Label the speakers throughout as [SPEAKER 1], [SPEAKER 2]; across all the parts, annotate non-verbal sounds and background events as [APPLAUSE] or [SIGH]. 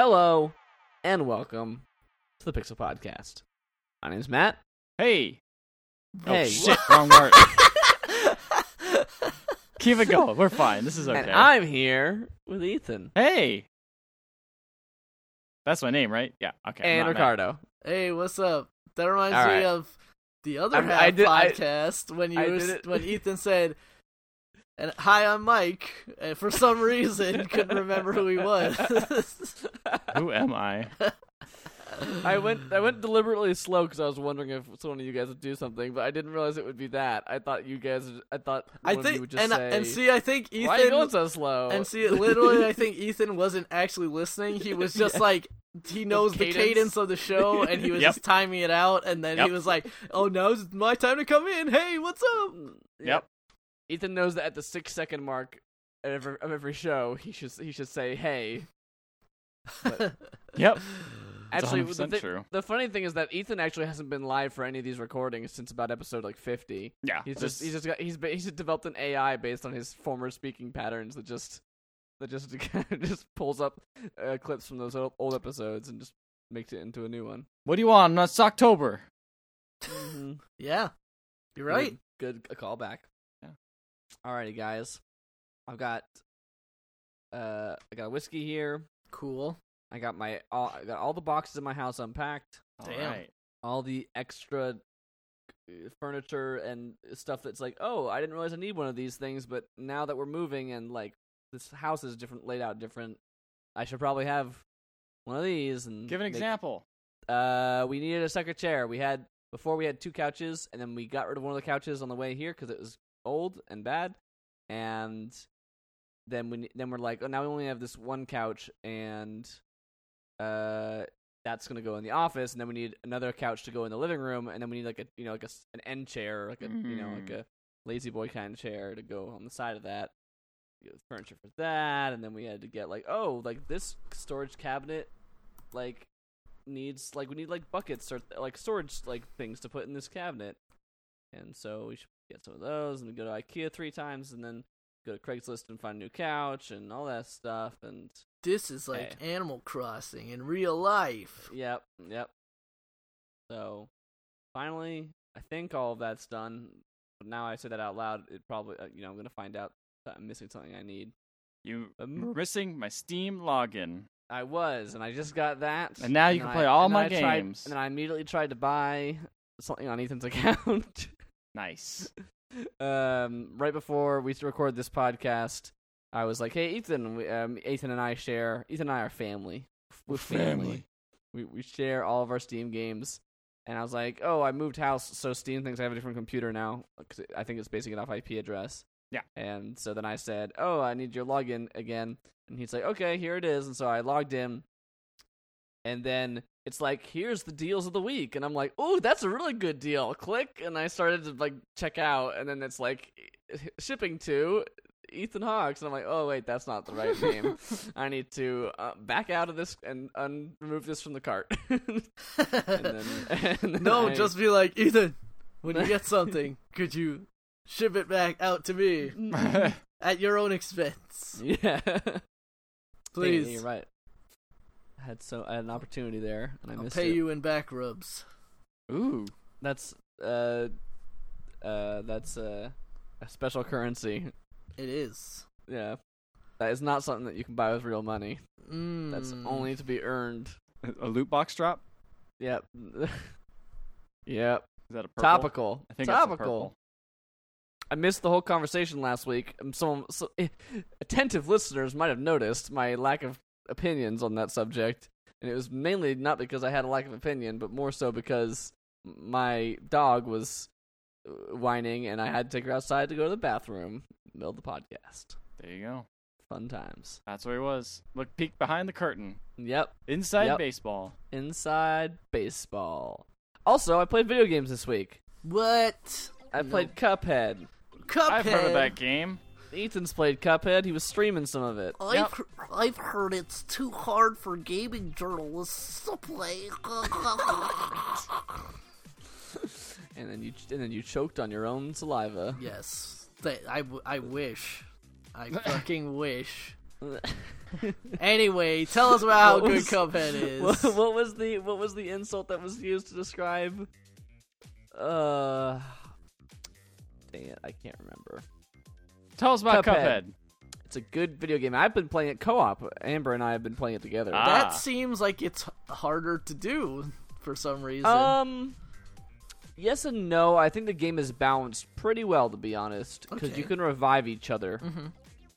[SPEAKER 1] Hello and welcome to the Pixel Podcast. My name's Matt.
[SPEAKER 2] Hey.
[SPEAKER 1] Oh, hey.
[SPEAKER 2] Oh shit, wrong word. [LAUGHS] Keep it going. We're fine. This is okay.
[SPEAKER 1] And I'm here with Ethan
[SPEAKER 2] hey. That's my name, right? Yeah. Okay. I'm
[SPEAKER 1] and
[SPEAKER 2] not mad.
[SPEAKER 1] Ricardo.
[SPEAKER 3] Hey, what's up? That reminds
[SPEAKER 1] All
[SPEAKER 3] me of the other
[SPEAKER 1] I'm-
[SPEAKER 3] half
[SPEAKER 1] I did- I-
[SPEAKER 3] podcast when you
[SPEAKER 1] I
[SPEAKER 3] were,
[SPEAKER 1] did it.
[SPEAKER 3] when Ethan said, "And hi, I'm Mike." And for some reason, [LAUGHS] couldn't remember who he was. [LAUGHS]
[SPEAKER 2] Who am I?
[SPEAKER 1] I went I went deliberately slow because I was wondering if one of you guys would do something, but I didn't realize it would be that. I thought you guys. I thought
[SPEAKER 3] I
[SPEAKER 1] one of you
[SPEAKER 3] think,
[SPEAKER 1] would just
[SPEAKER 3] and uh,
[SPEAKER 1] say,
[SPEAKER 3] and see, I think
[SPEAKER 1] "Why are you going so slow?"
[SPEAKER 3] And see, literally, I think [LAUGHS] Ethan wasn't actually listening. He was just
[SPEAKER 1] Yeah.
[SPEAKER 3] like he knows the
[SPEAKER 1] cadence.
[SPEAKER 3] cadence. of the show, and he was
[SPEAKER 2] Yep.
[SPEAKER 3] just timing it out. And then
[SPEAKER 2] Yep.
[SPEAKER 3] he was like, "Oh, now's my time to come in. Hey, what's up?"
[SPEAKER 2] Yep.
[SPEAKER 1] Ethan knows that at the six second mark of every, of every show, he should he should say, "Hey." [LAUGHS]
[SPEAKER 2] Yep.
[SPEAKER 1] Actually, the,
[SPEAKER 2] 100%
[SPEAKER 1] thi-
[SPEAKER 2] true.
[SPEAKER 1] the funny thing is that Ethan actually hasn't been live for any of these recordings since about episode like fifty.
[SPEAKER 2] Yeah.
[SPEAKER 1] He's just he's just got he's ba- he's developed an AI based on his former speaking patterns that just that just [LAUGHS] just pulls up uh, clips from those old, old episodes and just makes it into a new one.
[SPEAKER 2] What do you want? It's October.
[SPEAKER 1] Mm-hmm.
[SPEAKER 3] Yeah, you're right.
[SPEAKER 1] Good, good a callback.
[SPEAKER 2] Yeah.
[SPEAKER 1] Alrighty, guys. I've got uh I got a whiskey here.
[SPEAKER 3] Cool.
[SPEAKER 1] I got my all I got all the boxes in my house unpacked.
[SPEAKER 2] All
[SPEAKER 3] Damn.
[SPEAKER 2] right.
[SPEAKER 1] all the extra uh, furniture and stuff that's like, oh, I didn't realize I need one of these things, but now that we're moving and like this house is different, laid out different, I should probably have one of these. And
[SPEAKER 2] Give an
[SPEAKER 1] make-
[SPEAKER 2] example.
[SPEAKER 1] Uh, we needed a second chair. We had before we had two couches, and then we got rid of one of the couches on the way here because it was old and bad, and then we then we're like, oh, now we only have this one couch, and uh, that's gonna go in the office, and then we need another couch to go in the living room, and then we need like a you know like a an end chair, like a you know like
[SPEAKER 2] Mm.
[SPEAKER 1] a lazy boy kind of chair to go on the side of that. Furniture for that, and then we had to get like oh like this storage cabinet like needs like we need like buckets or like storage like things to put in this cabinet, and so we should get some of those, and go to IKEA three times, and then go to Craigslist and find a new couch and all that stuff, and
[SPEAKER 3] This is like Animal Crossing in real life.
[SPEAKER 1] Yep, yep. So, finally, I think all of that's done. But now I say that out loud, it probably, uh, you know, I'm gonna find out that I'm missing something I need.
[SPEAKER 2] You
[SPEAKER 1] Um,
[SPEAKER 2] were missing my Steam login.
[SPEAKER 1] I was, and I just got that.
[SPEAKER 2] And now you
[SPEAKER 1] then
[SPEAKER 2] can play all my
[SPEAKER 1] I tried-
[SPEAKER 2] games.
[SPEAKER 1] and then I immediately tried to buy something on Ethan's [LAUGHS] account.
[SPEAKER 2] Nice. [LAUGHS]
[SPEAKER 1] um, right before we record this podcast, I was like, "Hey, Ethan, we, um, Ethan and I share. Ethan and I are family. We're family. We we share all of our Steam games." And I was like, "Oh, I moved house, so Steam thinks I have a different computer now. Cause I think it's basing it off IP address."
[SPEAKER 2] Yeah.
[SPEAKER 1] And so then I said, "Oh, I need your login again." And he's like, "Okay, here it is." And so I logged in, and then it's like, "Here's the deals of the week," and I'm like, "Oh, that's a really good deal." Click, and I started to like check out, and then it's like [LAUGHS] shipping to Ethan Hawks, and I'm like, "Oh wait, that's not the right name. I need to uh, back out of this and un- remove this from the cart." [LAUGHS] and then, [LAUGHS] and then
[SPEAKER 3] no,
[SPEAKER 1] I-
[SPEAKER 3] just be like Ethan. When you get something, could you ship it back out to me at your own expense,
[SPEAKER 1] yeah.
[SPEAKER 3] please?
[SPEAKER 1] Hey, you're right. I had so I had an opportunity there, and I
[SPEAKER 3] I'll
[SPEAKER 1] missed
[SPEAKER 3] pay
[SPEAKER 1] it.
[SPEAKER 3] you in back rubs.
[SPEAKER 2] Ooh.
[SPEAKER 1] That's uh, uh, that's uh, a special currency.
[SPEAKER 3] It is.
[SPEAKER 1] Yeah, that is not something that you can buy with real money.
[SPEAKER 3] Mm.
[SPEAKER 1] That's only to be earned.
[SPEAKER 2] A loot box drop?
[SPEAKER 1] Yep. [LAUGHS] yep.
[SPEAKER 2] Is that a purple?
[SPEAKER 1] Topical.
[SPEAKER 2] I think
[SPEAKER 1] Topical. I missed the whole conversation last week. Um, Some so, [LAUGHS] attentive listeners might have noticed my lack of opinions on that subject, and it was mainly not because I had a lack of opinion, but more so because my dog was uh, whining, and I had to take her outside to go to the bathroom. Middle of the podcast.
[SPEAKER 2] There you go.
[SPEAKER 1] Fun times.
[SPEAKER 2] That's where he was. Look, peek behind the curtain.
[SPEAKER 1] Yep.
[SPEAKER 2] Inside
[SPEAKER 1] Yep.
[SPEAKER 2] baseball.
[SPEAKER 1] Inside baseball. Also, I played video games this week.
[SPEAKER 3] What?
[SPEAKER 1] I
[SPEAKER 3] No.
[SPEAKER 1] played Cuphead.
[SPEAKER 3] Cuphead.
[SPEAKER 2] I've heard of that game.
[SPEAKER 1] Ethan's played Cuphead. He was streaming some of it.
[SPEAKER 3] I've,
[SPEAKER 2] Yep.
[SPEAKER 3] he- I've heard it's too hard for gaming journalists to play. [LAUGHS]
[SPEAKER 1] And then you and then you choked on your own saliva.
[SPEAKER 3] yes, I, I, w- I wish. I [LAUGHS] fucking wish. [LAUGHS] Anyway, tell us about how
[SPEAKER 1] What
[SPEAKER 3] good Cuphead is.
[SPEAKER 1] what, what was the what was the insult that was used to describe? Uh, dang it, I can't remember.
[SPEAKER 2] Tell us about
[SPEAKER 1] Cuphead.
[SPEAKER 2] Cuphead.
[SPEAKER 1] It's a good video game. I've been playing it co-op. Amber and I have been playing it together.
[SPEAKER 2] Ah.
[SPEAKER 3] That seems like it's harder to do for some reason.
[SPEAKER 1] Um, yes and no. I think the game is balanced pretty well, to be honest, because
[SPEAKER 3] Okay.
[SPEAKER 1] you can revive each other,
[SPEAKER 3] Mhm.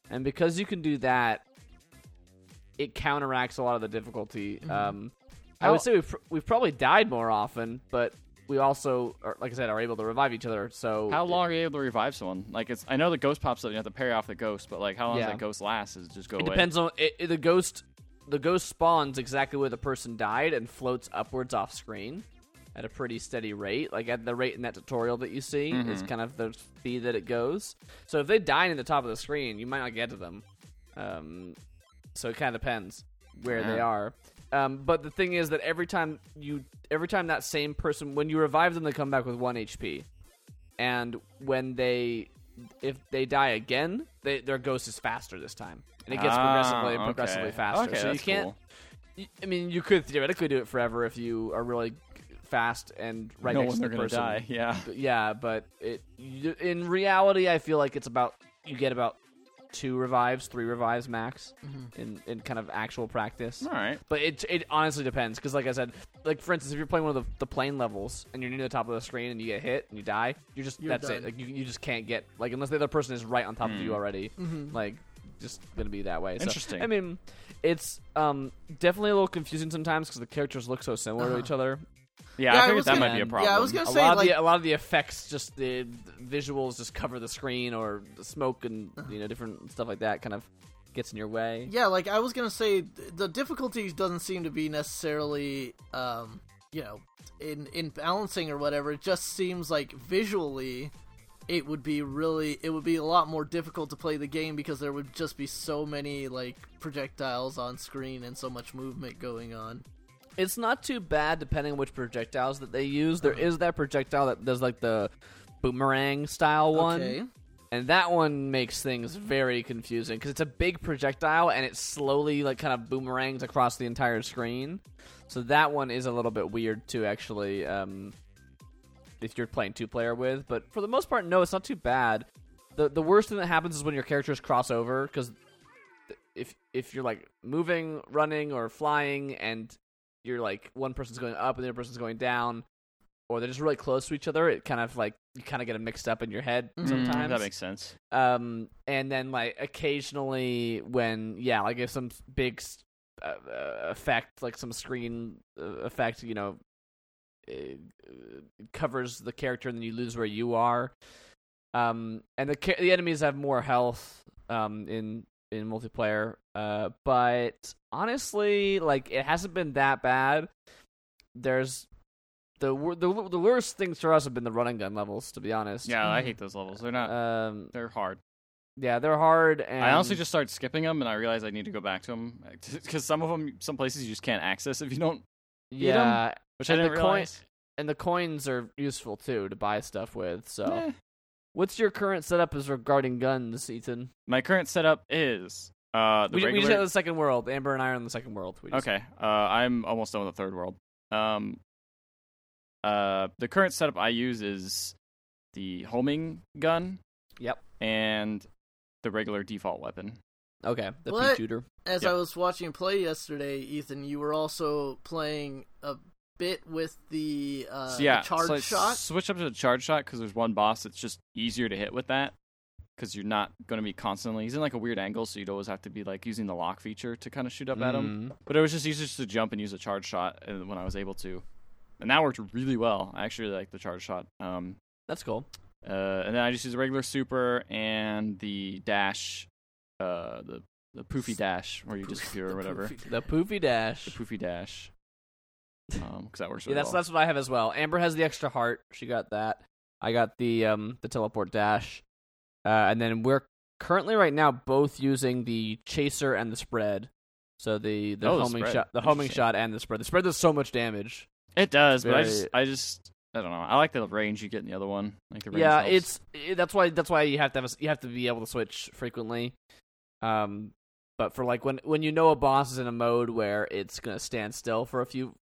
[SPEAKER 1] and because you can do that, it counteracts a lot of the difficulty.
[SPEAKER 3] Mm-hmm.
[SPEAKER 1] Um, I would say we've we've probably died more often, but we also, are, like I said, are able to revive each other. So
[SPEAKER 2] How long are you able to revive someone? Like, it's I know the ghost pops up, and you have to parry off the ghost, but like, how long
[SPEAKER 1] Yeah.
[SPEAKER 2] does that ghost last? Is it just go
[SPEAKER 1] It
[SPEAKER 2] away?
[SPEAKER 1] depends on it, it- the ghost. The ghost spawns exactly where the person died and floats upwards off screen at a pretty steady rate. Like at the rate in that tutorial that you see is
[SPEAKER 2] Mhm.
[SPEAKER 1] kind of the speed that it goes. So if they die in the top of the screen, you might not get to them. Um, so it kind of depends where they are. Um, but the thing is that every time you, every time that same person, when you revive them, they come back with one HP, and when they, if they die again, they, their ghost is faster this time, and it gets
[SPEAKER 2] Ah,
[SPEAKER 1] progressively
[SPEAKER 2] okay.
[SPEAKER 1] progressively faster.
[SPEAKER 2] Okay,
[SPEAKER 1] so you can't.
[SPEAKER 2] cool.
[SPEAKER 1] I mean, you could theoretically do it forever if you are really fast and right
[SPEAKER 2] no
[SPEAKER 1] next to the person.
[SPEAKER 2] die. Yeah.
[SPEAKER 1] But yeah, but it in reality, I feel like it's about you get about two revives, three revives max
[SPEAKER 3] Mm-hmm.
[SPEAKER 1] in in kind of actual practice.
[SPEAKER 2] All right.
[SPEAKER 1] But it it honestly depends because, like I said, like for instance, if you're playing one of the, the plane levels and you're near the top of the screen and you get hit and you die, you're just
[SPEAKER 3] You're
[SPEAKER 1] that's
[SPEAKER 3] done.
[SPEAKER 1] it. Like you, you just can't get like unless the other person is right on top of you
[SPEAKER 2] Hmm.
[SPEAKER 1] already.
[SPEAKER 3] Mhm.
[SPEAKER 1] Like just gonna be that way. So,
[SPEAKER 2] Interesting.
[SPEAKER 1] I mean, it's um definitely a little confusing sometimes because the characters look so similar to
[SPEAKER 3] Uh-huh.
[SPEAKER 1] each other.
[SPEAKER 2] Yeah,
[SPEAKER 3] Yeah, I
[SPEAKER 2] I figured
[SPEAKER 3] was
[SPEAKER 2] that
[SPEAKER 3] gonna-
[SPEAKER 2] might be a problem. yeah.
[SPEAKER 3] I was gonna
[SPEAKER 1] a
[SPEAKER 3] say
[SPEAKER 1] lot
[SPEAKER 3] like
[SPEAKER 1] the a lot of the effects, just the, the visuals, just cover the screen or the smoke and you know different stuff like that, kind of gets in your way.
[SPEAKER 3] yeah, like I was gonna say, the difficulty doesn't seem to be necessarily, um, you know, in in balancing or whatever. It just seems like visually, it would be really, it would be a lot more difficult to play the game because there would just be so many like projectiles on screen and so much movement going on.
[SPEAKER 1] It's not too bad depending on which projectiles that they use. There
[SPEAKER 3] Uh-huh.
[SPEAKER 1] is that projectile that does like the boomerang style one,
[SPEAKER 3] Okay.
[SPEAKER 1] and that one makes things very confusing because it's a big projectile and it slowly like kind of boomerangs across the entire screen. So that one is a little bit weird to actually um, if you're playing two player with. But for the most part, no, it's not too bad. the The worst thing that happens is when your characters cross over because if if you're like moving, running, or flying, and you're like one person's going up and the other person's going down, or they're just really close to each other, it kind of like you kind of get them mixed up in your head
[SPEAKER 3] Mhm.
[SPEAKER 2] Mm,
[SPEAKER 1] sometimes.
[SPEAKER 2] that makes sense.
[SPEAKER 1] Um, and then like occasionally when yeah, like if some big uh, uh, effect, like some screen uh, effect, you know, uh, uh, covers the character, and then you lose where you are. Um, and the the enemies have more health. Um, in in multiplayer. Uh, but honestly, like it hasn't been that bad. There's the the the worst things for us have been the running gun levels, to be honest.
[SPEAKER 2] Yeah, I
[SPEAKER 3] Mhm.
[SPEAKER 2] hate those levels. They're not.
[SPEAKER 1] Um,
[SPEAKER 2] they're hard.
[SPEAKER 1] yeah, they're hard. And
[SPEAKER 2] I honestly just started skipping them, and I realized I need to go back to them because [LAUGHS] some of them, some places you just can't access if you don't. eat 'em,
[SPEAKER 1] yeah,
[SPEAKER 2] Which I
[SPEAKER 1] And the
[SPEAKER 2] didn't
[SPEAKER 1] coin-
[SPEAKER 2] realize.
[SPEAKER 1] and the coins are useful too to buy stuff with. So,
[SPEAKER 2] Eh.
[SPEAKER 1] What's your current setup as regarding guns, Ethan?
[SPEAKER 2] My current setup is uh the
[SPEAKER 1] We, we just got the second world. Amber and I are in the second world. We just,
[SPEAKER 2] Okay, uh, I'm almost done with the third world. Um, uh, the current setup I use is the homing gun.
[SPEAKER 1] Yep.
[SPEAKER 2] And the regular default weapon.
[SPEAKER 1] Okay. The
[SPEAKER 3] What?
[SPEAKER 1] pea shooter.
[SPEAKER 3] As
[SPEAKER 2] Yep.
[SPEAKER 3] I was watching you play yesterday, Ethan, you were also playing a bit with the, uh,
[SPEAKER 2] so yeah,
[SPEAKER 3] the charge
[SPEAKER 2] so I
[SPEAKER 3] shot.
[SPEAKER 2] Switch up to the charge shot because there's one boss that's just easier to hit with that because you're not going to be constantly. He's in like a weird angle, so you'd always have to be like using the lock feature to kind of shoot up at him.
[SPEAKER 1] Mm.
[SPEAKER 2] But it was just easier just to jump and use a charge shot uh, when I was able to, and that worked really well. I actually really like the charge shot. Um,
[SPEAKER 1] That's cool.
[SPEAKER 2] Uh, and then I just use a regular super and the dash, uh, the the poofy dash where you disappear or [LAUGHS] whatever.
[SPEAKER 3] poofy-
[SPEAKER 1] The poofy dash.
[SPEAKER 2] The poofy dash. Um, because that works
[SPEAKER 1] Yeah, that's
[SPEAKER 2] well.
[SPEAKER 1] that's what I have as well. Amber has the extra heart. She got that. I got the um the teleport dash. Uh, and then we're currently right now both using the chaser and the spread. So the the
[SPEAKER 2] Oh,
[SPEAKER 1] homing shot, the homing shot, and the spread. The spread does so much damage.
[SPEAKER 2] It does, but I just, I just, I don't know. I like the range you get in the other one. Like the range
[SPEAKER 1] Yeah,
[SPEAKER 2] helps.
[SPEAKER 1] it's it, that's why that's why you have to have a, you have to be able to switch frequently. Um, But for like when when you know a boss is in a mode where it's gonna stand still for a few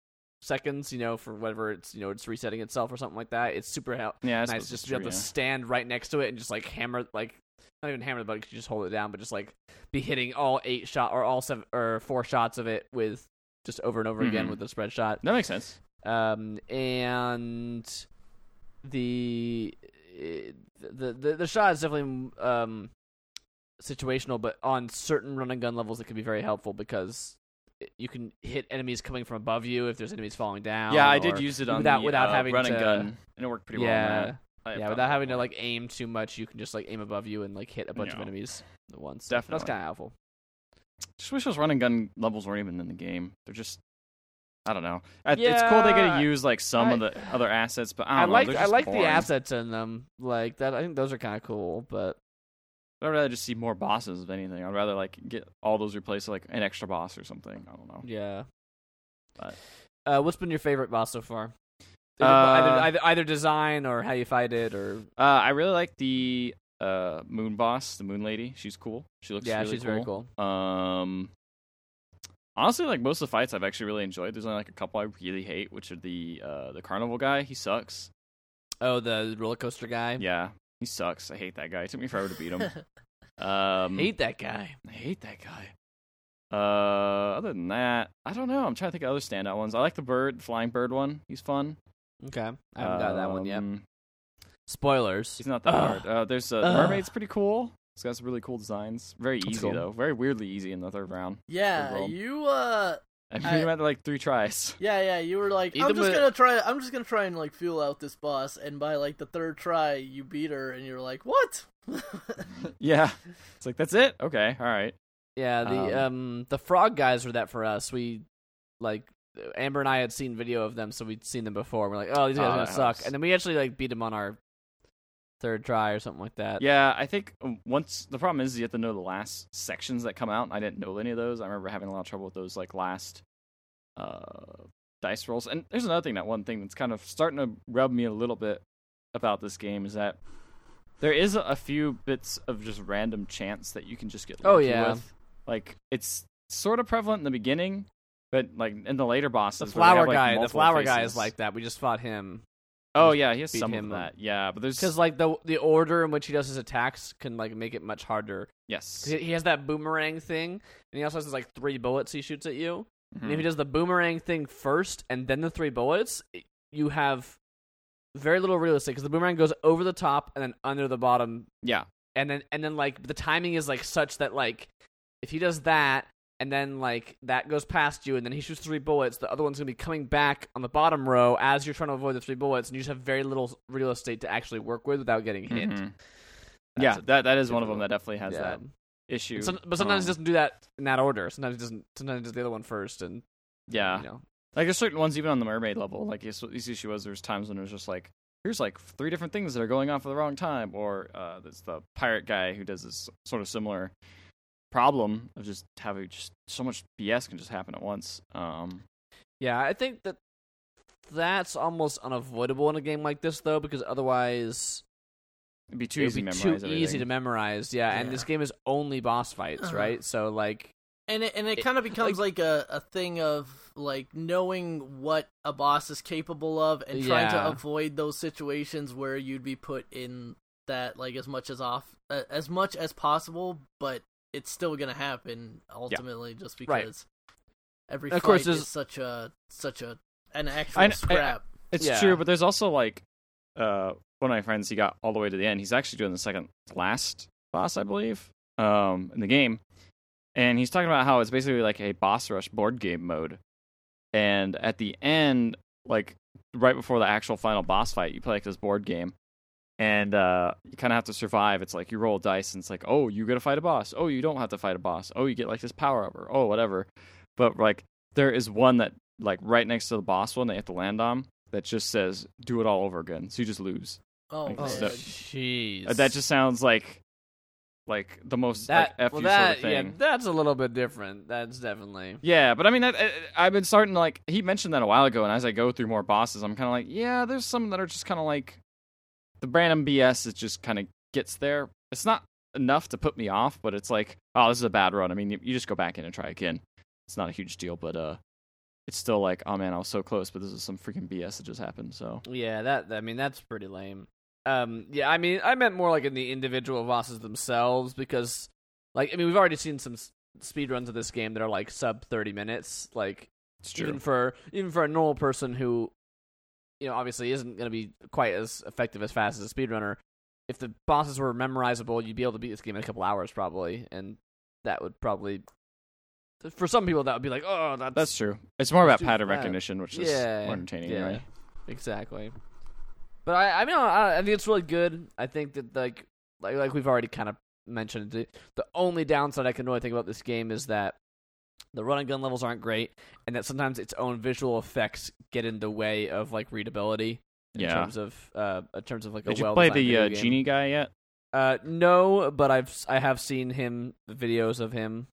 [SPEAKER 1] seconds, you know, for whatever it's you know it's resetting itself or something like that, it's super hel-
[SPEAKER 2] Yeah,
[SPEAKER 1] nice just to be able
[SPEAKER 2] true,
[SPEAKER 1] to stand right next to it and just like hammer like not even hammer the button, 'cause you just hold it down, but just like be hitting all eight shot or all seven or four shots of it with just over and over again
[SPEAKER 2] Mhm.
[SPEAKER 1] with the spread shot.
[SPEAKER 2] That makes sense.
[SPEAKER 1] Um, and the the the the shot is definitely um situational, but on certain run and gun levels, it can be very helpful because you can hit enemies coming from above you if there's enemies falling down.
[SPEAKER 2] yeah, I did use it on
[SPEAKER 1] without-
[SPEAKER 2] the,
[SPEAKER 1] without
[SPEAKER 2] uh,
[SPEAKER 1] having
[SPEAKER 2] run and
[SPEAKER 1] to-
[SPEAKER 2] gun, and it worked pretty well.
[SPEAKER 1] yeah,
[SPEAKER 2] that. I
[SPEAKER 1] yeah, without having to like aim too much, you can just like aim above you and like hit a bunch of
[SPEAKER 2] Yeah.
[SPEAKER 1] enemies at once.
[SPEAKER 2] Definitely, that's
[SPEAKER 1] kind of helpful.
[SPEAKER 2] Just wish those run and gun levels weren't even in the game. They're just. I don't know. I- it's cool they get
[SPEAKER 1] Yeah,
[SPEAKER 2] to use like some
[SPEAKER 1] I-
[SPEAKER 2] of the other assets, but I
[SPEAKER 1] I,
[SPEAKER 2] don't know.
[SPEAKER 1] like I like
[SPEAKER 2] boring.
[SPEAKER 1] the assets in them, like that. I think those are kind of cool, but
[SPEAKER 2] I'd rather just see more bosses if anything. I'd rather like get all those replaced with like an extra boss or something. I don't know.
[SPEAKER 1] yeah.
[SPEAKER 2] But-
[SPEAKER 1] uh, what's been your favorite boss so far?
[SPEAKER 2] Uh,
[SPEAKER 1] either, either either design or how you fight it, or
[SPEAKER 2] Uh, I really like the uh, moon boss, the moon lady. She's cool. She looks
[SPEAKER 1] yeah,
[SPEAKER 2] really
[SPEAKER 1] she's very cool.
[SPEAKER 2] Um, honestly, like most of the fights, I've actually really enjoyed. There's only like a couple I really hate, which are the uh, the carnival guy. He sucks.
[SPEAKER 1] Oh, the roller coaster guy.
[SPEAKER 2] Yeah, he sucks. I hate that guy. It took me forever to beat him. [LAUGHS] Um,
[SPEAKER 1] Hate that guy.
[SPEAKER 2] I hate that guy. Uh, other than that, I don't know. I'm trying to think of other standout ones. I like the bird, flying bird one. He's fun.
[SPEAKER 1] Okay, I haven't got that one yet.
[SPEAKER 2] Um,
[SPEAKER 1] Spoilers.
[SPEAKER 2] He's not that
[SPEAKER 1] Ugh.
[SPEAKER 2] hard. Uh, there's uh, the
[SPEAKER 1] Ugh.
[SPEAKER 2] mermaid's pretty cool. It's got some really cool designs. Very
[SPEAKER 1] That's
[SPEAKER 2] easy
[SPEAKER 1] cool.
[SPEAKER 2] though. Very weirdly easy in the third round.
[SPEAKER 3] yeah,
[SPEAKER 2] Good
[SPEAKER 3] you uh
[SPEAKER 2] I beat
[SPEAKER 3] I-
[SPEAKER 2] him at like three tries. [LAUGHS]
[SPEAKER 3] Yeah, yeah, you were like,
[SPEAKER 1] Either
[SPEAKER 3] I'm just
[SPEAKER 1] way-
[SPEAKER 3] gonna try. I'm just gonna try and like feel out this boss, and by like the third try, you beat her, and you're like, what? [LAUGHS]
[SPEAKER 2] yeah, it's like that's it. Okay, all right.
[SPEAKER 1] Yeah, the
[SPEAKER 2] Um,
[SPEAKER 1] um, the frog guys were that for us. We like Amber and I had seen video of them, so we'd seen them before. We're like, oh, these guys
[SPEAKER 2] Oh,
[SPEAKER 1] are gonna suck,
[SPEAKER 2] helps.
[SPEAKER 1] and then we actually like beat them on our third try or something like that.
[SPEAKER 2] Yeah, I think um, once the problem is you have to know the last sections that come out. I didn't know any of those. I remember having a lot of trouble with those like last uh, dice rolls. And there's another thing. That one thing that's kind of starting to rub me a little bit about this game is that there is a, few bits of just random chance that you can just get
[SPEAKER 1] Oh, yeah.
[SPEAKER 2] with. Like it's sort of prevalent in the beginning, but like in the later bosses,
[SPEAKER 1] the flower
[SPEAKER 2] have, like,
[SPEAKER 1] guy, the flower guy is like that. We just fought him
[SPEAKER 2] Oh yeah, he has
[SPEAKER 1] beat
[SPEAKER 2] some
[SPEAKER 1] him
[SPEAKER 2] of
[SPEAKER 1] up.
[SPEAKER 2] that. Yeah, but there's
[SPEAKER 1] because like the the order in which he does his attacks can like make it much harder.
[SPEAKER 2] Yes,
[SPEAKER 1] He he has that boomerang thing, and he also has like three bullets he shoots at you. And if
[SPEAKER 2] Mhm.
[SPEAKER 1] he does the boomerang thing first and then the three bullets, you have very little realistic because the boomerang goes over the top and then under the bottom,
[SPEAKER 2] yeah,
[SPEAKER 1] and then and then like the timing is like such that like if he does that and then like that goes past you and then he shoots three bullets, the other one's gonna be coming back on the bottom row as you're trying to avoid the three bullets, and you just have very little real estate to actually work with without getting hit.
[SPEAKER 2] Mhm. Yeah, that that is one of them that definitely has
[SPEAKER 1] yeah.
[SPEAKER 2] that issue.
[SPEAKER 1] Some- but sometimes he
[SPEAKER 2] Um,
[SPEAKER 1] doesn't do that in that order. Sometimes it doesn't. Sometimes it does the other one first, and
[SPEAKER 2] yeah,
[SPEAKER 1] you know.
[SPEAKER 2] like there's certain ones even on the mermaid level. Like this this issue was there's times when it was just like here's like three different things that are going on for the wrong time, or uh, there's the pirate guy who does this sort of similar problem of just having just so much BS can just happen at once. Um,
[SPEAKER 1] Yeah, I think that that's almost unavoidable in a game like this, though, because otherwise
[SPEAKER 2] it'd be too
[SPEAKER 1] it'd
[SPEAKER 2] easy
[SPEAKER 1] be
[SPEAKER 2] to
[SPEAKER 1] too
[SPEAKER 2] memorize.
[SPEAKER 1] easy to memorize. Yeah, and this game is only boss fights,
[SPEAKER 3] Uh-huh.
[SPEAKER 1] right? So like,
[SPEAKER 3] and it and it
[SPEAKER 1] It-
[SPEAKER 3] kind of becomes like, a, a thing of like knowing what a boss is capable of and trying
[SPEAKER 1] Yeah.
[SPEAKER 3] to avoid those situations where you'd be put in that like as much as off uh, as much as possible, but it's still gonna happen ultimately just
[SPEAKER 1] Right.
[SPEAKER 3] because every
[SPEAKER 1] Of
[SPEAKER 3] fight
[SPEAKER 1] course,
[SPEAKER 3] is such a such a an actual
[SPEAKER 2] I- I-
[SPEAKER 3] scrap.
[SPEAKER 2] It's
[SPEAKER 1] Yeah.
[SPEAKER 2] true, but there's also like uh one of my friends he got all the way to the end. He's actually doing the second last boss, I believe, um, in the game. And he's talking about how it's basically like a boss rush board game mode. And at the end, like right before the actual final boss fight, you play like this board game. And uh, you kind of have to survive. It's like you roll dice, and it's like, oh, you get to fight a boss. Oh, you don't have to fight a boss. Oh, you get like this power up, or oh, whatever. But like, there is one that like right next to the boss one that you have to land on that just says "do it all over again," so you just lose.
[SPEAKER 3] oh,
[SPEAKER 2] so-
[SPEAKER 1] jeez,
[SPEAKER 2] Uh, That just sounds like like the most
[SPEAKER 1] that
[SPEAKER 2] like
[SPEAKER 1] well, that
[SPEAKER 2] sort of thing.
[SPEAKER 1] yeah, that's a little bit different. That's definitely
[SPEAKER 2] Yeah, but I mean, I, I've been starting to like. He mentioned that a while ago, and as I go through more bosses, I'm kind of like, yeah, there's some that are just kind of like the random BS. It just kind of gets there. It's not enough to put me off, but it's like, oh, this is a bad run. I mean, you, you just go back in and try again. It's not a huge deal, but uh, it's still like, oh man, I was so close, but this is some freaking BS that just happened. So
[SPEAKER 1] Yeah, that I mean that's pretty lame. Um, yeah, I mean I meant more like in the individual bosses themselves because, like, I mean we've already seen some speed runs of this game that are like sub thirty minutes. Like
[SPEAKER 2] it's true.
[SPEAKER 1] even for even for a normal person who, you know, obviously isn't going to be quite as effective as fast as a speedrunner. If the bosses were memorizable, you'd be able to beat this game in a couple hours probably, and that would probably. For some people, that would be like, oh, that's
[SPEAKER 2] That's true. It's more about pattern recognition, which is
[SPEAKER 1] yeah,
[SPEAKER 2] more entertaining
[SPEAKER 1] yeah,
[SPEAKER 2] anyway.
[SPEAKER 1] Exactly. But I, I mean, I, I think it's really good. I think that like, like, like we've already kind of mentioned, the, the only downside I can really think about this game is that the run and gun levels aren't great, and that sometimes its own visual effects get in the way of like readability. In
[SPEAKER 2] Yeah.
[SPEAKER 1] terms of, uh, in terms of like
[SPEAKER 2] Did
[SPEAKER 1] a
[SPEAKER 2] you
[SPEAKER 1] well
[SPEAKER 2] play the uh, genie guy yet?
[SPEAKER 1] Uh, no, but I've I have seen him videos of him.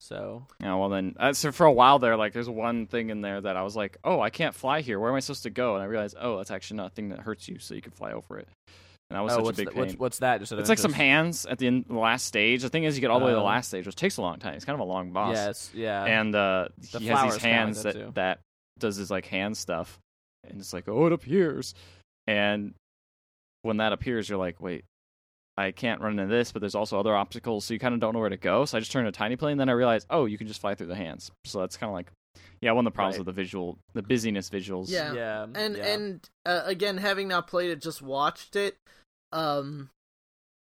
[SPEAKER 1] So
[SPEAKER 2] Yeah, well then, uh, so for a while there, like, there's one thing in there that I was like, oh, I can't fly here. Where am I supposed to go? And I realized, oh, that's actually not a thing that hurts you, so you can fly over it. And that was
[SPEAKER 1] oh,
[SPEAKER 2] such a big
[SPEAKER 1] th-
[SPEAKER 2] pain.
[SPEAKER 1] what's what's that? Just
[SPEAKER 2] it's like some hands at the end, the last stage. The thing is, you get all the way to the
[SPEAKER 1] Oh.
[SPEAKER 2] last stage, which takes a long time. It's kind of a long boss.
[SPEAKER 1] Yes, yeah.
[SPEAKER 2] and uh,
[SPEAKER 1] The
[SPEAKER 2] he has these
[SPEAKER 1] kinda like
[SPEAKER 2] hands
[SPEAKER 1] that
[SPEAKER 2] that that does his like hand stuff, and it's like, oh, it appears, and when that appears, you're like, wait, I can't run into this, but there's also other obstacles, so you kind of don't know where to go. So I just turned a tiny plane, then I realized, oh, you can just fly through the hands. So that's kind of like, yeah, one of the problems
[SPEAKER 1] Right.
[SPEAKER 2] with the visual, the busyness visuals.
[SPEAKER 3] Yeah.
[SPEAKER 1] yeah,
[SPEAKER 3] and
[SPEAKER 1] yeah.
[SPEAKER 3] and uh, again having not played it just watched it um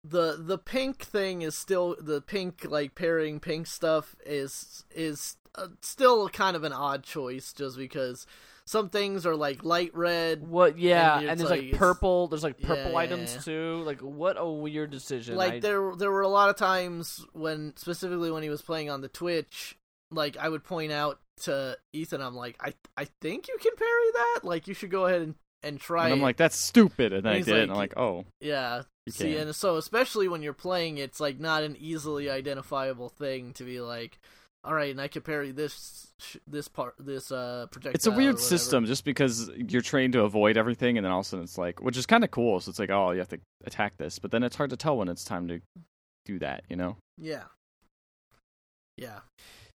[SPEAKER 3] the the pink thing is still the pink like parrying pink stuff is is uh, still kind of an odd choice just because some things are like light red
[SPEAKER 1] What? Yeah,
[SPEAKER 3] And
[SPEAKER 1] and, there's
[SPEAKER 3] like-
[SPEAKER 1] like, purple. There's like purple
[SPEAKER 3] Yeah.
[SPEAKER 1] items too. Like, what a weird decision.
[SPEAKER 3] like
[SPEAKER 1] I-
[SPEAKER 3] there there were a lot of times when specifically when he was playing on the Twitch like I would point out to Ethan I'm like I I think you can parry that like you should go ahead and and try
[SPEAKER 2] And I'm like, that's stupid, and then
[SPEAKER 3] And
[SPEAKER 2] I did it, and
[SPEAKER 3] like-
[SPEAKER 2] I'm like, oh,
[SPEAKER 3] Yeah.
[SPEAKER 2] You
[SPEAKER 3] See,
[SPEAKER 2] can.
[SPEAKER 3] and so especially when you're playing, it's like not an easily identifiable thing to be like, all right, and I can parry this this part this uh projectile.
[SPEAKER 2] it's a weird system just because you're trained to avoid everything and then all of a sudden it's like which is kind of cool so it's like oh you have to attack this but then it's hard to tell when it's time to do that you know
[SPEAKER 3] Yeah. Yeah.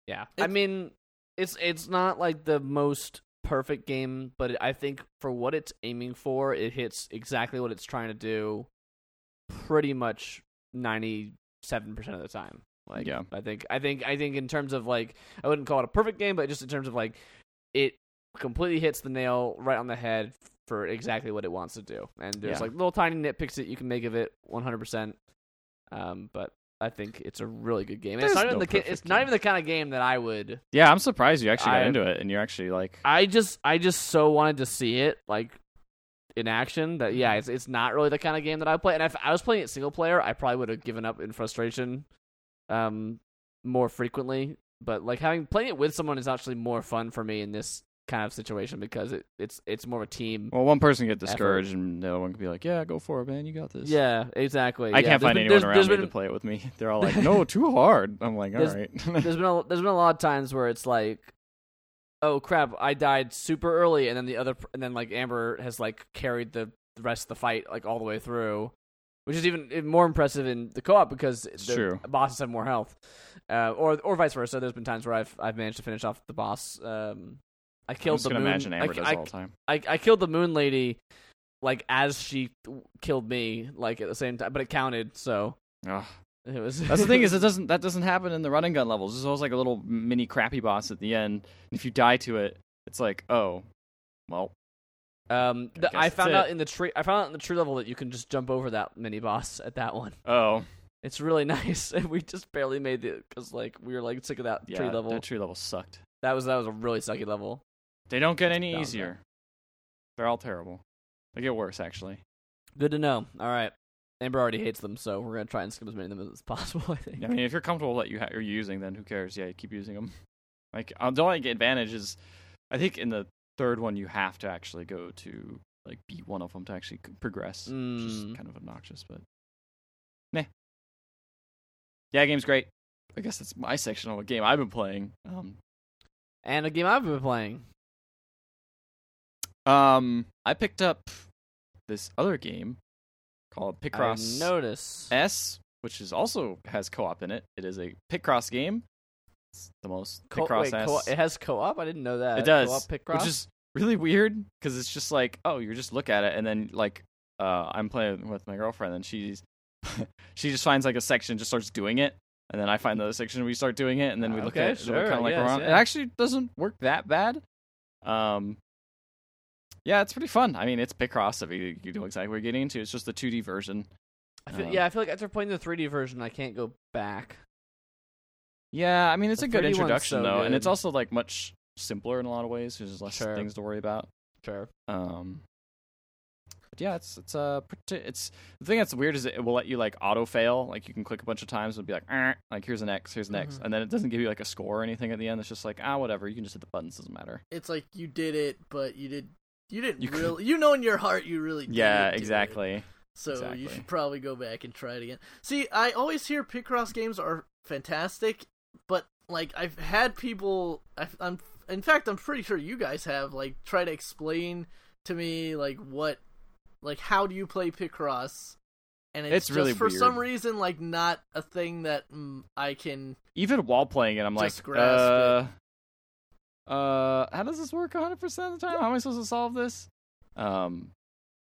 [SPEAKER 1] yeah. I mean, it's it's not like the most perfect game, but I think for what it's aiming for, it hits exactly what it's trying to do. Pretty much ninety seven percent of the time. Like,
[SPEAKER 2] Yeah.
[SPEAKER 1] I think I think I think in terms of like, I wouldn't call it a perfect game, but just in terms of like, it completely hits the nail right on the head for exactly what it wants to do. And there's
[SPEAKER 2] Yeah.
[SPEAKER 1] like little tiny nitpicks that you can make of it 100%. Um, but I think it's a really good game. And it's
[SPEAKER 2] There's
[SPEAKER 1] not even
[SPEAKER 2] no
[SPEAKER 1] the ki-
[SPEAKER 2] perfect
[SPEAKER 1] it's not
[SPEAKER 2] game.
[SPEAKER 1] even the kind of game that I would
[SPEAKER 2] yeah i'm surprised you actually got
[SPEAKER 1] I-
[SPEAKER 2] into it and you're actually like
[SPEAKER 1] I just I just so wanted to see it like in action that yeah, it's it's not really the kind of game that I play. And if I was playing it single player, I probably would have given up in frustration um more frequently. But like having playing it with someone is actually more fun for me in this kind of situation because it it's it's more of a team.
[SPEAKER 2] well one person get discouraged and the other one can be like yeah go for it man you got this
[SPEAKER 1] Yeah, exactly.
[SPEAKER 2] i
[SPEAKER 1] Yeah,
[SPEAKER 2] can't find
[SPEAKER 1] been-
[SPEAKER 2] anyone
[SPEAKER 1] there's-
[SPEAKER 2] around
[SPEAKER 1] there's
[SPEAKER 2] me
[SPEAKER 1] been-
[SPEAKER 2] to play it with me [LAUGHS] they're all like [LAUGHS] no too hard i'm like all
[SPEAKER 1] There's-
[SPEAKER 2] right [LAUGHS]
[SPEAKER 1] there's been a, there's been a lot of times where it's like, oh crap, I died super early, and then the other and then like Amber has like carried the, rest of the fight like all the way through, which is even, more impressive in the co-op because the
[SPEAKER 2] true.
[SPEAKER 1] bosses have more health, uh, or or vice versa. There's been times where I've I've managed to finish off the boss. Um, I
[SPEAKER 2] i'm
[SPEAKER 1] killed
[SPEAKER 2] just
[SPEAKER 1] the moon.
[SPEAKER 2] imagine amber
[SPEAKER 1] I,
[SPEAKER 2] does
[SPEAKER 1] I,
[SPEAKER 2] all the time
[SPEAKER 1] I, I killed the moon lady, like as she killed me, like at the same time, but it counted. So
[SPEAKER 2] Ugh.
[SPEAKER 1] it was.
[SPEAKER 2] That's the thing is it [LAUGHS] doesn't that doesn't happen in the running gun levels. There's always like a little mini crappy boss at the end. And if you die to it, it's like oh, well
[SPEAKER 1] Um,
[SPEAKER 2] I
[SPEAKER 1] the, I found
[SPEAKER 2] it.
[SPEAKER 1] out in the tree. I found out in the tree level that you can just jump over that mini boss at that one.
[SPEAKER 2] oh
[SPEAKER 1] It's really [LAUGHS] nice, and we just barely made it because like we were like sick of that
[SPEAKER 2] yeah
[SPEAKER 1] tree level.
[SPEAKER 2] that tree level sucked.
[SPEAKER 1] that was that was a really sucky level.
[SPEAKER 2] They don't get any easier. They're all terrible. They get worse actually.
[SPEAKER 1] Good to know. All right, Amber already hates them, so we're gonna try and skip as many of them as possible. [LAUGHS] I think.
[SPEAKER 2] I mean, if you're comfortable that you ha- you're using, then who cares? Yeah, you keep using them. [LAUGHS] Like the only advantage is, I think in the third one you have to actually go to like beat one of them to actually progress, which is
[SPEAKER 1] Mm.
[SPEAKER 2] kind of obnoxious, but meh. Yeah, game's great. I guess that's my section of a game I've been playing. Um,
[SPEAKER 1] And a game I've been playing.
[SPEAKER 2] Um, I picked up this other game called
[SPEAKER 1] I
[SPEAKER 2] Picross
[SPEAKER 1] notice.
[SPEAKER 2] S, which is also has co-op in it. It is a Picross game. It's the most
[SPEAKER 1] Co-
[SPEAKER 2] Picross
[SPEAKER 1] wait,
[SPEAKER 2] has.
[SPEAKER 1] co- it has co-op. I didn't know that.
[SPEAKER 2] it does,
[SPEAKER 1] Co-op Picross?
[SPEAKER 2] which is really weird because it's just like, oh, you just look at it and then like, uh, I'm playing with my girlfriend and she's [LAUGHS] she just finds like a section, just starts doing it, and then I find the other section, we start doing it, and then we look
[SPEAKER 1] Okay,
[SPEAKER 2] at it,
[SPEAKER 1] sure,
[SPEAKER 2] kind of
[SPEAKER 1] I
[SPEAKER 2] like
[SPEAKER 1] guess,
[SPEAKER 2] around. It
[SPEAKER 1] yeah.
[SPEAKER 2] actually doesn't work that bad. Um, yeah, it's pretty fun. I mean, it's Picross. I mean, you know exactly what you're getting into. It's just the 2D version.
[SPEAKER 1] I feel,
[SPEAKER 2] um,
[SPEAKER 1] yeah, I feel like after playing the 3D version, I can't go back.
[SPEAKER 2] Yeah, I mean, it's
[SPEAKER 1] The
[SPEAKER 2] a good introduction
[SPEAKER 1] so
[SPEAKER 2] though, and it's also like much simpler in a lot of ways. There's less
[SPEAKER 1] Sure.
[SPEAKER 2] things to worry about.
[SPEAKER 1] Sure.
[SPEAKER 2] Um, but yeah, it's it's uh, pretty, it's the thing that's weird is it will let you like auto fail. Like you can click a bunch of times and be like, "Eh," like here's an X, here's an X,
[SPEAKER 3] Mhm.
[SPEAKER 2] and then it doesn't give you like a score or anything at the end. It's just like ah, whatever. You can just hit the buttons. Doesn't matter.
[SPEAKER 3] It's like you did it, but you did you didn't
[SPEAKER 2] You could-
[SPEAKER 3] really. You know in your heart you really.
[SPEAKER 2] Yeah,
[SPEAKER 3] didn't do it.
[SPEAKER 2] exactly.
[SPEAKER 3] So you should probably go back and try it again. See, I always hear Picross games are fantastic, but like I've had people, I've, I'm in fact I'm pretty sure you guys have like try to explain to me like what, like how do you play Picross, and it's,
[SPEAKER 2] It's
[SPEAKER 3] just
[SPEAKER 2] really
[SPEAKER 3] for some reason like not a thing that mm, I can.
[SPEAKER 2] Even while playing it, I'm
[SPEAKER 3] Just
[SPEAKER 2] like, uh, uh, how does this work 100 percent of the time? How am I supposed to solve this? Um,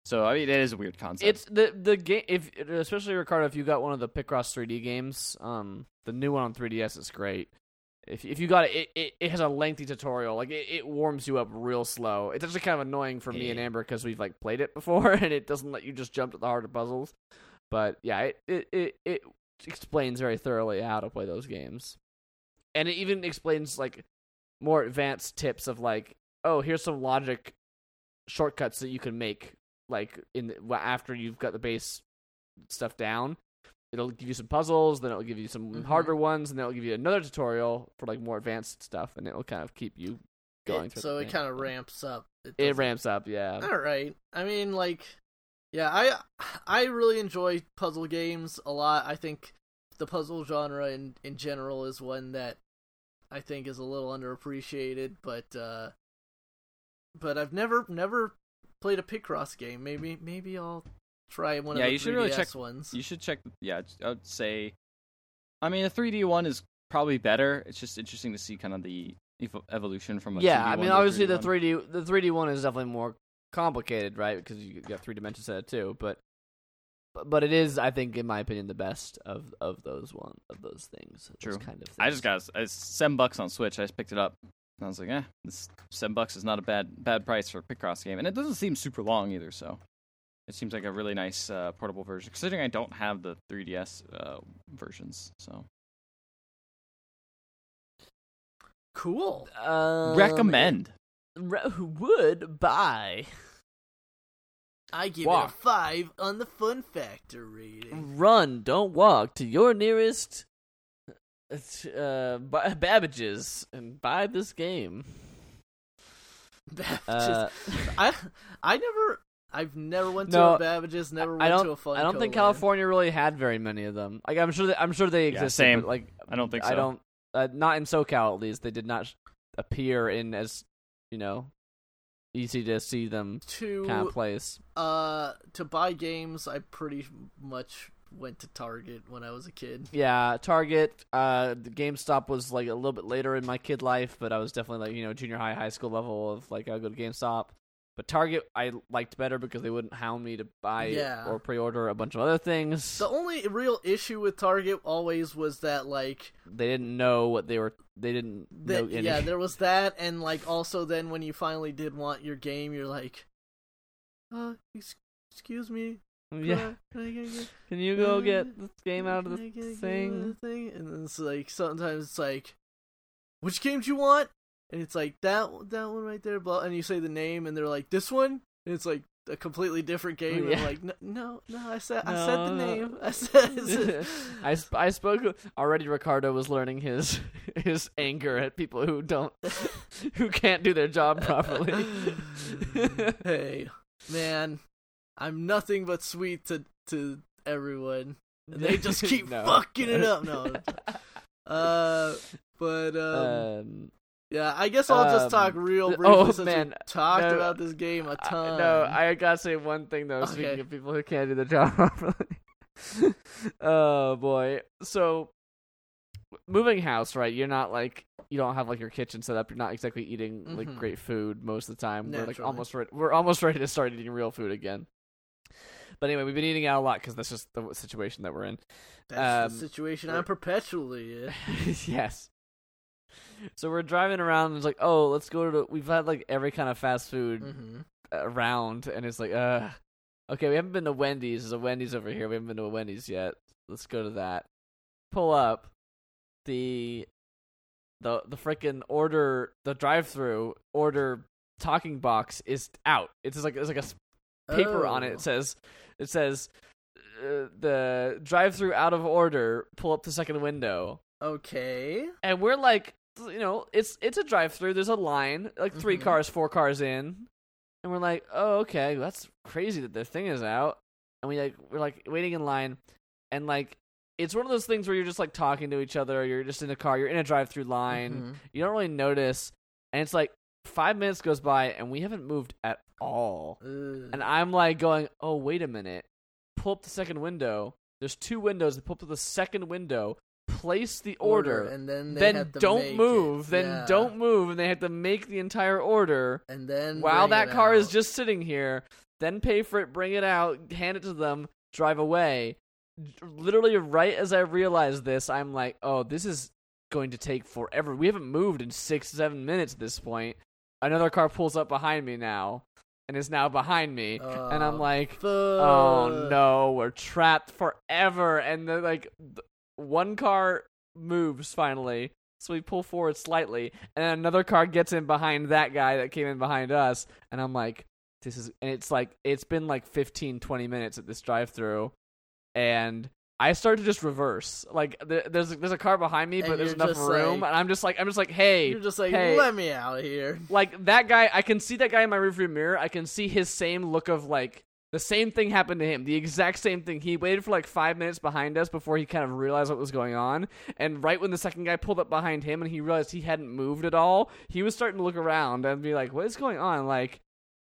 [SPEAKER 2] so I mean, it is a weird concept.
[SPEAKER 1] It's the the game. If especially Ricardo, if you got one of the Picross 3D games, um, the new one on 3DS is great. If if you got it, it, it, it has a lengthy tutorial. Like it, it warms you up real slow. It's actually kind of annoying for me and Amber because we've like played it before [LAUGHS] and it doesn't let you just jump to the harder puzzles. But yeah, it it, it, it explains very thoroughly how to play those games, and it even explains like more advanced tips of like, oh, here's some logic shortcuts that you can make like in the, after you've got the base stuff down. It'll give you some puzzles, then it'll give you some
[SPEAKER 3] Mhm.
[SPEAKER 1] harder ones, and then it'll give you another tutorial for like more advanced stuff, and it'll kind of keep you going
[SPEAKER 3] It,
[SPEAKER 1] through.
[SPEAKER 3] so it kind of ramps up.
[SPEAKER 1] It
[SPEAKER 3] doesn't-
[SPEAKER 1] ramps up, yeah.
[SPEAKER 3] All right. I mean, like, yeah, I I really enjoy puzzle games a lot. I think the puzzle genre in in general is one that I think is a little underappreciated, but uh but I've never never played a Picross game. Maybe maybe I'll try one
[SPEAKER 2] Yeah,
[SPEAKER 3] of the
[SPEAKER 2] you should really
[SPEAKER 3] 3DS
[SPEAKER 2] check-
[SPEAKER 3] ones.
[SPEAKER 2] You should check. Yeah, I would say. I mean, the 3D one is probably better. It's just interesting to see kind of the evo- evolution from a
[SPEAKER 1] Yeah,
[SPEAKER 2] 2D
[SPEAKER 1] I mean,
[SPEAKER 2] to
[SPEAKER 1] obviously
[SPEAKER 2] 3D
[SPEAKER 1] the 3D the 3D one is definitely more complicated, right? Because you got three dimensions in it too. But but- but it is, I think, in my opinion, the best of of those one of those things. those
[SPEAKER 2] True.
[SPEAKER 1] kind of. Things.
[SPEAKER 2] I just got it's seven bucks on Switch. I just picked it up. And I was like, eh, this seven bucks is not a bad bad price for a Picross game, and it doesn't seem super long either. So it seems like a really nice uh, portable version. Considering I don't have the 3DS uh, versions, so
[SPEAKER 3] cool.
[SPEAKER 1] Um,
[SPEAKER 2] recommend.
[SPEAKER 1] re- would buy
[SPEAKER 3] I give it a five on the Fun Factor rating.
[SPEAKER 1] run, don't walk to your nearest uh Babbage's and buy this game.
[SPEAKER 3] Babbage's.
[SPEAKER 1] Uh,
[SPEAKER 3] I I never I've never went to
[SPEAKER 1] No,
[SPEAKER 3] a Babbage's, never went
[SPEAKER 1] I don't.
[SPEAKER 3] to a fun.
[SPEAKER 1] I don't think California really had very many of them. Like I'm sure. That, I'm sure they
[SPEAKER 2] Yeah,
[SPEAKER 1] existed.
[SPEAKER 2] same.
[SPEAKER 1] But like
[SPEAKER 2] I don't think so.
[SPEAKER 1] I don't. Uh, not in SoCal, at least. They did not sh- appear in as you know easy to see them
[SPEAKER 3] to
[SPEAKER 1] kind of place.
[SPEAKER 3] uh to buy games. I pretty much went to Target when I was a kid.
[SPEAKER 1] Yeah, Target. Uh, the GameStop was like a little bit later in my kid life, but I was definitely like you know junior high, high school level of like I go to GameStop. But Target I liked better because they wouldn't hound me to buy
[SPEAKER 3] Yeah.
[SPEAKER 1] or pre-order a bunch of other things.
[SPEAKER 3] The only real issue with Target always was that like
[SPEAKER 1] they didn't know what they were. They didn't any.
[SPEAKER 3] yeah, [LAUGHS] there was that and like also then when you finally did want your game, you're like, uh, excuse me,
[SPEAKER 1] yeah.
[SPEAKER 3] can I get- [LAUGHS]
[SPEAKER 1] Can you go
[SPEAKER 3] uh,
[SPEAKER 1] get this game out of the thing?
[SPEAKER 3] the thing? And then it's like sometimes it's like, which game do you want? And it's like that that one right there, blah. And you say the name, and they're like this one, and it's like a completely different game. And [LAUGHS]
[SPEAKER 1] Yeah.
[SPEAKER 3] I'm like, no, no, no, I said I said the
[SPEAKER 1] No, no.
[SPEAKER 3] name. I [LAUGHS] said. [LAUGHS]
[SPEAKER 1] I, sp- I spoke already. Ricardo was learning his his anger at people who don't who can't do their job properly.
[SPEAKER 3] hey, man, I'm nothing but sweet to to everyone. And they just keep
[SPEAKER 1] No.
[SPEAKER 3] fucking it up. No. Uh, but um,
[SPEAKER 1] um,
[SPEAKER 3] yeah, I guess I'll just
[SPEAKER 1] um,
[SPEAKER 3] talk real
[SPEAKER 1] th- [LAUGHS]
[SPEAKER 3] briefly
[SPEAKER 1] oh,
[SPEAKER 3] since we talked
[SPEAKER 1] no,
[SPEAKER 3] about this game a ton.
[SPEAKER 1] no, I gotta say one thing though.
[SPEAKER 3] Okay.
[SPEAKER 1] Speaking of people who can't do their job [LAUGHS] properly, [LAUGHS] oh boy. So moving house, right? You're not like you don't have like your kitchen set up. You're not exactly eating like
[SPEAKER 3] Mhm.
[SPEAKER 1] great food most of the time. We're like almost ready. We're almost ready to start eating real food again. But anyway, we've been eating out a lot because that's just the situation that we're in.
[SPEAKER 3] That's
[SPEAKER 1] Um,
[SPEAKER 3] the situation I'm perpetually in.
[SPEAKER 1] yes. So we're driving around and it's like, oh, let's go to. We've had like every kind of fast food
[SPEAKER 3] hmm
[SPEAKER 1] around, and it's like, uh, okay, we haven't been to Wendy's. There's a Wendy's over here. We haven't been to a Wendy's yet. Let's go to that. Pull up the the the freaking order the drive-through order talking box is out. It's just like it's like a paper on it.
[SPEAKER 3] Oh.
[SPEAKER 1] It says it says uh, the drive-through out of order. Pull up the second window
[SPEAKER 3] Okay.
[SPEAKER 1] and we're like you know it's it's a drive through there's a line like 3
[SPEAKER 3] Mhm.
[SPEAKER 1] cars four cars in. And we're like oh okay. That's crazy that the thing is out. And we like we're like waiting in line. And like it's one of those things where you're just like talking to each other you're just in a car you're in a drive through line.
[SPEAKER 3] Mhm.
[SPEAKER 1] you don't really notice. And it's like five minutes goes by and we haven't moved at all.
[SPEAKER 3] Ugh.
[SPEAKER 1] and i'm like going oh wait a minute. Pull up the second window. There's two windows pull up to the second window place the order
[SPEAKER 3] and then they
[SPEAKER 1] then
[SPEAKER 3] have to
[SPEAKER 1] don't move.
[SPEAKER 3] it.
[SPEAKER 1] Then
[SPEAKER 3] Yeah.
[SPEAKER 1] don't move, and they have to make the entire order
[SPEAKER 3] And then
[SPEAKER 1] while that car is just sitting here. Then pay for it, bring it out, hand it to them, drive away. Literally, right as I realize this, I'm like, "Oh, this is going to take forever." We haven't moved in six, seven minutes at this point. Another car pulls up behind me now, and is now behind me, and I'm
[SPEAKER 3] Oh,
[SPEAKER 1] like,
[SPEAKER 3] Fuck.
[SPEAKER 1] oh no, we're trapped forever. And then like one car moves finally, so we pull forward slightly, and then another car gets in behind that guy that came in behind us, and I'm like, this is, and it's like it's been like 15, 20 minutes at this drive-through, and. I start to just reverse. Like there, there's there's a car behind me,
[SPEAKER 3] And
[SPEAKER 1] but there's enough room,
[SPEAKER 3] like-
[SPEAKER 1] and I'm just like I'm just like, hey,
[SPEAKER 3] You're just like,
[SPEAKER 1] hey.
[SPEAKER 3] let me out of here.
[SPEAKER 1] like that guy i can see that guy in my rearview mirror i can see his same look of like the same thing happened to him the exact same thing he waited for like five minutes behind us before he kind of realized what was going on and right when the second guy pulled up behind him and he realized he hadn't moved at all he was starting to look around and be like what is going on like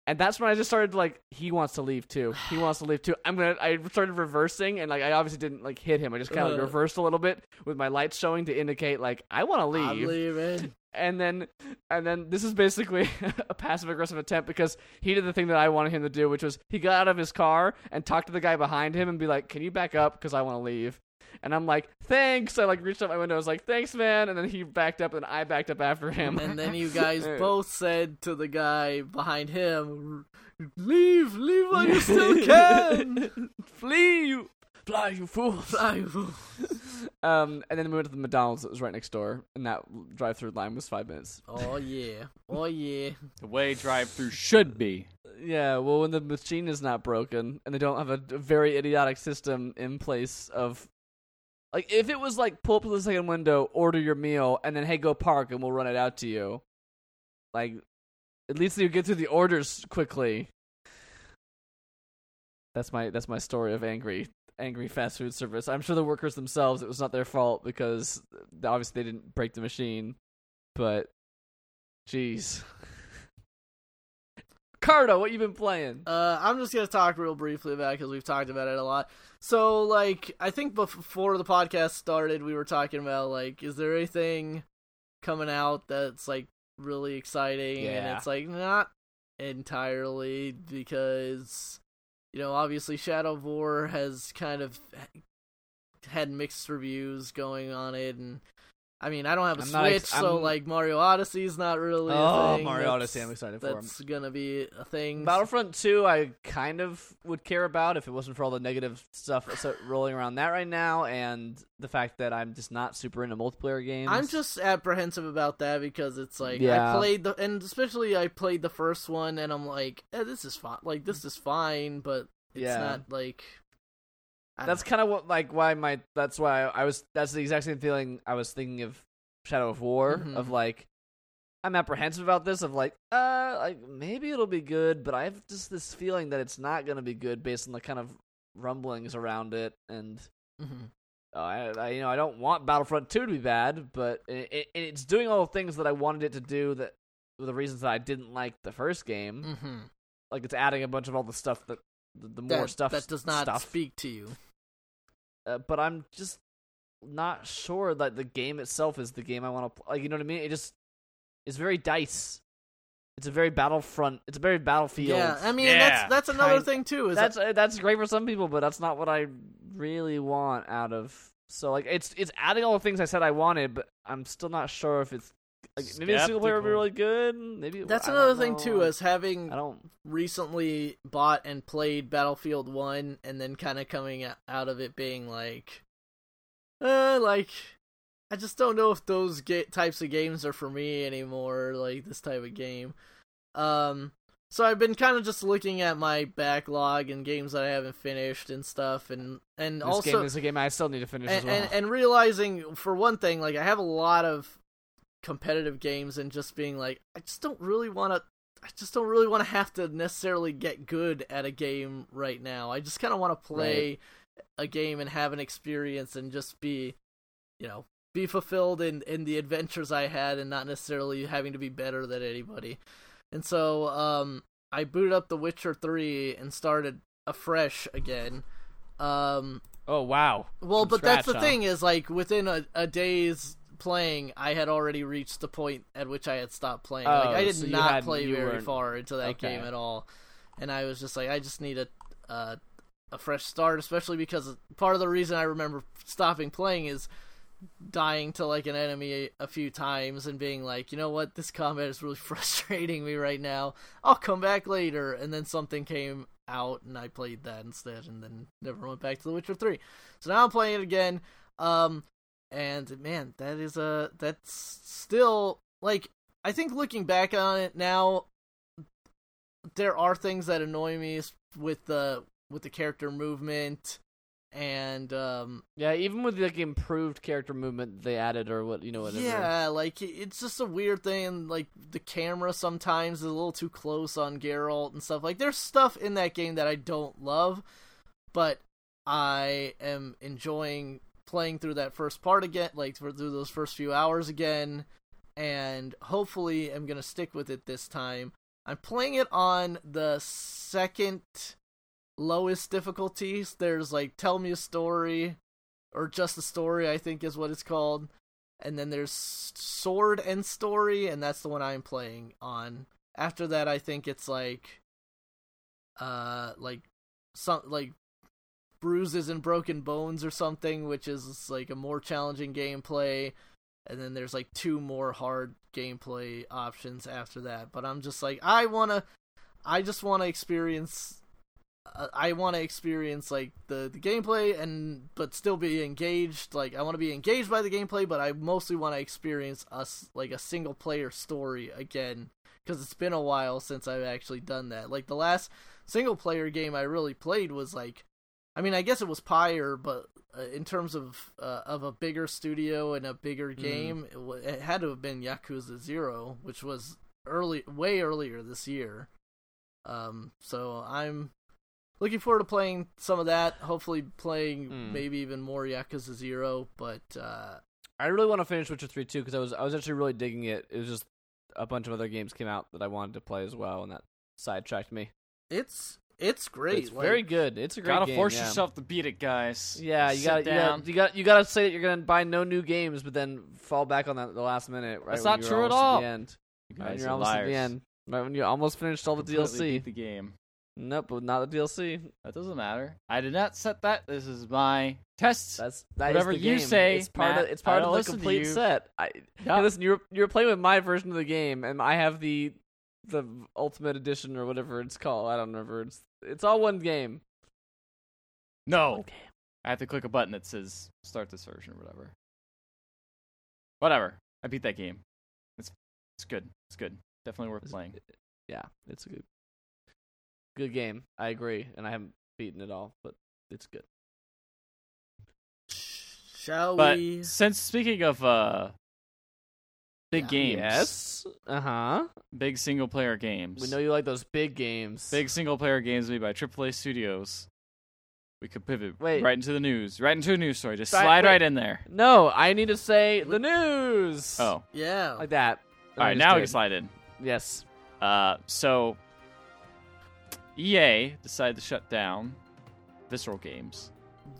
[SPEAKER 1] and that's when I just started like he wants to leave too. He wants to leave too. I'm gonna. I started reversing and like I obviously didn't like hit him. I just kind of like, reversed a little bit with my lights showing to indicate like I want to leave
[SPEAKER 3] I'm leaving.
[SPEAKER 1] And then and then this is basically [LAUGHS] a passive aggressive attempt because he did the thing that I wanted him to do, which was he got out of his car and talked to the guy behind him and be like, "Can you back up? Because I want to leave." And I'm like, "Thanks." I like reached out my window. I was like, "Thanks, man." And then he backed up, and I backed up after him.
[SPEAKER 3] And then you [LAUGHS] guys both said to the guy behind him, "Leave, leave while you still [LAUGHS] can."
[SPEAKER 1] flee, you fly, you fools. [LAUGHS]
[SPEAKER 3] Fly.
[SPEAKER 1] you [LAUGHS] Um, and then we went to the McDonald's that was right next door, and that drive-through line was five minutes.
[SPEAKER 3] oh yeah, oh yeah.
[SPEAKER 2] The way drive-through should be.
[SPEAKER 1] Yeah, well, when the machine is not broken and they don't have a, a very idiotic system in place of, like, if it was like pull up to the second window, order your meal, and then hey, go park, and we'll run it out to you. Like, at least you get through the orders quickly. That's my that's my story of angry angry fast food service. I'm sure the workers themselves it was not their fault because obviously they didn't break the machine, but jeez. [LAUGHS] Cardo, what you been playing?
[SPEAKER 3] Uh, I'm just gonna talk real briefly about it because we've talked about it a lot. So, like, I think before the podcast started, we were talking about like, is there anything coming out that's like really exciting? And
[SPEAKER 1] Yeah.
[SPEAKER 3] it's like not entirely because you know, obviously, Shadow of War has kind of had mixed reviews going on it, and I mean, I don't have a
[SPEAKER 1] I'm
[SPEAKER 3] Switch,
[SPEAKER 1] ex-
[SPEAKER 3] so
[SPEAKER 1] I'm-
[SPEAKER 3] like Mario Odyssey is not really a
[SPEAKER 1] Oh,
[SPEAKER 3] thing.
[SPEAKER 1] Mario Odyssey, I'm excited for.
[SPEAKER 3] That's gonna be a thing.
[SPEAKER 1] Battlefront 2, I kind of would care about if it wasn't for all the negative stuff rolling around that right now, and the fact that I'm just not super into multiplayer games.
[SPEAKER 3] I'm just apprehensive about that because it's like
[SPEAKER 1] Yeah.
[SPEAKER 3] I played the and especially I played the first one and I'm like, eh, this is fine. Like this is fine, but it's
[SPEAKER 1] Yeah.
[SPEAKER 3] not like. I
[SPEAKER 1] That's kind of what like why my that's why I was that's the exact same feeling I was thinking of Shadow of War
[SPEAKER 3] Mhm.
[SPEAKER 1] of like I'm apprehensive about this of like uh like maybe it'll be good but I have just this feeling that it's not going to be good based on the kind of rumblings around it and
[SPEAKER 3] Mhm.
[SPEAKER 1] uh, I, I you know I don't want Battlefront 2 to be bad but it, it, it's doing all the things that I wanted it to do that the reasons that I didn't like the first game
[SPEAKER 3] Mhm.
[SPEAKER 1] like it's adding a bunch of all the stuff that the, the
[SPEAKER 3] that,
[SPEAKER 1] more stuff
[SPEAKER 3] that does not
[SPEAKER 1] stuff
[SPEAKER 3] speak to you.
[SPEAKER 1] uh, but I'm just not sure that the game itself is the game I want to play. Like, you know what I mean? It just it's very dice. It's a very battlefront. It's a very battlefield.
[SPEAKER 3] Yeah, I mean
[SPEAKER 2] Yeah,
[SPEAKER 3] that's that's another
[SPEAKER 1] kind-
[SPEAKER 3] thing too. Is
[SPEAKER 1] that's uh, that's great for some people, but that's not what I really want out of. So like, it's it's adding all the things I said I wanted, but I'm still not sure if it's like maybe the single player would be really good. Maybe
[SPEAKER 3] that's another
[SPEAKER 1] don't
[SPEAKER 3] thing too.
[SPEAKER 1] know.
[SPEAKER 3] As having
[SPEAKER 1] I don't.
[SPEAKER 3] recently bought and played Battlefield One, and then kind of coming out of it being like, uh, like I just don't know if those ga- types of games are for me anymore. Like this type of game. Um, so I've been kind of just looking at my backlog and games that I haven't finished and stuff, and and
[SPEAKER 1] This
[SPEAKER 3] also
[SPEAKER 1] game is a game I still need to finish as
[SPEAKER 3] and,
[SPEAKER 1] well.
[SPEAKER 3] and, and realizing for one thing like i have a lot of competitive games and just being like i just don't really want to i just don't really want to have to necessarily get good at a game right now i just kind of want to play a game and have an experience and just be you know be fulfilled in in the adventures i had and not necessarily having to be better than anybody and so um i booted up the witcher 3 and started afresh again um
[SPEAKER 1] oh wow.
[SPEAKER 3] well,
[SPEAKER 1] From
[SPEAKER 3] but that's the
[SPEAKER 1] huh?
[SPEAKER 3] thing is like within a, a day's playing, I had already reached the point at which I had stopped playing. like
[SPEAKER 1] Oh,
[SPEAKER 3] I did
[SPEAKER 1] so
[SPEAKER 3] not play very
[SPEAKER 1] weren't-
[SPEAKER 3] far into that
[SPEAKER 1] Okay.
[SPEAKER 3] game at all, and I was just like, I just need a uh, a fresh start, especially because part of the reason I remember stopping playing is dying to like an enemy a, a few times and being like, you know what, this combat is really [LAUGHS] frustrating me right now. I'll come back later, and then something came out and I played that instead, and then never went back to The Witcher Three. So now I'm playing it again. Um, and man, that is a that's still like I think looking back on it now, there are things that annoy me with the with the character movement and um
[SPEAKER 1] Yeah, even with like improved character movement they added or what you know whatever.
[SPEAKER 3] yeah, like it's just a weird thing. Like the camera sometimes is a little too close on Geralt and stuff. Like there's stuff in that game that I don't love, but I am enjoying playing through that first part again, like through those first few hours again, and hopefully I'm gonna stick with it this time. I'm playing it on the second lowest difficulties. There's like tell me a story or just a story, I think is what it's called. And then there's sword and story, and that's the one I'm playing on. After that, I think it's like, uh, like some like bruises and broken bones or something, which is like a more challenging gameplay. And then there's like two more hard gameplay options after that. But I'm just like, I wanna, I just wanna experience uh, I want to experience like the the gameplay and but still be engaged. Like I want to be engaged by the gameplay, but I mostly want to experience us like a single player story again because it's been a while since I've actually done that. Like the last single player game I really played was like, I mean, I guess it was Pyre, but uh, in terms of uh, of a bigger studio and a bigger game, it, w- it had to have been Yakuza Zero, which was early, way earlier this year. Um, so I'm looking forward to playing some of that. Hopefully, playing
[SPEAKER 1] Hmm.
[SPEAKER 3] maybe even more Yakuza Zero. But uh,
[SPEAKER 1] I really want to finish Witcher 3 too because I was I was actually really digging it. It was just a bunch of other games came out that I wanted to play as well, and that sidetracked me.
[SPEAKER 3] it's it's great.
[SPEAKER 1] It's
[SPEAKER 3] like,
[SPEAKER 1] very good. It's a great game.
[SPEAKER 2] You Gotta
[SPEAKER 1] game.
[SPEAKER 2] force
[SPEAKER 1] yeah.
[SPEAKER 2] yourself to beat it, guys.
[SPEAKER 1] Yeah, you got you got you got you got to say that you're gonna buy no new games, but then fall back on that the last minute. Right,
[SPEAKER 2] That's not true at
[SPEAKER 1] almost
[SPEAKER 2] all.
[SPEAKER 1] the end.
[SPEAKER 2] You
[SPEAKER 1] Right when
[SPEAKER 2] guys
[SPEAKER 1] you're
[SPEAKER 2] are
[SPEAKER 1] almost at the end. Right when you almost finished all the
[SPEAKER 2] Completely
[SPEAKER 1] DLC.
[SPEAKER 2] beat the game.
[SPEAKER 1] Nope, but not the DLC.
[SPEAKER 2] That doesn't matter. I did not set that. This is my tests.
[SPEAKER 1] That's that is
[SPEAKER 2] Whatever
[SPEAKER 1] the
[SPEAKER 2] you
[SPEAKER 1] game.
[SPEAKER 2] say,
[SPEAKER 1] It's part
[SPEAKER 2] Matt,
[SPEAKER 1] of it's part of the complete set. I
[SPEAKER 2] Yeah.
[SPEAKER 1] hey, listen. You're you're playing with my version of the game, and I have the the ultimate edition or whatever it's called. I don't remember. It's it's all one game.
[SPEAKER 2] no. I have to click a button that says start this version or whatever. Whatever. I beat that game. It's it's good. It's good. Definitely worth
[SPEAKER 1] It's-
[SPEAKER 2] playing.
[SPEAKER 1] Yeah, it's a good good game. I agree, and I haven't beaten it all, but it's good.
[SPEAKER 3] Shall
[SPEAKER 2] But
[SPEAKER 3] we?
[SPEAKER 2] since speaking of uh big games,
[SPEAKER 1] Yes. Uh huh.
[SPEAKER 2] big single player games.
[SPEAKER 1] We know you like those big games.
[SPEAKER 2] big single player games made by AAA studios. We could pivot
[SPEAKER 1] Wait.
[SPEAKER 2] right into the news, right into a news story. Just slide
[SPEAKER 1] wait.
[SPEAKER 2] right in there.
[SPEAKER 1] No, I need to say the news.
[SPEAKER 2] Oh,
[SPEAKER 3] yeah.
[SPEAKER 1] like that.
[SPEAKER 2] all right.
[SPEAKER 1] I just
[SPEAKER 2] Now we can slide in.
[SPEAKER 1] Yes.
[SPEAKER 2] Uh, so EA decided to shut down Visceral Games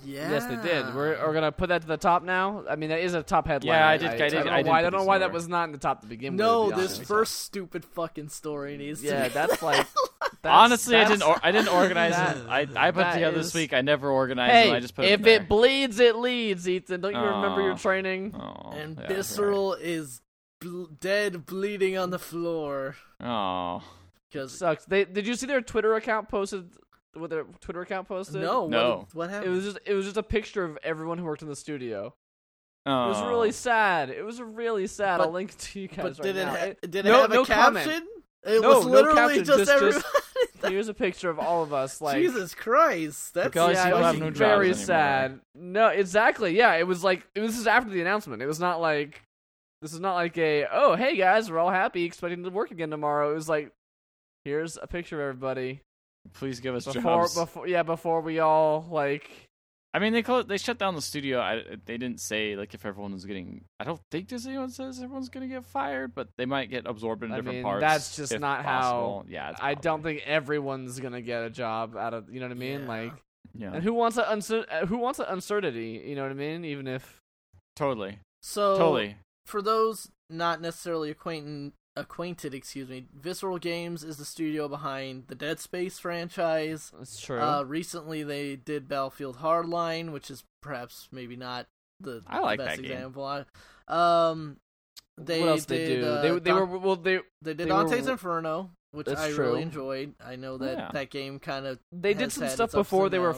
[SPEAKER 3] Yeah.
[SPEAKER 1] Yes, they did. We're, we're gonna put that to the top now. I mean, that is a top headline.
[SPEAKER 2] Yeah, I did- I
[SPEAKER 1] don't
[SPEAKER 2] did-
[SPEAKER 1] know
[SPEAKER 2] I
[SPEAKER 1] why. I don't know why that was not in the top to begin
[SPEAKER 3] No,
[SPEAKER 1] with. to be
[SPEAKER 3] this
[SPEAKER 1] honest.
[SPEAKER 3] first stupid fucking story needs to.
[SPEAKER 1] Yeah,
[SPEAKER 3] be-
[SPEAKER 1] that's like. [LAUGHS] That's,
[SPEAKER 2] Honestly, I didn't. Or- I didn't [LAUGHS] organize
[SPEAKER 1] That-
[SPEAKER 2] it. I I put it together
[SPEAKER 1] is-
[SPEAKER 2] this week. I never organized
[SPEAKER 1] Hey,
[SPEAKER 2] it. I just put
[SPEAKER 1] if
[SPEAKER 2] it. in
[SPEAKER 1] it bleeds, it leads, Ethan. Don't you remember your
[SPEAKER 2] oh.
[SPEAKER 1] training?
[SPEAKER 2] oh,
[SPEAKER 3] and
[SPEAKER 2] yeah,
[SPEAKER 3] visceral is bl- dead, bleeding on the floor.
[SPEAKER 2] Oh,
[SPEAKER 3] Because
[SPEAKER 1] Sucks. They did you see their Twitter account posted? What their Twitter account posted?
[SPEAKER 3] no,
[SPEAKER 2] No.
[SPEAKER 3] What, what
[SPEAKER 1] It
[SPEAKER 3] happened?
[SPEAKER 1] was just it was just a picture of everyone who worked in the studio.
[SPEAKER 2] oh.
[SPEAKER 1] It was really oh. sad. It was really sad.
[SPEAKER 3] But-
[SPEAKER 1] I'll link it to you guys
[SPEAKER 3] but
[SPEAKER 1] right
[SPEAKER 3] did it
[SPEAKER 1] now.
[SPEAKER 3] ha-
[SPEAKER 1] It-
[SPEAKER 3] did it
[SPEAKER 1] no-
[SPEAKER 3] have a
[SPEAKER 1] no comment.
[SPEAKER 3] caption? It
[SPEAKER 1] No,
[SPEAKER 3] was
[SPEAKER 1] no
[SPEAKER 3] literally
[SPEAKER 1] caption,
[SPEAKER 3] just,
[SPEAKER 1] just-
[SPEAKER 3] everybody.
[SPEAKER 1] Here's a picture of all of us. [LAUGHS] Like
[SPEAKER 3] Jesus Christ, that's
[SPEAKER 2] Because
[SPEAKER 1] yeah,
[SPEAKER 2] you have
[SPEAKER 1] was
[SPEAKER 2] no
[SPEAKER 1] very
[SPEAKER 2] anymore.
[SPEAKER 1] sad. No, exactly. Yeah, it was like it was just after the announcement. It was not like this is not like a oh hey guys we're all happy expecting to work again tomorrow. It was like here's a picture of everybody
[SPEAKER 2] Please give us
[SPEAKER 1] before
[SPEAKER 2] jobs.
[SPEAKER 1] before yeah before we all like
[SPEAKER 2] I mean, they closed, they shut down the studio. I, they didn't say like if everyone was getting. I don't think there's anyone says everyone's gonna get fired, but they might get absorbed in
[SPEAKER 1] I
[SPEAKER 2] different
[SPEAKER 1] mean,
[SPEAKER 2] parts.
[SPEAKER 1] that's just not
[SPEAKER 2] possible.
[SPEAKER 1] how-
[SPEAKER 2] Yeah, it's
[SPEAKER 1] I don't think everyone's gonna get a job out of you know what I mean
[SPEAKER 3] Yeah.
[SPEAKER 1] like
[SPEAKER 2] Yeah,
[SPEAKER 1] and who wants a uncer- uh, who wants an uncertainty you know what I mean even if
[SPEAKER 2] totally,
[SPEAKER 3] so.
[SPEAKER 2] totally.
[SPEAKER 3] For those not necessarily acquainted, acquainted, excuse me, Visceral Games is the studio behind the Dead Space franchise.
[SPEAKER 1] it's true
[SPEAKER 3] Uh, recently, they did Battlefield Hardline, which is perhaps maybe not the
[SPEAKER 2] I like
[SPEAKER 3] best
[SPEAKER 2] that game.
[SPEAKER 3] example. I- Um, they
[SPEAKER 1] what else
[SPEAKER 3] did,
[SPEAKER 1] they do
[SPEAKER 3] uh,
[SPEAKER 1] they they were well they
[SPEAKER 3] they did
[SPEAKER 1] they
[SPEAKER 3] Dante's
[SPEAKER 1] were-
[SPEAKER 3] Inferno, which
[SPEAKER 1] That's
[SPEAKER 3] I
[SPEAKER 1] true.
[SPEAKER 3] really enjoyed. I know that
[SPEAKER 2] Yeah.
[SPEAKER 3] that game kind of
[SPEAKER 1] they did some stuff before they were.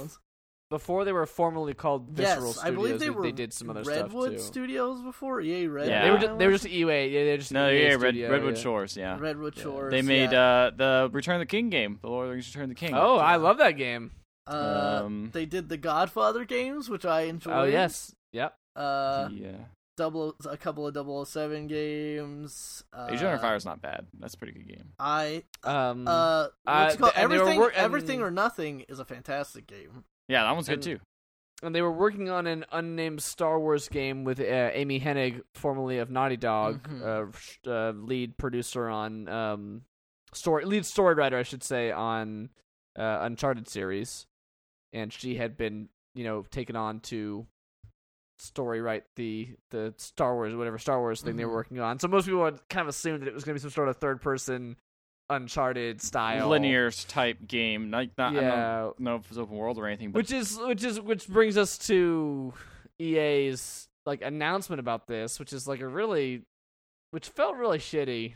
[SPEAKER 1] Before they were formally called Visceral
[SPEAKER 3] yes,
[SPEAKER 1] Studios.
[SPEAKER 3] I believe they were.
[SPEAKER 1] they did some other
[SPEAKER 3] Redwood
[SPEAKER 1] stuff too.
[SPEAKER 3] Studios before. EA Red.
[SPEAKER 2] Yeah.
[SPEAKER 1] They were just, they were just EA. Yeah, they were just
[SPEAKER 2] No,
[SPEAKER 1] EA
[SPEAKER 2] yeah, Red,
[SPEAKER 1] studio,
[SPEAKER 2] Redwood
[SPEAKER 1] yeah.
[SPEAKER 2] Shores. Yeah,
[SPEAKER 3] Redwood
[SPEAKER 1] Yeah.
[SPEAKER 3] Shores.
[SPEAKER 2] they made
[SPEAKER 3] yeah.
[SPEAKER 2] uh the Return of the King game, the Lord of the Rings Return of the King.
[SPEAKER 1] Oh, I love that game.
[SPEAKER 3] Uh,
[SPEAKER 2] um,
[SPEAKER 3] they did the Godfather games, which I enjoyed.
[SPEAKER 1] Oh yes, yep.
[SPEAKER 3] Uh,
[SPEAKER 2] yeah.
[SPEAKER 3] double a couple of 007 games. Uh,
[SPEAKER 2] Agent Under Fire is not bad. That's a pretty good game.
[SPEAKER 3] I
[SPEAKER 1] Um,
[SPEAKER 3] uh,
[SPEAKER 1] Uh,
[SPEAKER 3] what's it called?
[SPEAKER 1] th- were
[SPEAKER 3] everything,
[SPEAKER 1] and-
[SPEAKER 3] everything or nothing is a fantastic game.
[SPEAKER 2] Yeah, that one's good too.
[SPEAKER 1] and they were working on an unnamed Star Wars game with uh, Amy Hennig, formerly of Naughty Dog,
[SPEAKER 3] Mhm.
[SPEAKER 1] uh, uh, lead producer on um, story, lead story writer, I should say, on uh, Uncharted series, and she had been, you know, taken on to story write the the Star Wars whatever Star Wars thing they were
[SPEAKER 3] Mhm.
[SPEAKER 1] working on. So most people had kind of assumed that it was going to be some sort of third person Uncharted style
[SPEAKER 2] Linear type game. Like not, I don't
[SPEAKER 1] yeah,
[SPEAKER 2] know if it's open world or anything, but
[SPEAKER 1] which is which is which brings us to EA's like announcement about this, which is like a really, which felt really shitty.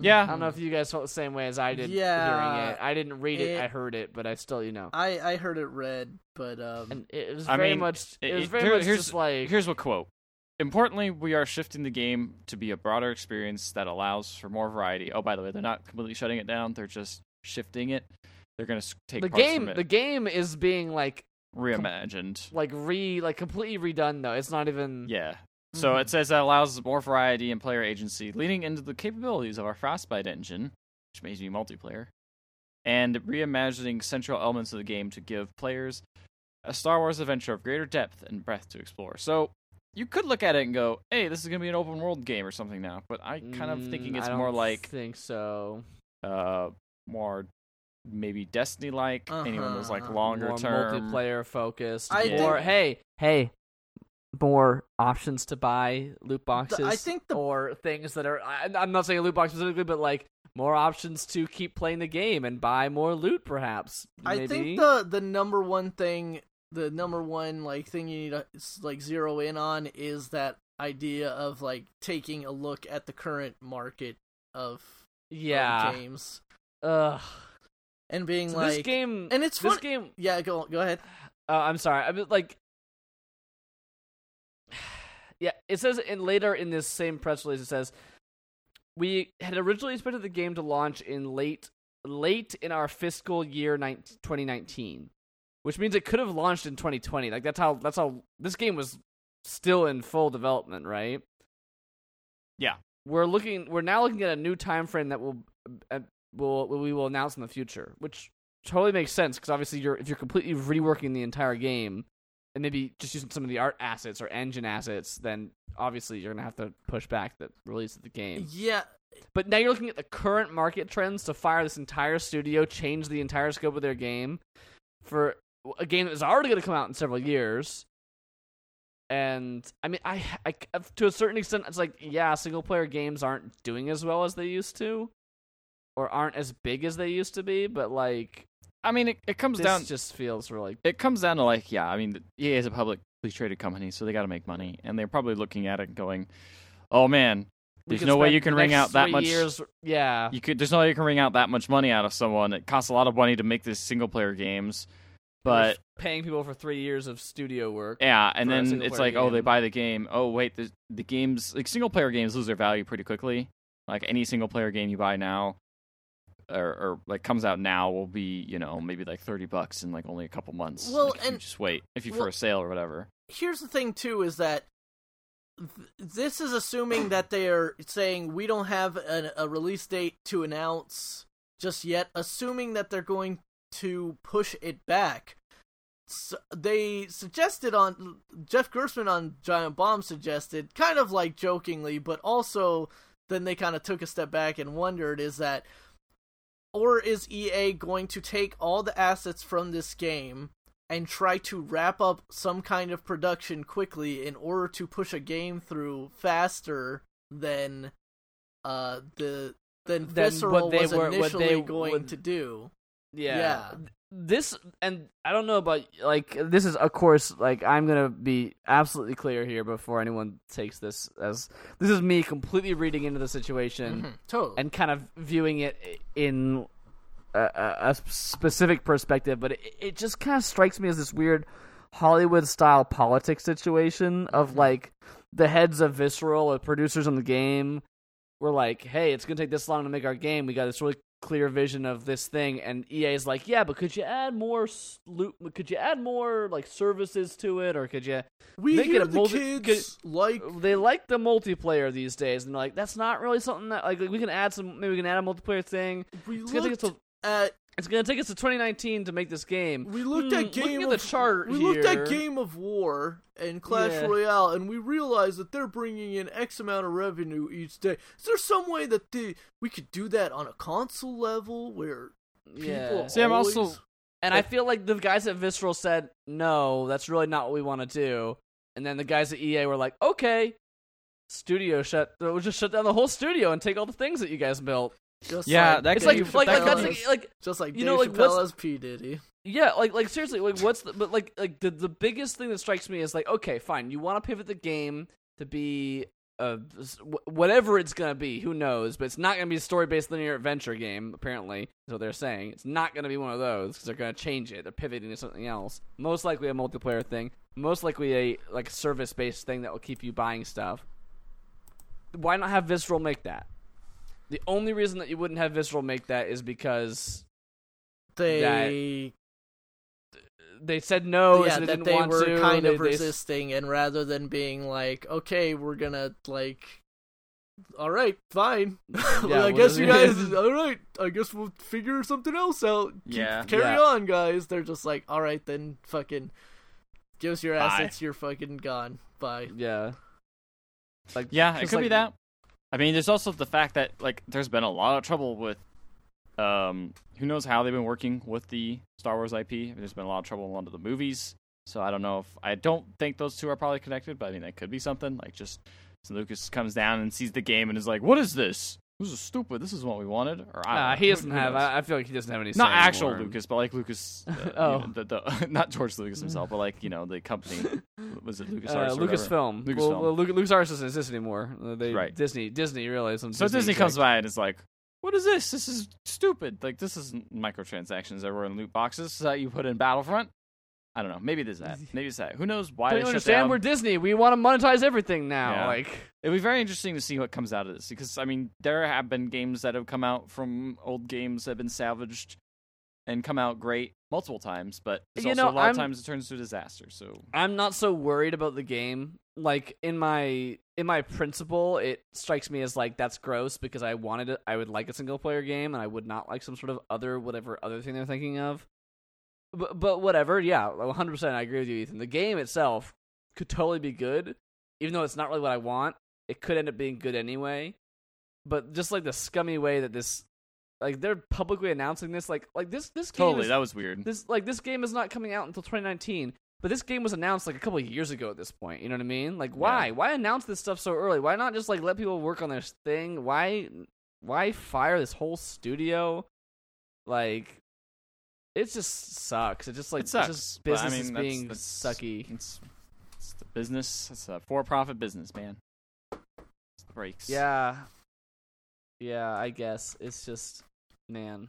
[SPEAKER 2] Yeah.
[SPEAKER 1] I don't know if you guys felt the same way as I did
[SPEAKER 3] Yeah,
[SPEAKER 1] hearing it. I didn't read it,
[SPEAKER 3] it-
[SPEAKER 1] I heard it, but I still, you know,
[SPEAKER 3] I I heard it read, but um,
[SPEAKER 1] and it was
[SPEAKER 2] I
[SPEAKER 1] very
[SPEAKER 2] mean,
[SPEAKER 1] much. It,
[SPEAKER 2] it-
[SPEAKER 1] was very
[SPEAKER 2] here-
[SPEAKER 1] much
[SPEAKER 2] here's-
[SPEAKER 1] just like
[SPEAKER 2] Here's what quote. Importantly, we are shifting the game to be a broader experience that allows for more variety. Oh, by the way, they're not completely shutting it down; they're just shifting it. They're going to take
[SPEAKER 1] the
[SPEAKER 2] parts
[SPEAKER 1] game. The game is being like
[SPEAKER 2] reimagined.
[SPEAKER 1] like re like completely redone though. It's not even.
[SPEAKER 2] Yeah. So
[SPEAKER 3] Mhm.
[SPEAKER 2] it says that allows more variety and player agency, leading into the capabilities of our Frostbite engine, which may be multiplayer, and reimagining central elements of the game to give players a Star Wars adventure of greater depth and breadth to explore. So you could look at it and go, "Hey, this is going to be an open world game or something now." But I kind of thinking
[SPEAKER 1] Mm,
[SPEAKER 2] it's
[SPEAKER 1] I
[SPEAKER 2] more
[SPEAKER 1] don't
[SPEAKER 2] like
[SPEAKER 1] think so.
[SPEAKER 2] uh more maybe Destiny like. Anyone was like
[SPEAKER 3] Uh-huh.
[SPEAKER 2] longer
[SPEAKER 1] more
[SPEAKER 2] term.
[SPEAKER 1] multiplayer focused.
[SPEAKER 3] I
[SPEAKER 1] more
[SPEAKER 3] think-
[SPEAKER 1] hey hey, more options to buy loot boxes.
[SPEAKER 3] I think the-
[SPEAKER 1] or things that are. I, I'm not saying loot box specifically, but like more options to keep playing the game and buy more loot, perhaps.
[SPEAKER 3] I think the the number one thing, the number one like thing you need to like zero in on is that idea of like taking a look at the current market of,
[SPEAKER 1] yeah.
[SPEAKER 3] games
[SPEAKER 1] Ugh.
[SPEAKER 3] and being
[SPEAKER 1] So
[SPEAKER 3] like
[SPEAKER 1] this game
[SPEAKER 3] and it's
[SPEAKER 1] this
[SPEAKER 3] fun-
[SPEAKER 1] game.
[SPEAKER 3] yeah go go ahead
[SPEAKER 1] Uh, I'm sorry. I mean, like, [SIGHS] yeah, it says in later in this same press release, it says we had originally expected the game to launch in late late in our fiscal year 19, 2019, which means it could have launched in 2020. Like that's how that's how this game was still in full development, right?
[SPEAKER 2] Yeah.
[SPEAKER 1] We're looking. We're now looking at a new time frame that will uh, will we will announce in the future, which totally makes sense because obviously you're if you're completely reworking the entire game and maybe just using some of the art assets or engine assets, then obviously you're gonna have to push back the release of the game.
[SPEAKER 3] yeah
[SPEAKER 1] But now you're looking at the current market trends to fire this entire studio, change the entire scope of their game for a game that is already going to come out in several years. And I mean, I, I to a certain extent, it's like yeah, single player games aren't doing as well as they used to, or aren't as big as they used to be. But like,
[SPEAKER 2] I mean, it, it comes
[SPEAKER 1] this
[SPEAKER 2] down.
[SPEAKER 1] just feels really
[SPEAKER 2] It comes down to like, yeah. I mean, EA is a publicly traded company, so they got to make money, and they're probably looking at it and going, "Oh man, there's no way you can wring out that much.
[SPEAKER 1] Years, yeah,
[SPEAKER 2] You could. There's no way you can wring out that much money out of someone. It costs a lot of money to make these single player games, but
[SPEAKER 1] paying people for three years of studio work.
[SPEAKER 2] Yeah, and then it's
[SPEAKER 1] player
[SPEAKER 2] like, oh, they buy the game. Oh, wait, the the games like single player games lose their value pretty quickly. Like any single player game you buy now, or, or like comes out now, will be you know maybe like thirty bucks in like only a couple months.
[SPEAKER 3] Well,
[SPEAKER 2] Like, if you
[SPEAKER 3] and-
[SPEAKER 2] just wait if you
[SPEAKER 3] well-
[SPEAKER 2] for a sale or whatever.
[SPEAKER 3] here's the thing too is that th- this is assuming that they are saying we don't have a, a release date to announce just yet assuming that they're going to push it back S they suggested on jeff Gerstmann on giant bomb suggested kind of like jokingly but also then they kind of took a step back and wondered is that or is ea going to take all the assets from this game and try to wrap up some kind of production quickly in order to push a game through faster than uh the than
[SPEAKER 1] Than
[SPEAKER 3] Visceral
[SPEAKER 1] what they
[SPEAKER 3] was
[SPEAKER 1] were- what
[SPEAKER 3] initially
[SPEAKER 1] they
[SPEAKER 3] going
[SPEAKER 1] would-
[SPEAKER 3] to do.
[SPEAKER 1] Yeah.
[SPEAKER 3] Yeah.
[SPEAKER 1] This and I don't know about like this is of course like I'm gonna be absolutely clear here before anyone takes this as this is me completely reading into the situation
[SPEAKER 3] Mhm, totally.
[SPEAKER 1] and kind of viewing it in a, a, a specific perspective, but it, it just kind of strikes me as this weird Hollywood style politics situation of like the heads of Visceral or producers on the game were like, "Hey, it's gonna take this long to make our game. We got this really clear vision of this thing," and EA is like, "Yeah, but could you add more loot? Could you add more like services to it, or could you?"
[SPEAKER 3] we
[SPEAKER 1] make it
[SPEAKER 3] hear
[SPEAKER 1] a
[SPEAKER 3] the
[SPEAKER 1] multi-
[SPEAKER 3] kids like
[SPEAKER 1] They like the multiplayer these days, and they're like, "That's not really something that like, we can add some. Maybe we can add a multiplayer thing.
[SPEAKER 3] we
[SPEAKER 1] It's gonna take us
[SPEAKER 3] looked at
[SPEAKER 1] it's gonna take us to 2019 to make this game.
[SPEAKER 3] we looked
[SPEAKER 1] Hmm,
[SPEAKER 3] at game
[SPEAKER 1] looking
[SPEAKER 3] of
[SPEAKER 1] at the chart
[SPEAKER 3] we
[SPEAKER 1] here.
[SPEAKER 3] looked at Game of War and Clash
[SPEAKER 1] Yeah.
[SPEAKER 3] Royale, and we realized that they're bringing in X amount of revenue each day. Is there some way that they, we could do that on a console level where people
[SPEAKER 1] Yeah.
[SPEAKER 2] See, I'm also-
[SPEAKER 1] And I feel like the guys at Visceral said, "No, that's really not what we want to do." And then the guys at EA were like, "Okay." Studio shut. We'll just shut down the whole studio and take all the things that you guys built.
[SPEAKER 3] Just
[SPEAKER 2] Yeah,
[SPEAKER 3] like
[SPEAKER 2] that
[SPEAKER 1] It's like like like that's
[SPEAKER 2] could
[SPEAKER 1] like, like
[SPEAKER 3] just like
[SPEAKER 1] you
[SPEAKER 3] Dave
[SPEAKER 1] know, like,
[SPEAKER 3] Chappelle
[SPEAKER 1] what's-
[SPEAKER 3] as P Diddy.
[SPEAKER 1] Yeah, like like seriously, like what's the, but like like the the biggest thing that strikes me is like okay, fine, you want to pivot the game to be uh whatever it's gonna be, who knows? But it's not gonna be a story based linear adventure game. Apparently, is what they're saying. It's not gonna be one of those because they're gonna change it. They're pivoting to something else. Most likely a multiplayer thing. Most likely a like service based thing that will keep you buying stuff. Why not have Visceral make that? The only reason that you wouldn't have Visceral make that is because
[SPEAKER 3] They
[SPEAKER 1] they said no,
[SPEAKER 3] yeah,
[SPEAKER 1] so they
[SPEAKER 3] that
[SPEAKER 1] didn't
[SPEAKER 3] they
[SPEAKER 1] want
[SPEAKER 3] were
[SPEAKER 1] to.
[SPEAKER 3] kind
[SPEAKER 1] They-
[SPEAKER 3] of
[SPEAKER 1] they-
[SPEAKER 3] resisting, and rather than being like, okay, we're gonna like, all right, fine. [LAUGHS] Well,
[SPEAKER 1] Yeah,
[SPEAKER 3] I guess you [LAUGHS] guys, all right. I guess we'll figure something else out. Keep-
[SPEAKER 2] Yeah.
[SPEAKER 3] carry
[SPEAKER 1] Yeah.
[SPEAKER 3] on, guys. They're just like, all right, then, fucking, give us your
[SPEAKER 2] Bye.
[SPEAKER 3] assets. You're fucking gone. Bye.
[SPEAKER 1] Yeah. Like
[SPEAKER 2] Yeah, it could
[SPEAKER 1] like-
[SPEAKER 2] be that. I mean, there's also the fact that like there's been a lot of trouble with um who knows how they've been working with the Star Wars IP. There's been a lot of trouble in lot of the movies. So I don't know if I don't think those two are probably connected, but I mean that could be something. Like just so Lucas comes down and sees the game and is like, "What is this? This is stupid. This is what we wanted." Or I don't
[SPEAKER 1] Nah, he doesn't
[SPEAKER 2] who
[SPEAKER 1] have. I, I feel like he doesn't have any.
[SPEAKER 2] not actual
[SPEAKER 1] anymore.
[SPEAKER 2] Lucas, but like Lucas. [LAUGHS] Uh, you
[SPEAKER 1] Oh.
[SPEAKER 2] know, the, the, [LAUGHS] not George Lucas [LAUGHS] himself, but like you know the company. Was it Lucas?
[SPEAKER 1] Uh, Lucasfilm.
[SPEAKER 2] Lucasfilm.
[SPEAKER 1] Well, well, Luke, LucasArts doesn't exist anymore. Uh, they
[SPEAKER 2] Right.
[SPEAKER 1] Disney. Disney really.
[SPEAKER 2] So Disney,
[SPEAKER 1] exec-
[SPEAKER 2] comes by and is like, "What is this? This is stupid. Like this isn't microtransactions that were in loot boxes that you put in Battlefront." I don't know. Maybe there's that. [LAUGHS] Maybe it's that. Who knows why
[SPEAKER 1] Don't
[SPEAKER 2] they
[SPEAKER 1] you
[SPEAKER 2] shut
[SPEAKER 1] understand? We're Disney. We want to monetize everything now.
[SPEAKER 2] Yeah.
[SPEAKER 1] Like,
[SPEAKER 2] It'll be very interesting to see what comes out of this because I mean, there have been games that have come out from old games that have been salvaged and come out great multiple times, but there's
[SPEAKER 1] You
[SPEAKER 2] also
[SPEAKER 1] know,
[SPEAKER 2] a lot
[SPEAKER 1] I'm-
[SPEAKER 2] of times it turns into a disaster. So
[SPEAKER 1] I'm not so worried about the game. Like in my in my principle, it strikes me as like that's gross because I wanted it. I would like a single player game, and I would not like some sort of other whatever other thing they're thinking of. But but whatever, yeah, 100. percent I agree with you, Ethan. The game itself could totally be good, even though it's not really what I want. It could end up being good anyway. But just like the scummy way that this like they're publicly announcing this. Like like this this game
[SPEAKER 2] Totally,
[SPEAKER 1] is,
[SPEAKER 2] that was weird.
[SPEAKER 1] this like this game is not coming out until 2019. But this game was announced like a couple of years ago at this point. You know what I mean? Like why?
[SPEAKER 2] Yeah.
[SPEAKER 1] Why announce this stuff so early? Why not just like let people work on their thing? Why why fire this whole studio? Like it just sucks. It just like
[SPEAKER 2] It sucks,
[SPEAKER 1] just
[SPEAKER 2] but, I
[SPEAKER 1] business is
[SPEAKER 2] mean, that's-
[SPEAKER 1] being
[SPEAKER 2] that's-
[SPEAKER 1] sucky.
[SPEAKER 2] It's, it's the business. It's a for-profit business, man. It's the breaks.
[SPEAKER 1] Yeah. Yeah, I guess it's just man.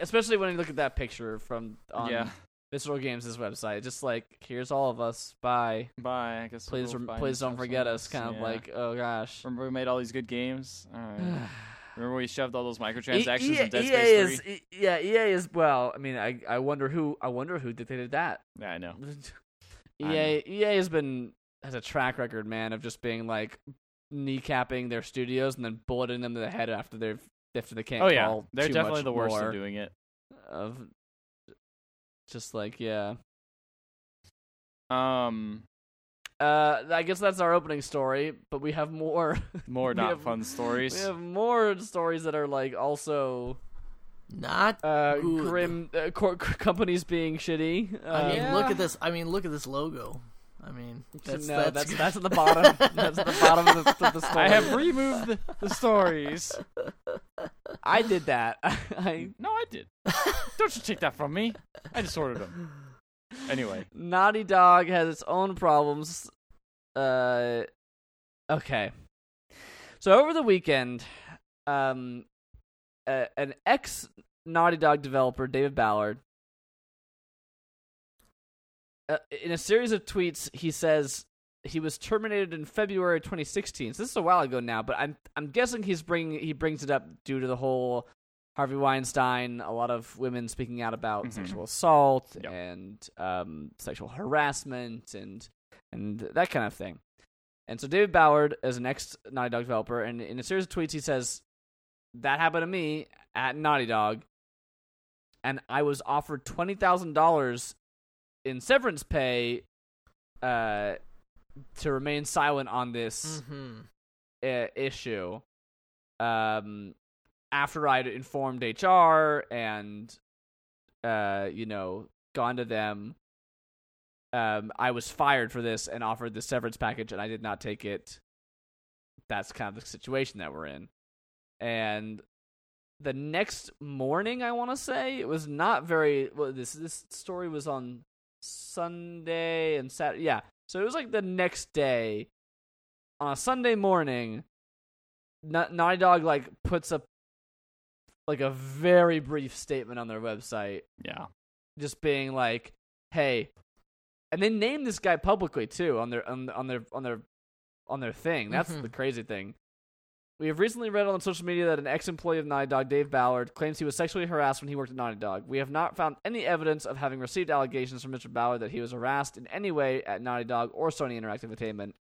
[SPEAKER 1] Especially when you look at that picture from on
[SPEAKER 2] yeah.
[SPEAKER 1] Visceral Games' website, just like here's all of us. Bye.
[SPEAKER 2] Bye. I guess.
[SPEAKER 1] Please,
[SPEAKER 2] we'll
[SPEAKER 1] rem- please don't forget us. Kind of like, oh gosh.
[SPEAKER 2] Remember we made all these good games. All right. [SIGHS] [SIGHS] Remember we shoved all those
[SPEAKER 1] E-
[SPEAKER 2] microtransactions
[SPEAKER 1] EA,
[SPEAKER 2] in Dead
[SPEAKER 1] EA
[SPEAKER 2] Space
[SPEAKER 1] is,
[SPEAKER 2] 3?
[SPEAKER 1] E- yeah, EA is well. I mean, I I wonder who I wonder who dictated that.
[SPEAKER 2] Yeah, I know. [LAUGHS]
[SPEAKER 1] EA EA has been has a track record, man, of just being like kneecapping their studios and then bulleting them to the head after they've after they can't
[SPEAKER 2] Oh yeah, they're definitely the worst at doing it.
[SPEAKER 1] of just like yeah.
[SPEAKER 2] Um,
[SPEAKER 1] Uh, I guess that's our opening story, but we have more. [LAUGHS]
[SPEAKER 2] more not
[SPEAKER 1] have-
[SPEAKER 2] fun stories.
[SPEAKER 1] we have more stories that are like also
[SPEAKER 3] Not.
[SPEAKER 1] uh,
[SPEAKER 3] Good.
[SPEAKER 1] grim uh, co- companies being shitty. Uh,
[SPEAKER 3] I mean,
[SPEAKER 2] yeah.
[SPEAKER 3] look at this. I mean, look at this logo. I mean, that's
[SPEAKER 1] no,
[SPEAKER 3] that's,
[SPEAKER 1] that's that's at the bottom. [LAUGHS] that's at the bottom of the, of the story.
[SPEAKER 2] I have removed the, the stories.
[SPEAKER 1] I did that. [LAUGHS] I
[SPEAKER 2] No, I did. Don't you take that from me. I just ordered them. Anyway,
[SPEAKER 1] Naughty Dog has its own problems. Uh, okay. So over the weekend, um, an ex Naughty Dog developer, David Ballard, uh, in a series of tweets, he says he was terminated in February 2016. So this is a while ago now, but I'm I'm guessing he's bringing he brings it up due to the whole Harvey Weinstein, a lot of women speaking out about
[SPEAKER 2] Mhm.
[SPEAKER 1] sexual assault
[SPEAKER 2] Yep.
[SPEAKER 1] and um, sexual harassment and and that kind of thing. And so David Ballard is an ex Naughty Dog developer, and in a series of tweets he says that happened to me at Naughty Dog, and I was offered twenty thousand dollars in severance pay uh, to remain silent on this
[SPEAKER 3] hmm
[SPEAKER 1] uh, issue um after I'd informed HR and uh you know gone to them um I was fired for this and offered the severance package and I did not take it. That's kind of the situation that we're in. And the next morning I want to say it was not very well this this story was on Sunday and Saturday yeah. So it was like the next day. On a Sunday morning, Na- Naughty Dog like puts up like a very brief statement on their website,
[SPEAKER 2] yeah.
[SPEAKER 1] just being like, "Hey," and they name this guy publicly too on their on, on their on their on their thing. That's
[SPEAKER 3] Mhm.
[SPEAKER 1] the crazy thing. We have recently read on social media that an ex-employee of Naughty Dog, Dave Ballard, claims he was sexually harassed when he worked at Naughty Dog. We have not found any evidence of having received allegations from Mr. Ballard that he was harassed in any way at Naughty Dog or Sony Interactive Entertainment.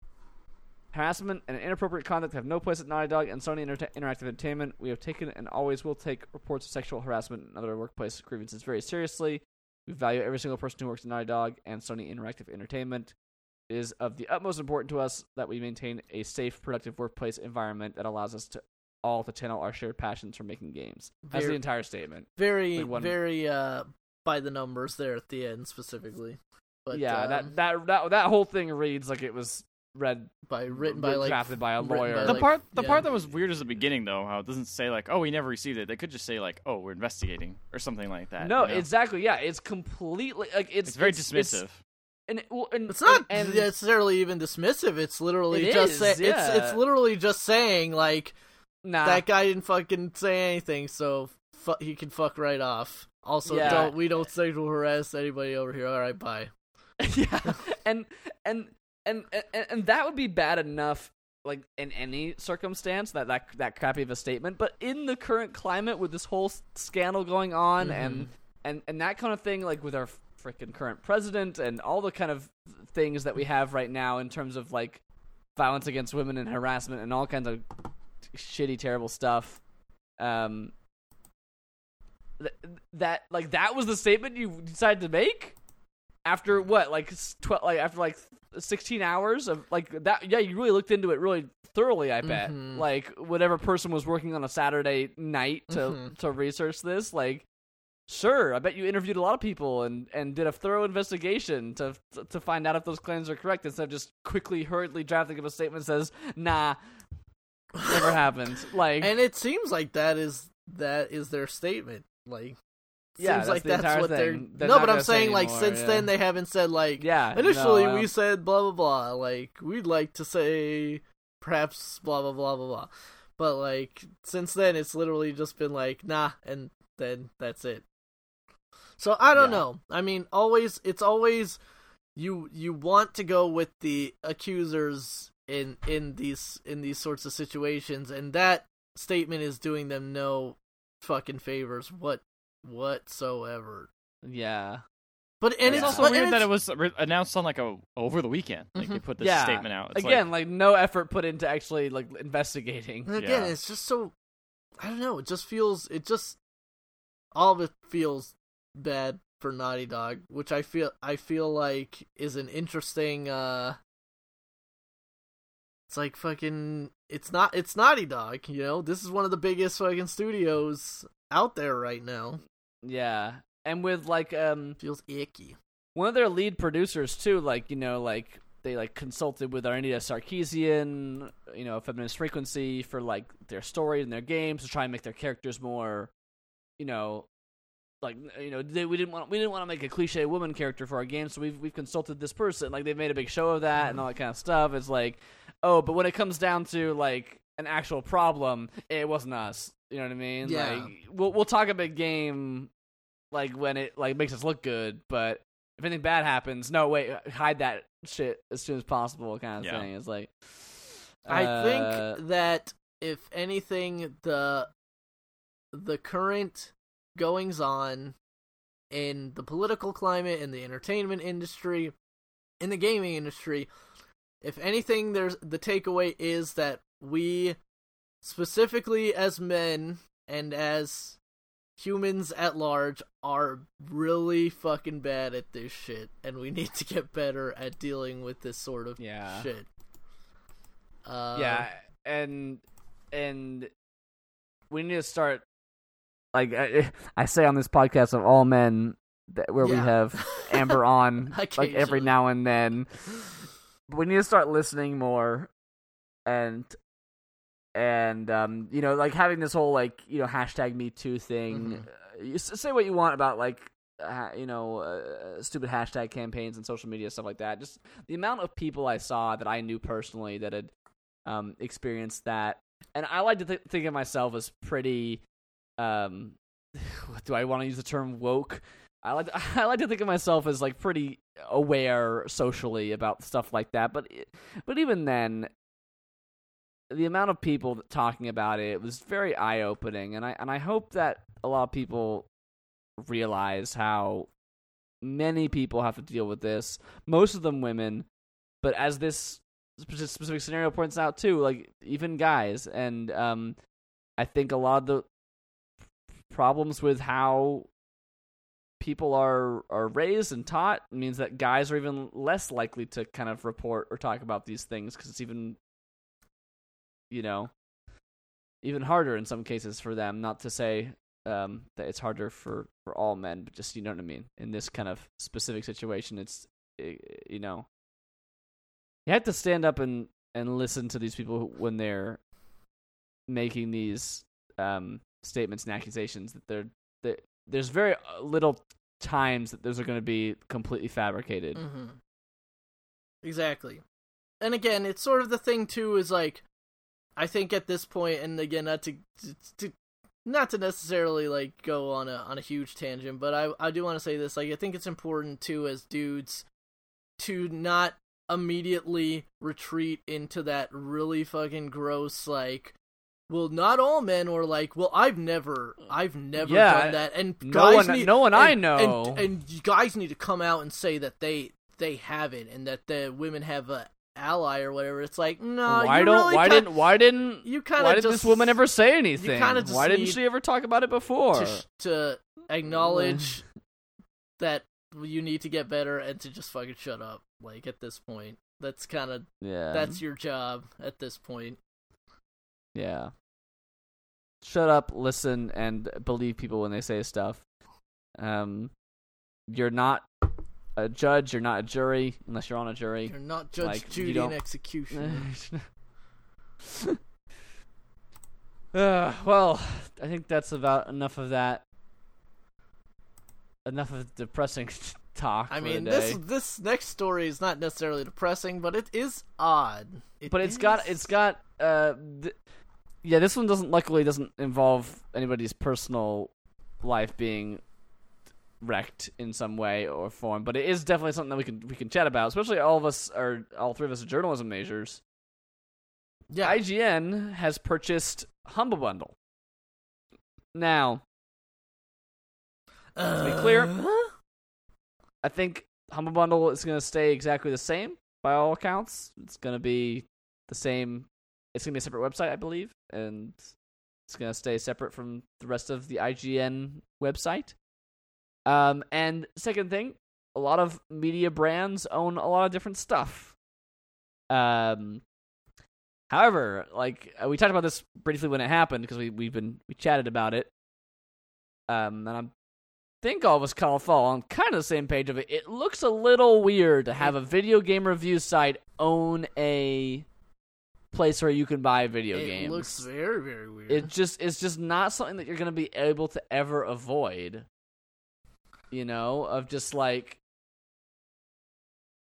[SPEAKER 1] Harassment and inappropriate conduct have no place at Naughty Dog and Sony Inter- Interactive Entertainment. We have taken and always will take reports of sexual harassment and other workplace grievances very seriously. We value every single person who works at Naughty Dog and Sony Interactive Entertainment. It is of the utmost importance to us that we maintain a safe, productive workplace environment that allows us to all to channel our shared passions for making games. That's the entire statement.
[SPEAKER 3] Very,
[SPEAKER 1] Like one-
[SPEAKER 3] very uh, by the numbers there at the end specifically. But
[SPEAKER 1] yeah,
[SPEAKER 3] um,
[SPEAKER 1] that, that that that whole thing reads like it was read
[SPEAKER 3] by written by like
[SPEAKER 1] drafted by a lawyer.
[SPEAKER 3] by,
[SPEAKER 2] The
[SPEAKER 3] like,
[SPEAKER 2] part the
[SPEAKER 3] yeah.
[SPEAKER 2] part that was weird is the beginning though, how it doesn't say like, oh, we never received it. They could just say like, oh, we're investigating or something like that.
[SPEAKER 1] no,
[SPEAKER 2] you know?
[SPEAKER 1] exactly. Yeah, it's completely like it's
[SPEAKER 2] it's very
[SPEAKER 1] it's,
[SPEAKER 2] dismissive.
[SPEAKER 1] and, it- well, and
[SPEAKER 3] It's not
[SPEAKER 1] and, and
[SPEAKER 3] necessarily even dismissive. It's literally
[SPEAKER 1] It
[SPEAKER 3] just
[SPEAKER 1] is,
[SPEAKER 3] say- it's it's literally just saying like
[SPEAKER 1] nah,
[SPEAKER 3] that guy didn't fucking say anything, so fu- he can fuck right off. Also,
[SPEAKER 1] Yeah.
[SPEAKER 3] don't we don't sexual harass anybody over here. All right, bye. [LAUGHS]
[SPEAKER 1] yeah, and, and and and and that would be bad enough, like in any circumstance that that that crappy of a statement. But in the current climate, with this whole scandal going on, and
[SPEAKER 3] Mhm.
[SPEAKER 1] and and that kind of thing, like with our freaking current president and all the kind of things that we have right now in terms of like violence against women and harassment and all kinds of shitty, terrible stuff. Um, th- that like that was the statement you decided to make. After what like twelve like after like sixteen hours of like that. Yeah, you really looked into it really thoroughly. I bet
[SPEAKER 3] Mhm.
[SPEAKER 1] like whatever person was working on a Saturday night to
[SPEAKER 3] Mhm.
[SPEAKER 1] to research this, like. Sure, I bet you interviewed a lot of people and, and did a thorough investigation to to find out if those claims are correct instead of just quickly, hurriedly drafting up a statement that says, "Nah, never happened." Like,
[SPEAKER 3] and it seems like that is that is their statement. Like,
[SPEAKER 1] Yeah,
[SPEAKER 3] seems like
[SPEAKER 1] the
[SPEAKER 3] that's what
[SPEAKER 1] thing.
[SPEAKER 3] they're.
[SPEAKER 1] They're
[SPEAKER 3] no, but I'm saying like since
[SPEAKER 1] yeah.
[SPEAKER 3] then they haven't said like.
[SPEAKER 1] yeah,
[SPEAKER 3] Initially,
[SPEAKER 1] no,
[SPEAKER 3] we said blah blah blah. Like we'd like to say perhaps blah blah blah blah blah, but like since then it's literally just been like nah, and then that's it. So I don't
[SPEAKER 1] Yeah.
[SPEAKER 3] know. I mean, always it's always you you want to go with the accusers in in these in these sorts of situations, and that statement is doing them no fucking favors what whatsoever.
[SPEAKER 1] yeah.
[SPEAKER 3] But and
[SPEAKER 2] it's
[SPEAKER 3] it's
[SPEAKER 2] also
[SPEAKER 3] but-
[SPEAKER 2] weird that it was re- announced on like a over the weekend. Like they
[SPEAKER 3] Mhm.
[SPEAKER 2] put this
[SPEAKER 1] Yeah.
[SPEAKER 2] statement out. It's
[SPEAKER 1] Again,
[SPEAKER 2] like,
[SPEAKER 1] like, no effort put into actually like investigating.
[SPEAKER 3] And again,
[SPEAKER 2] Yeah.
[SPEAKER 3] it's just so I don't know. It just feels it just all of it feels bad for Naughty Dog, which I feel I feel like is an interesting. uh It's like fucking. It's not. It's Naughty Dog. You know, this is one of the biggest fucking studios out there right now.
[SPEAKER 1] Yeah. And with like um
[SPEAKER 3] Feels icky.
[SPEAKER 1] one of their lead producers too, like, you know, like they like consulted with Anita Sarkeesian, you know, Feminist Frequency for like their stories and their games to try and make their characters more, you know, like you know, they, we didn't want we didn't want to make a cliche woman character for our game, so we've we've consulted this person. Like they've made a big show of that and all that kind of stuff. It's like, oh, but when it comes down to like an actual problem, it wasn't us. You know what I mean?
[SPEAKER 3] Yeah.
[SPEAKER 1] Like we'll we'll talk a big game like when it like makes us look good, but if anything bad happens, no wait, hide that shit as soon as possible kind of
[SPEAKER 2] Yeah.
[SPEAKER 1] thing. It's like
[SPEAKER 3] I
[SPEAKER 1] uh,
[SPEAKER 3] think that if anything, the the current goings on in the political climate, in the entertainment industry, in the gaming industry, if anything, there's the takeaway is that we, specifically as men and as humans at large, are really fucking bad at this shit, and we need to get better at dealing with this sort of
[SPEAKER 1] Yeah.
[SPEAKER 3] shit. Uh,
[SPEAKER 1] yeah, and and we need to start. Like I, I say on this podcast of all men, that where we have [LAUGHS] Amber on like every now and then. We need to start listening more, and and um you know like having this whole like you know hashtag Me Too thing.
[SPEAKER 3] Mhm.
[SPEAKER 1] Uh, you s- say what you want about like uh, you know uh, stupid hashtag campaigns and social media stuff like that. Just the amount of people I saw that I knew personally that had um experienced that, and I like to th- think of myself as pretty um [SIGHS] do I want to use the term woke? I like [LAUGHS] I like to think of myself as like pretty aware socially about stuff like that, but but even then, the amount of people talking about it was very eye opening, and I and I hope that a lot of people realize how many people have to deal with this. Most of them women, but as this specific scenario points out too, like even guys, and um, I think a lot of the problems with how people are are raised and taught means that guys are even less likely to kind of report or talk about these things because it's even you know even harder in some cases for them not to say um that it's harder for for all men but just you know what i mean in this kind of specific situation it's eh, you know you have to stand up and and listen to these people when they're making these um statements and accusations that they're that there's very uh, little times that those are going to be completely fabricated.
[SPEAKER 3] Mm-hmm. Exactly. And again, it's sort of the thing too is like I think at this point and again not to, to, to not to necessarily like go on a on a huge tangent, but I I do want to say this like I think it's important too as dudes to not immediately retreat into that really fucking gross like well not all men were like well I've never I've never
[SPEAKER 1] Yeah,
[SPEAKER 3] done that and
[SPEAKER 1] no
[SPEAKER 3] guys
[SPEAKER 1] one-
[SPEAKER 3] need,
[SPEAKER 1] no one
[SPEAKER 3] and-
[SPEAKER 1] I know.
[SPEAKER 3] and, and guys need to come out and say that they they haven't and that the women have a ally or whatever. It's like no,
[SPEAKER 1] why don't
[SPEAKER 3] really
[SPEAKER 1] why
[SPEAKER 3] kin-
[SPEAKER 1] didn't why didn't
[SPEAKER 3] you kind of.
[SPEAKER 1] why did
[SPEAKER 3] just
[SPEAKER 1] this woman ever say anything?
[SPEAKER 3] kinda
[SPEAKER 1] Why didn't she ever talk about it before?
[SPEAKER 3] to, to acknowledge [SIGHS] that you need to get better and to just fucking shut up. Like at this point, that's kind of
[SPEAKER 1] Yeah.
[SPEAKER 3] that's your job at this point.
[SPEAKER 1] Yeah. Shut up, listen, and believe people when they say stuff. Um, you're not a judge. You're not a jury unless you're on a jury.
[SPEAKER 3] You're not Judge
[SPEAKER 1] Like,
[SPEAKER 3] Judy and execution. [LAUGHS]
[SPEAKER 1] uh, well, I think that's about enough of that. Enough of depressing [LAUGHS] talk.
[SPEAKER 3] I mean, this this next story is not necessarily depressing, but it is odd. It
[SPEAKER 1] but it's got it's got uh th- yeah this one doesn't luckily doesn't involve anybody's personal life being wrecked in some way or form but it is definitely something that we can we can chat about especially all of us are all three of us are journalism majors.
[SPEAKER 3] Yeah.
[SPEAKER 1] ign has purchased humble bundle. Now
[SPEAKER 3] to
[SPEAKER 1] be clear, uh-huh. i think humble bundle is going to stay exactly the same by all accounts. It's going to be the same it's going to be a separate website i believe and it's going to stay separate from the rest of the ign website um, and second thing a lot of media brands own a lot of different stuff um, however like uh, we talked about this briefly when it happened because we, we've been we chatted about it um, and i'm think all of us kind of fall on kind of the same page of it. It looks a little weird to have a video game review site own a place where you can buy video
[SPEAKER 3] it
[SPEAKER 1] games.
[SPEAKER 3] It looks very very weird.
[SPEAKER 1] it just it's just not something that you're going to be able to ever avoid. You know, of just like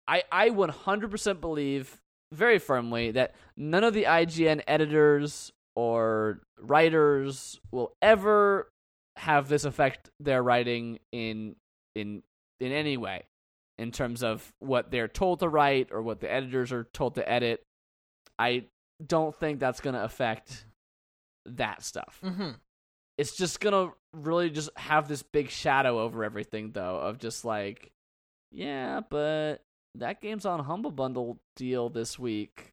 [SPEAKER 1] I I 100% believe very firmly that none of the IGN editors or writers will ever have this affect their writing in in in any way in terms of what they're told to write or what the editors are told to edit. I don't think that's going to affect that stuff.
[SPEAKER 3] hmm
[SPEAKER 1] It's just going to really just have this big shadow over everything though of just like yeah, but that game's on Humble Bundle deal this week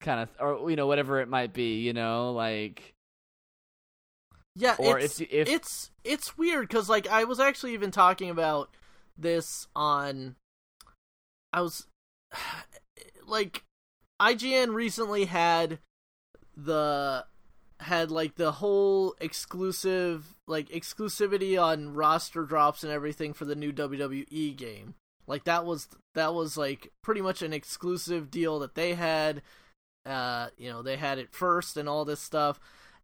[SPEAKER 1] kind of or you know whatever it might be, you know, like
[SPEAKER 3] Yeah,
[SPEAKER 1] or
[SPEAKER 3] it's,
[SPEAKER 1] if if
[SPEAKER 3] it's it's weird because like I was actually even talking about this on I was [SIGHS] like IGN recently had the had like the whole exclusive like exclusivity on roster drops and everything for the new WWE game. Like that was that was like pretty much an exclusive deal that they had. Uh, you know, they had it first and all this stuff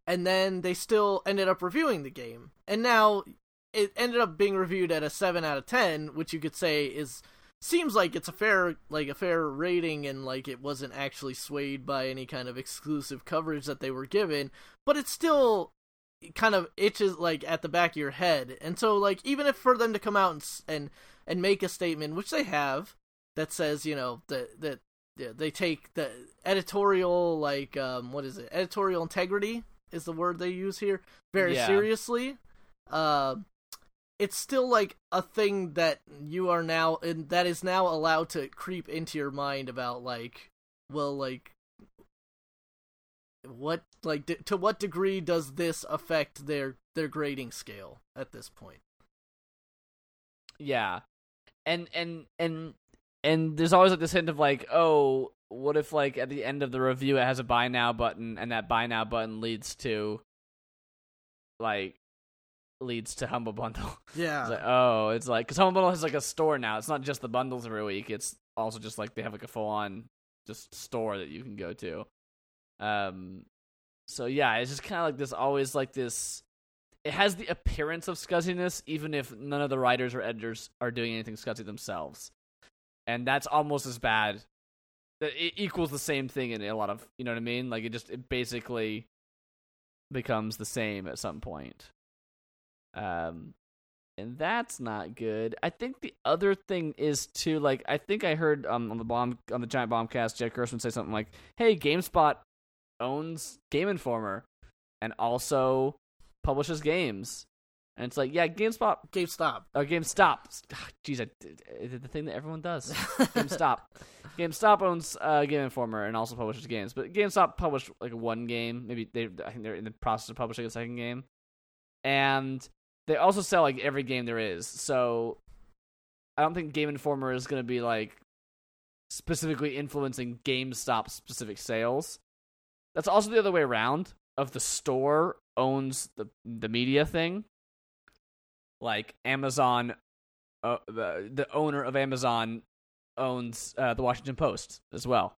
[SPEAKER 3] and then they still ended up reviewing the game. And now it ended up being reviewed at a 7 out of 10, which you could say is seems like it's a fair like a fair rating and like it wasn't actually swayed by any kind of exclusive coverage that they were given, but it still kind of itches like at the back of your head. And so like even if for them to come out and and and make a statement, which they have, that says, you know, that that yeah, they take the editorial like um what is it? Editorial integrity is the word they use here very
[SPEAKER 1] Yeah.
[SPEAKER 3] seriously. Uh, it's still like a thing that you are now and that is now allowed to creep into your mind about like well like what like d- to what degree does this affect their their grading scale at this point
[SPEAKER 1] Yeah. And and and and there's always like this hint of like, oh, what if like at the end of the review it has a buy now button and that buy now button leads to like leads to Humble Bundle. [LAUGHS]
[SPEAKER 3] yeah
[SPEAKER 1] It's like, oh, it's like cuz Humble Bundle has like a store now. It's not just the bundles every week. It's also just like they have like a full on just store that you can go to. Um so yeah, it's just kind of like this always like this it has the appearance of scuzziness, even if none of the writers or editors are doing anything scuzzy themselves. And that's almost as bad. That It equals the same thing in a lot of, you know what I mean? Like it just it basically becomes the same at some point. Um, and that's not good. I think the other thing is too, like I think I heard um on the bomb on the giant bombcast, Jeff Gerstmann say something like, "Hey, GameSpot owns Game Informer, and also publishes games." And it's like, yeah, GameSpot
[SPEAKER 3] GameStop
[SPEAKER 1] or GameStop. Jeez, I I did the thing that everyone does. [LAUGHS] GameStop. GameStop owns uh, Game Informer and also publishes games, but GameStop published like one game. Maybe they, I think they're in the process of publishing a second game, and they also sell like every game there is. So I don't think Game Informer is going to be like specifically influencing GameStop specific sales. That's also the other way around. Of the store owns the the media thing. Like Amazon, uh, the the owner of Amazon owns uh, the Washington Post as well,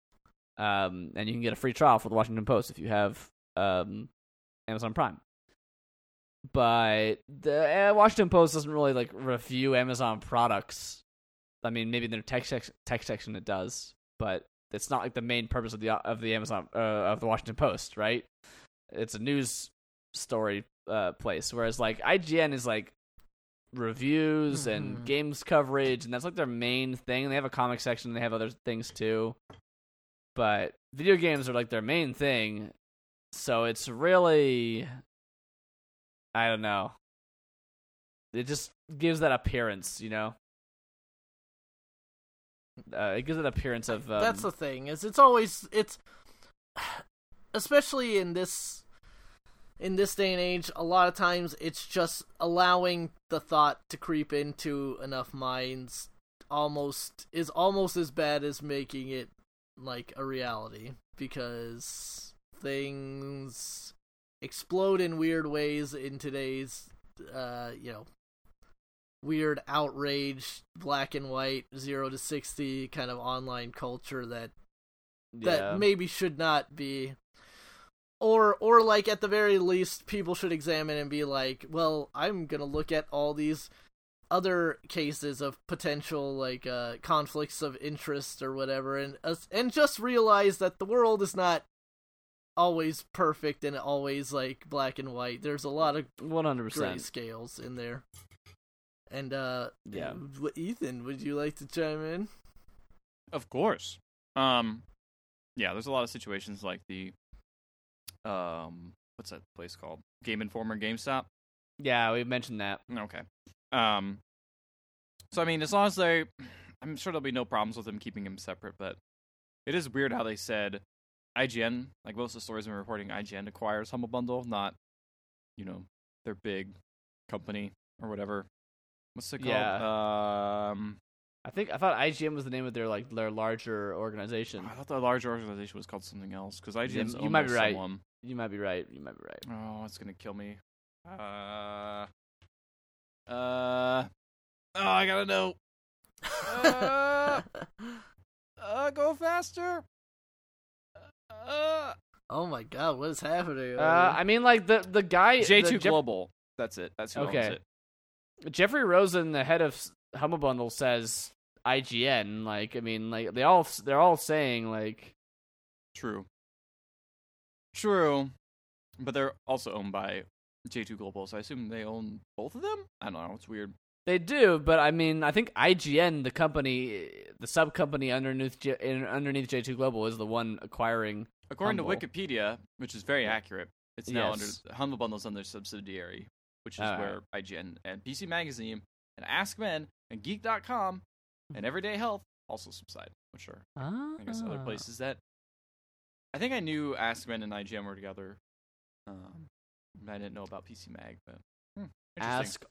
[SPEAKER 1] um, and you can get a free trial for the Washington Post if you have um, Amazon Prime. But the uh, Washington Post doesn't really like review Amazon products. I mean, maybe in their tech sec- tech section it does, but it's not like the main purpose of the of the Amazon uh, of the Washington Post, right? It's a news story uh, place, whereas like IGN is like reviews and
[SPEAKER 3] Mhm.
[SPEAKER 1] games coverage, and that's like their main thing. They have a comic section, and they have other things too, but video games are like their main thing. So it's really, I don't know. It just gives that appearance, you know. Uh, it gives an appearance of um,
[SPEAKER 3] That's the thing. Is it's always it's [SIGHS] especially in this in this day and age, a lot of times it's just allowing the thought to creep into enough minds almost is almost as bad as making it like a reality because things explode in weird ways in today's uh you know weird outrage black and white 0 to 60 kind of online culture that
[SPEAKER 1] yeah.
[SPEAKER 3] that maybe should not be or or like at the very least people should examine and be like well i'm gonna look at all these other cases of potential like uh conflicts of interest or whatever and uh, and just realize that the world is not always perfect and always like black and white there's a lot of
[SPEAKER 1] one hundred
[SPEAKER 3] gray
[SPEAKER 1] percent.
[SPEAKER 3] scales in there and uh
[SPEAKER 1] Yeah.
[SPEAKER 3] ethan would you like to chime in
[SPEAKER 2] Of course. Um, yeah, there's a lot of situations like the, um, what's that place called? Game Informer, GameStop.
[SPEAKER 1] Yeah, we've mentioned that.
[SPEAKER 2] Okay. Um, so I mean, as long as they, I'm sure there'll be no problems with them keeping them separate. But it is weird how they said IGN, like most of the stories I'm reporting, IGN acquires Humble Bundle, not, you know, their big company or whatever. What's it called?
[SPEAKER 1] Yeah.
[SPEAKER 2] Um,
[SPEAKER 1] I think I thought IGN was the name of their like their larger organization.
[SPEAKER 2] I thought the larger organization was called something else because IGN's
[SPEAKER 1] you
[SPEAKER 2] owned
[SPEAKER 1] might be right.
[SPEAKER 2] someone.
[SPEAKER 1] You might be right. You might be right.
[SPEAKER 2] Oh, it's gonna kill me. Uh, uh, oh, I gotta know. [LAUGHS] Uh, uh, go faster. Uh,
[SPEAKER 3] oh my god what is happening
[SPEAKER 1] Uh, I mean, like the the guy
[SPEAKER 2] J
[SPEAKER 1] the
[SPEAKER 2] two
[SPEAKER 1] Jeff-
[SPEAKER 2] Global. That's it. That's who
[SPEAKER 1] Okay.
[SPEAKER 2] owns it.
[SPEAKER 1] Jeffrey Rosen, the head of Humble Bundle, says IGN. Like, I mean, like they all they're all saying like
[SPEAKER 2] True. True, but they're also owned by J two Global, so I assume they own both of them. I don't know. It's weird.
[SPEAKER 1] They do, but I mean, I think IGN, the company, the sub company underneath J- underneath J two Global, is the one acquiring.
[SPEAKER 2] According
[SPEAKER 1] Humble.
[SPEAKER 2] to Wikipedia, which is very accurate, it's now
[SPEAKER 1] Yes.
[SPEAKER 2] under Humble Bundle's under subsidiary, which is where IGN and PC Magazine and Ask Men and Geek.com and Everyday Health also subside, which are
[SPEAKER 1] Ah,
[SPEAKER 2] I guess other places that I think I knew Ask Men and IGN were together. Um, I didn't know about PC Mag, but hmm.
[SPEAKER 1] Ask,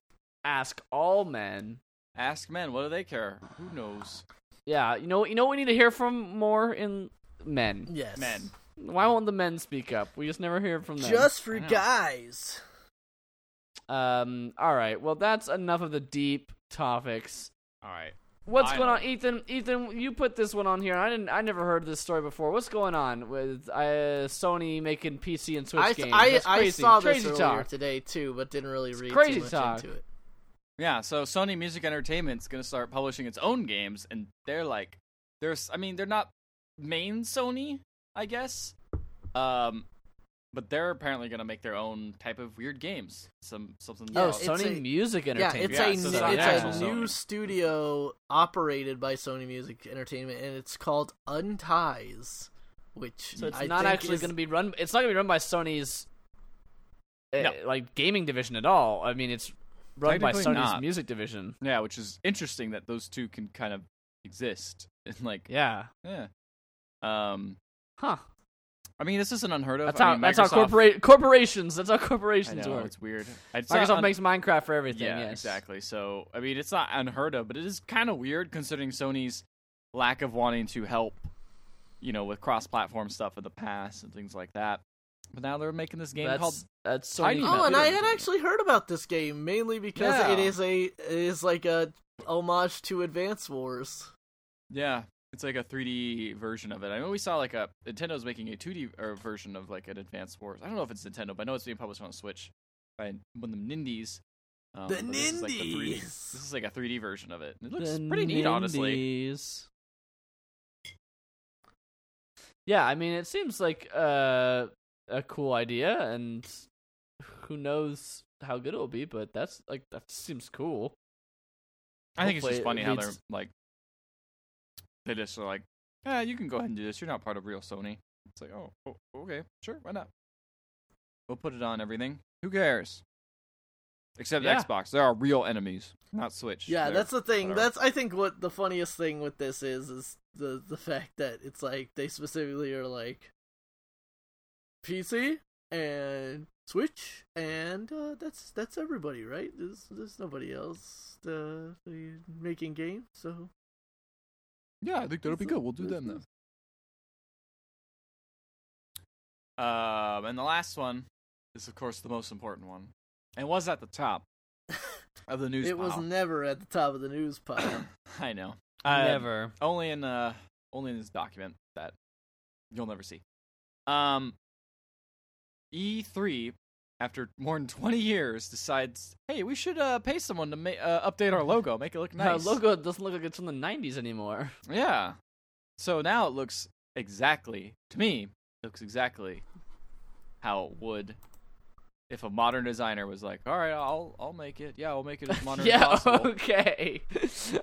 [SPEAKER 1] ask all men.
[SPEAKER 2] Ask Men, what do they care? Who knows?
[SPEAKER 1] Yeah, you know, you know, what we need to hear from more in men.
[SPEAKER 3] yes
[SPEAKER 2] Men.
[SPEAKER 1] Why won't the men speak up? We just never hear from them.
[SPEAKER 3] just for guys
[SPEAKER 1] Um. All right. Well, that's enough of the deep topics.
[SPEAKER 2] All right.
[SPEAKER 1] What's
[SPEAKER 2] I
[SPEAKER 1] going
[SPEAKER 2] know.
[SPEAKER 1] on, Ethan? Ethan, you put this one on here. I didn't. I never heard this story before. What's going on with uh, Sony making PC and Switch
[SPEAKER 3] I,
[SPEAKER 1] games?
[SPEAKER 3] I,
[SPEAKER 1] That's
[SPEAKER 3] I
[SPEAKER 1] crazy.
[SPEAKER 3] saw this
[SPEAKER 1] crazy
[SPEAKER 3] earlier
[SPEAKER 1] talk.
[SPEAKER 3] today too, but didn't really read
[SPEAKER 1] crazy
[SPEAKER 3] too much
[SPEAKER 1] talk.
[SPEAKER 3] into it.
[SPEAKER 2] Yeah, so Sony Music Entertainment's gonna start publishing its own games, and they're like, there's, I mean, they're not main Sony, I guess, um, but they're apparently gonna make their own type of weird games. Some something.
[SPEAKER 1] Oh,
[SPEAKER 3] it's
[SPEAKER 1] Sony
[SPEAKER 3] a-
[SPEAKER 1] Music
[SPEAKER 3] Yeah,
[SPEAKER 1] Entertainment.
[SPEAKER 3] it's
[SPEAKER 2] Yeah,
[SPEAKER 3] a
[SPEAKER 2] so it's not
[SPEAKER 3] it's
[SPEAKER 2] actual
[SPEAKER 3] a
[SPEAKER 2] Sony.
[SPEAKER 3] new studio operated by Sony Music Entertainment, and it's called Unties, which
[SPEAKER 1] so it's
[SPEAKER 3] I
[SPEAKER 1] not
[SPEAKER 3] think
[SPEAKER 1] actually
[SPEAKER 3] is-
[SPEAKER 1] going to be run. It's not going to be run by Sony's uh,
[SPEAKER 2] No.
[SPEAKER 1] like gaming division at all. I mean, it's run by Sony's
[SPEAKER 2] not.
[SPEAKER 1] music division.
[SPEAKER 2] Yeah, which is interesting that those two can kind of exist. [LAUGHS] And like,
[SPEAKER 1] Yeah.
[SPEAKER 2] yeah. Um,
[SPEAKER 1] Huh.
[SPEAKER 2] I mean, this isn't unheard of.
[SPEAKER 1] That's
[SPEAKER 2] I
[SPEAKER 1] how
[SPEAKER 2] mean,
[SPEAKER 1] that's how corpora- corporations that's how
[SPEAKER 2] I
[SPEAKER 1] corporations
[SPEAKER 2] know
[SPEAKER 1] work.
[SPEAKER 2] it's weird. It's
[SPEAKER 1] Microsoft
[SPEAKER 2] un-
[SPEAKER 1] makes Minecraft for everything.
[SPEAKER 2] yeah,
[SPEAKER 1] yes.
[SPEAKER 2] exactly. So I mean, it's not unheard of, but it is kind of weird considering Sony's lack of wanting to help, you know, with cross-platform stuff in the past and things like that. But now they're making this game
[SPEAKER 1] That's
[SPEAKER 2] called
[SPEAKER 1] that's
[SPEAKER 2] Tiny
[SPEAKER 1] Sony.
[SPEAKER 2] Metal.
[SPEAKER 3] Oh, and I had actually heard about this game mainly because
[SPEAKER 2] Yeah.
[SPEAKER 3] it is a it is like a homage to Advance Wars.
[SPEAKER 2] Yeah, it's like a 3D version of it. I know we saw like a Nintendo's making a 2D or version of like an Advance Wars. I don't know if it's Nintendo, but I know it's being published on Switch by one of the Nindies. Um,
[SPEAKER 3] The
[SPEAKER 2] but this is, like, the 3D
[SPEAKER 3] Nindies.
[SPEAKER 2] This is like a 3D version of it. It looks
[SPEAKER 1] The
[SPEAKER 2] pretty neat, honestly.
[SPEAKER 1] Yeah, I mean, it seems like uh, a cool idea, and who knows how good it'll be, but that's like that seems cool.
[SPEAKER 2] I think it's
[SPEAKER 1] Hopefully
[SPEAKER 2] just
[SPEAKER 1] it
[SPEAKER 2] funny how they're like, they just are like, yeah, you can go ahead and do this. You're not part of real Sony. It's like, oh, oh, okay, sure, why not? We'll put it on everything. Who cares? Except
[SPEAKER 1] Yeah.
[SPEAKER 2] Xbox, there are real enemies, not Switch.
[SPEAKER 3] Yeah,
[SPEAKER 2] They're-
[SPEAKER 3] that's the thing.
[SPEAKER 2] whatever.
[SPEAKER 3] That's I think what the funniest thing with this is is the the fact that it's like they specifically are like PC and Switch and uh, that's that's everybody, right? There's there's nobody else uh, making games, so
[SPEAKER 2] Yeah, I think that'll be good. We'll do them then. Um, and the last one is, of course, the most important one, and was at the top [LAUGHS] of the news.
[SPEAKER 3] it was never at the top of the news [COUGHS] pile.
[SPEAKER 2] I know. Uh,
[SPEAKER 1] Never.
[SPEAKER 2] Only in uh, only in this document that you'll never see. Um, E3, after more than 20 years, decides, hey, we should uh, pay someone to ma- uh, update our logo, make it look
[SPEAKER 1] Our
[SPEAKER 2] nice.
[SPEAKER 1] logo doesn't look like it's from the '90s anymore. [LAUGHS]
[SPEAKER 2] Yeah. So now it looks exactly to me it looks exactly how it would if a modern designer was like, "All right, I'll I'll make it. Yeah, I'll make it as [LAUGHS] modern as
[SPEAKER 1] yeah.
[SPEAKER 2] possible." [LAUGHS]
[SPEAKER 1] Okay.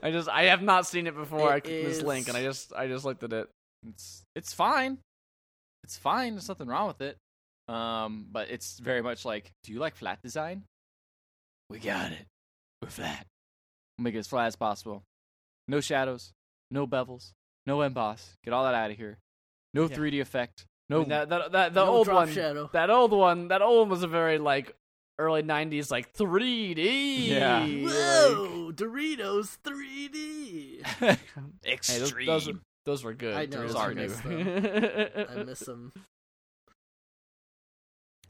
[SPEAKER 1] I just I have not seen it before.
[SPEAKER 3] It
[SPEAKER 1] I clicked this link and I just I just looked at it.
[SPEAKER 2] It's it's fine. It's fine. There's nothing wrong with it. Um, but it's very much like, do you like flat design? We got it. We're flat. We'll make it as flat as possible. No shadows, no bevels, no emboss. Get all that out of here. No
[SPEAKER 1] Yeah.
[SPEAKER 2] 3D effect.
[SPEAKER 1] I
[SPEAKER 2] No
[SPEAKER 1] mean, that, that, that, the
[SPEAKER 3] No
[SPEAKER 1] old one,
[SPEAKER 3] shadow.
[SPEAKER 1] that old one, that old one was a very like early '90s like 3D.
[SPEAKER 2] Yeah.
[SPEAKER 1] like-
[SPEAKER 3] Whoa, Doritos 3D. [LAUGHS]
[SPEAKER 1] Hey,
[SPEAKER 2] extreme.
[SPEAKER 1] those, those, were, those were good.
[SPEAKER 3] I know,
[SPEAKER 1] Those
[SPEAKER 2] I
[SPEAKER 1] were
[SPEAKER 3] miss
[SPEAKER 1] good. [LAUGHS]
[SPEAKER 3] I miss them.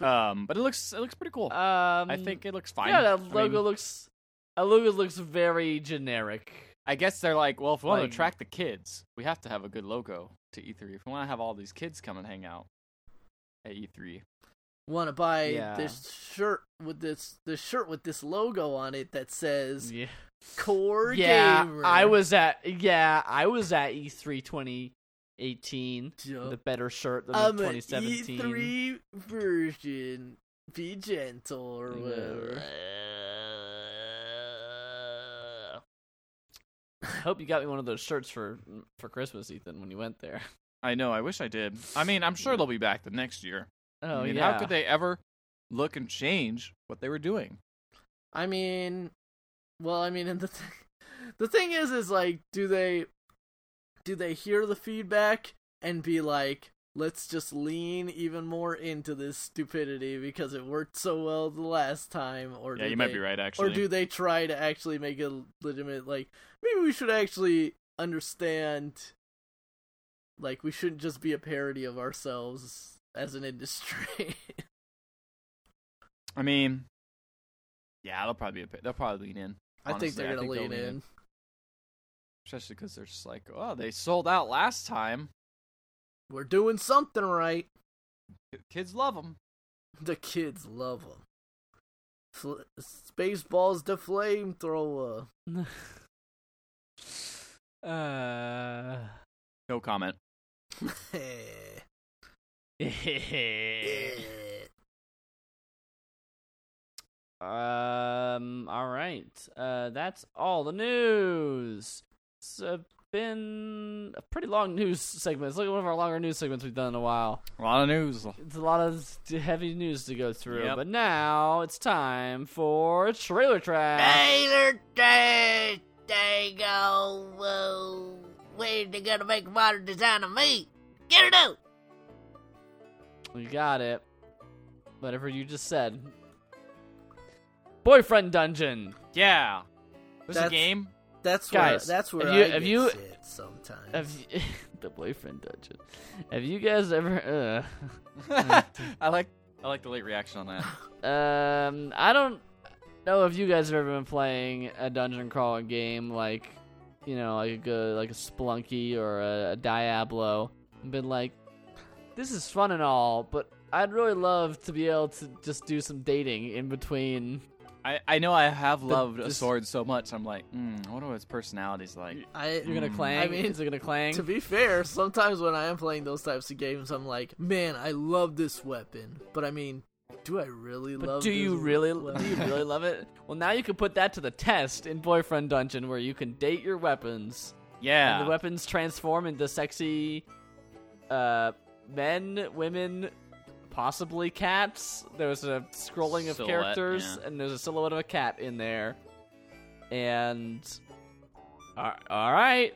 [SPEAKER 2] Um, but it looks it looks pretty cool.
[SPEAKER 1] Um,
[SPEAKER 2] I think it looks fine.
[SPEAKER 1] Yeah, that
[SPEAKER 2] I mean,
[SPEAKER 1] logo looks. That logo looks very generic.
[SPEAKER 2] I guess they're like, well, if we want to attract the kids, we have to have a good logo to E3. If we want to have all these kids come and hang out at E E3,
[SPEAKER 3] Want to buy
[SPEAKER 1] Yeah.
[SPEAKER 3] this shirt with this this shirt with this logo on it that says
[SPEAKER 1] Yeah.
[SPEAKER 3] Core
[SPEAKER 1] Yeah,
[SPEAKER 3] Gamer.
[SPEAKER 1] I was at. Yeah, I was at E E3 2018.
[SPEAKER 3] Yup.
[SPEAKER 1] The better shirt than
[SPEAKER 3] I'm
[SPEAKER 1] the
[SPEAKER 3] an
[SPEAKER 1] 2017.
[SPEAKER 3] E3 version. Be gentle or whatever.
[SPEAKER 1] I hope you got me one of those shirts for for Christmas, Ethan, when you went there.
[SPEAKER 2] I know. I wish I did. I mean, I'm sure they'll be back the next year.
[SPEAKER 1] Oh
[SPEAKER 2] I mean,
[SPEAKER 1] yeah.
[SPEAKER 2] how could they ever look and change what they were doing?
[SPEAKER 3] I mean, well, I mean, and the th- [LAUGHS] the thing is, is like, do they do they hear the feedback and be like, let's just lean even more into this stupidity because it worked so well the last time, or
[SPEAKER 2] yeah,
[SPEAKER 3] do
[SPEAKER 2] you might
[SPEAKER 3] they-
[SPEAKER 2] be right. Actually,
[SPEAKER 3] or do they try to actually make it legitimate? Like, maybe we should actually understand. Like, we shouldn't just be a parody of ourselves as an industry. [LAUGHS]
[SPEAKER 2] I mean, yeah, they'll probably be a, they'll probably lean in.
[SPEAKER 3] I think they're gonna
[SPEAKER 2] they'll
[SPEAKER 3] lean in.
[SPEAKER 2] Especially because they're just like, oh, they sold out last time.
[SPEAKER 3] We're doing something right.
[SPEAKER 2] Kids love them. [LAUGHS]
[SPEAKER 3] The kids love them. Fl- Spaceballs the flamethrower. [LAUGHS]
[SPEAKER 1] uh.
[SPEAKER 2] No comment. [LAUGHS]
[SPEAKER 1] Um. All right. Uh. That's all the news. It's uh, been a pretty long news segment. It's like one of our longer news segments we've done in a while.
[SPEAKER 2] A lot of news.
[SPEAKER 1] It's a lot of heavy news to go through.
[SPEAKER 2] Yep.
[SPEAKER 1] But now it's time for trailer trash.
[SPEAKER 3] Taylor Day, they go. Whoa. Where they gonna make a modern design of me? Get it out!
[SPEAKER 1] We got it. Whatever you just said. Boyfriend dungeon.
[SPEAKER 2] Yeah. There's a game.
[SPEAKER 3] That's where
[SPEAKER 1] Guys,
[SPEAKER 3] that's where
[SPEAKER 1] have you-
[SPEAKER 3] I
[SPEAKER 1] have
[SPEAKER 3] get
[SPEAKER 1] you-
[SPEAKER 3] shit sometimes.
[SPEAKER 1] Have you, [LAUGHS] the boyfriend dungeon. Have you guys ever? Uh, [LAUGHS]
[SPEAKER 2] I like I like the late reaction on that. [LAUGHS]
[SPEAKER 1] Um, I don't know if you guys have ever been playing a dungeon crawling game like, you know, like a good, like a Spelunky or a, a Diablo, and been like, this is fun and all, but I'd really love to be able to just do some dating in between.
[SPEAKER 2] I, I know I have loved a
[SPEAKER 1] this-
[SPEAKER 2] sword so much. I'm like, mm, I wonder what its personality's like.
[SPEAKER 3] I
[SPEAKER 1] You're gonna
[SPEAKER 2] Mm.
[SPEAKER 1] clang.
[SPEAKER 3] I mean,
[SPEAKER 1] is it gonna clang?
[SPEAKER 3] to be fair, sometimes when I am playing those types of games, I'm like, man, I love this weapon, but I mean, do I really
[SPEAKER 1] but
[SPEAKER 3] love?
[SPEAKER 1] do you really?
[SPEAKER 3] weapon?
[SPEAKER 1] Do you really love it? [LAUGHS] Well, now you can put that to the test in Boyfriend Dungeon, where you can date your weapons.
[SPEAKER 2] Yeah.
[SPEAKER 1] And the weapons transform into sexy uh, men, women, possibly cats. There was a scrolling of
[SPEAKER 2] Silhouette,
[SPEAKER 1] characters,
[SPEAKER 2] yeah.
[SPEAKER 1] and there's a silhouette of a cat in there. And. All right.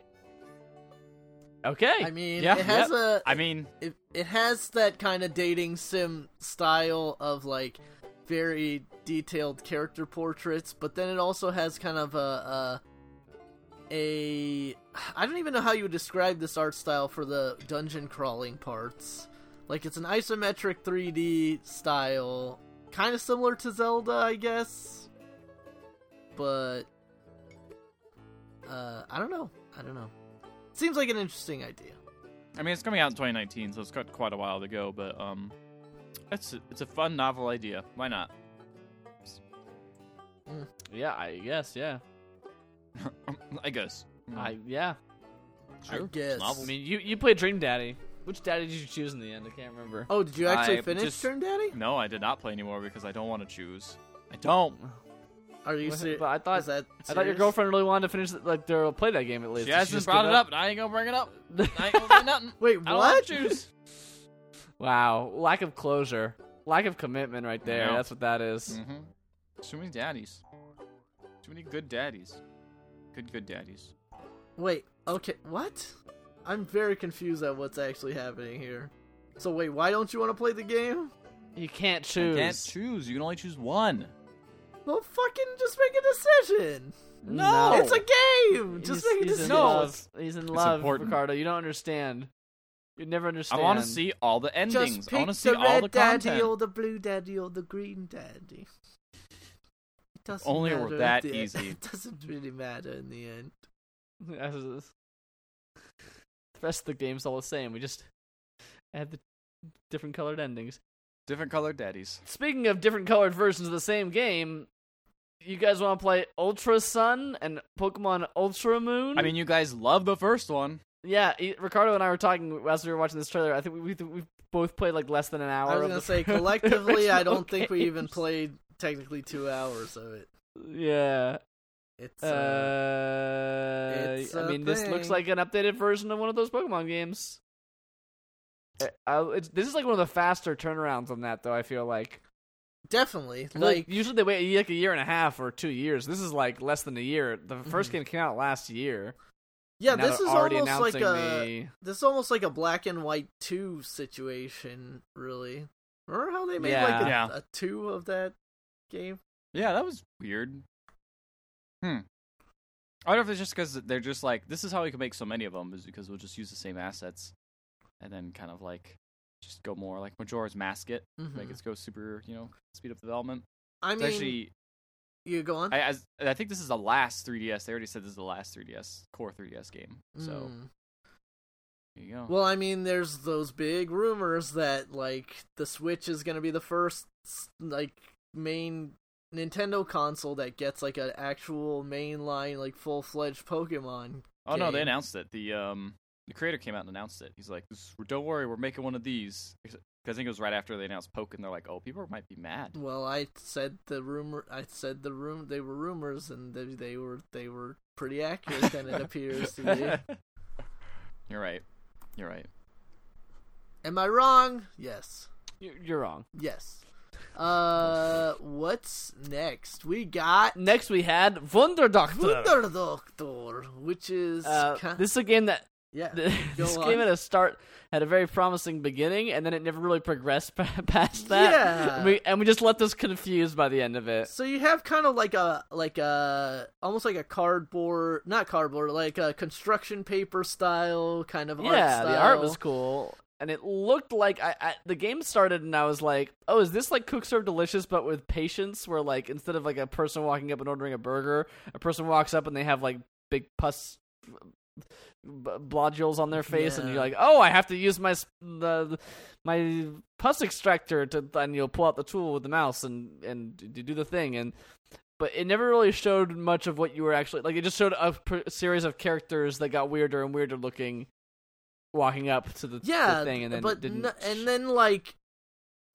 [SPEAKER 1] Okay.
[SPEAKER 3] I mean,
[SPEAKER 2] Yeah,
[SPEAKER 3] it has a
[SPEAKER 2] I mean,
[SPEAKER 3] it, it has that kind of dating sim style of like very detailed character portraits, but then it also has kind of a, a a I don't even know how you would describe this art style for the dungeon crawling parts. Like it's an isometric 3D style, kind of similar to Zelda, I guess. But uh I don't know. I don't know. Seems like an interesting idea.
[SPEAKER 2] I mean, it's coming out in 2019, so it's got quite a while to go. But um, it's a, it's a fun novel idea. Why not?
[SPEAKER 1] yeah, I guess. Yeah. [LAUGHS]
[SPEAKER 2] I guess.
[SPEAKER 1] I yeah.
[SPEAKER 3] I
[SPEAKER 2] Sure.
[SPEAKER 3] guess.
[SPEAKER 2] Novel.
[SPEAKER 1] I mean, you you play Dream Daddy. Which daddy did you choose in the end? I can't remember.
[SPEAKER 3] Oh, did you actually
[SPEAKER 2] I
[SPEAKER 3] finish
[SPEAKER 2] just-
[SPEAKER 3] Turn Daddy?
[SPEAKER 2] No, I did not play anymore because I don't want to choose. I don't.
[SPEAKER 3] Are you
[SPEAKER 1] But-
[SPEAKER 3] serious?
[SPEAKER 1] but I thought-
[SPEAKER 3] Is that
[SPEAKER 1] I thought your
[SPEAKER 3] serious?
[SPEAKER 1] girlment really wanted to finish it, like to play that game at least.
[SPEAKER 2] She
[SPEAKER 1] Did
[SPEAKER 2] hasn't
[SPEAKER 1] just
[SPEAKER 2] brought
[SPEAKER 1] give
[SPEAKER 2] it up, and I ain't gonna bring it up. [LAUGHS] I ain't gonna say nothing.
[SPEAKER 3] Wait,
[SPEAKER 2] I don't
[SPEAKER 3] what?
[SPEAKER 2] want to choose. [LAUGHS]
[SPEAKER 1] wow, lack of closure, lack of commitment, right there.
[SPEAKER 2] Yeah.
[SPEAKER 1] That's what that is.
[SPEAKER 2] Mm-hmm. Too many daddies. Too many good daddies. Good, good daddies.
[SPEAKER 3] Wait, okay, what? I'm very confused at what's actually happening here. So wait, why don't you want to play the game?
[SPEAKER 1] You can't
[SPEAKER 2] You
[SPEAKER 1] choose.
[SPEAKER 2] can't choose. You can only choose one.
[SPEAKER 3] Well, fucking just make a decision.
[SPEAKER 1] No.
[SPEAKER 3] It's a game. Just
[SPEAKER 1] he's,
[SPEAKER 3] make a
[SPEAKER 1] he's
[SPEAKER 3] decision.
[SPEAKER 1] in love. He's in love,
[SPEAKER 2] important.
[SPEAKER 1] Ricardo. You don't understand. You never understand.
[SPEAKER 2] I want to see all the endings.
[SPEAKER 3] Just
[SPEAKER 2] I want to see
[SPEAKER 3] the
[SPEAKER 2] all
[SPEAKER 3] red
[SPEAKER 2] the
[SPEAKER 3] daddy
[SPEAKER 2] content.
[SPEAKER 3] or the blue daddy or the green daddy. It doesn't
[SPEAKER 2] Only
[SPEAKER 3] matter
[SPEAKER 2] we're that
[SPEAKER 3] the end.
[SPEAKER 2] easy. [LAUGHS]
[SPEAKER 3] It doesn't really matter in the end. [LAUGHS]
[SPEAKER 1] As is. The rest of the game's all the same. We just add the different colored endings.
[SPEAKER 2] Different colored daddies.
[SPEAKER 1] Speaking of different colored versions of the same game, you guys want to play Ultra Sun and Pokemon Ultra Moon?
[SPEAKER 2] I mean, you guys love the first one.
[SPEAKER 1] yeah, e- Ricardo and I were talking as we were watching this trailer. I think we we, we both played like less than an hour.
[SPEAKER 3] I was gonna
[SPEAKER 1] the
[SPEAKER 3] say [LAUGHS] collectively, I don't think we [LAUGHS] even played technically two hours of it.
[SPEAKER 1] Yeah.
[SPEAKER 3] It's
[SPEAKER 1] Uh,
[SPEAKER 3] uh, it's
[SPEAKER 1] I
[SPEAKER 3] a
[SPEAKER 1] mean, this looks like an updated version of one of those Pokemon games. Uh, it's, this is like one of the faster turnarounds on that, though. I feel like
[SPEAKER 3] definitely
[SPEAKER 1] like
[SPEAKER 3] like
[SPEAKER 1] usually they wait like a year and a half or two years. This is like less than a year. The 1st
[SPEAKER 3] Mhm.
[SPEAKER 1] game came out last year.
[SPEAKER 3] yeah. This is
[SPEAKER 1] already
[SPEAKER 3] almost like a
[SPEAKER 1] the
[SPEAKER 3] this is almost like a black and white two situation. Really, remember how they made
[SPEAKER 1] Yeah.
[SPEAKER 3] like a,
[SPEAKER 2] Yeah.
[SPEAKER 3] a two of that game?
[SPEAKER 2] Yeah, that was weird. Hmm. I don't know if it's just because they're just like, this is how we can make so many of them, is because we'll just use the same assets, and then kind of like just go more like Majora's Mask it, make
[SPEAKER 3] Mhm.
[SPEAKER 2] it go super, you know, speed up development.
[SPEAKER 3] I
[SPEAKER 2] It's
[SPEAKER 3] mean,
[SPEAKER 2] actually,
[SPEAKER 3] you go on.
[SPEAKER 2] I as, I think this is the last 3DS. They already said this is the last 3DS core 3DS game. So
[SPEAKER 3] Mm.
[SPEAKER 2] there you go.
[SPEAKER 3] Well, I mean, there's those big rumors that like the Switch is gonna be the first like main Nintendo console that gets like an actual mainline like full fledged Pokemon.
[SPEAKER 2] oh no, they announced it. The um the creator came out and announced it. He's like, "Don't worry, we're making one of these." Because I think it was right after they announced Poke, and they're like, "Oh, people might be mad."
[SPEAKER 3] Well, I said the rumor. I said the room. They were rumors, and they, they were they were pretty accurate. Then it appears to be. [LAUGHS]
[SPEAKER 2] You're right. You're right.
[SPEAKER 3] Am I wrong? Yes.
[SPEAKER 1] You're wrong.
[SPEAKER 3] Yes. Uh, what's next? We got
[SPEAKER 1] Next, we had Wunder Doctor.
[SPEAKER 3] Wunder Doctor, which is
[SPEAKER 1] Uh,
[SPEAKER 3] ki-
[SPEAKER 1] this is a game that
[SPEAKER 3] Yeah. [LAUGHS]
[SPEAKER 1] this
[SPEAKER 3] Go
[SPEAKER 1] game
[SPEAKER 3] on.
[SPEAKER 1] had a start had a very promising beginning, and then it never really progressed [LAUGHS] past that.
[SPEAKER 3] Yeah.
[SPEAKER 1] And we, and we just let us confused by the end of it.
[SPEAKER 3] So you have kind of like a like a almost like a cardboard, not cardboard, like a construction paper style kind of art
[SPEAKER 1] yeah,
[SPEAKER 3] style.
[SPEAKER 1] the art was cool, and it looked like I, I the game started, and I was like, "Oh, is this like Cook Serve Delicious, but with patience? Where like instead of like a person walking up and ordering a burger, a person walks up and they have like big pus." Blodules on their face, and you're like, "Oh, I have to use my the my pus extractor to," and you'll pull out the tool with the mouse and and do the thing, and but it never really showed much of what you were actually like. It just showed a series of characters that got weirder and weirder looking, walking up to the, the
[SPEAKER 3] yeah,
[SPEAKER 1] thing, and then
[SPEAKER 3] but
[SPEAKER 1] didn't.
[SPEAKER 3] n- and then like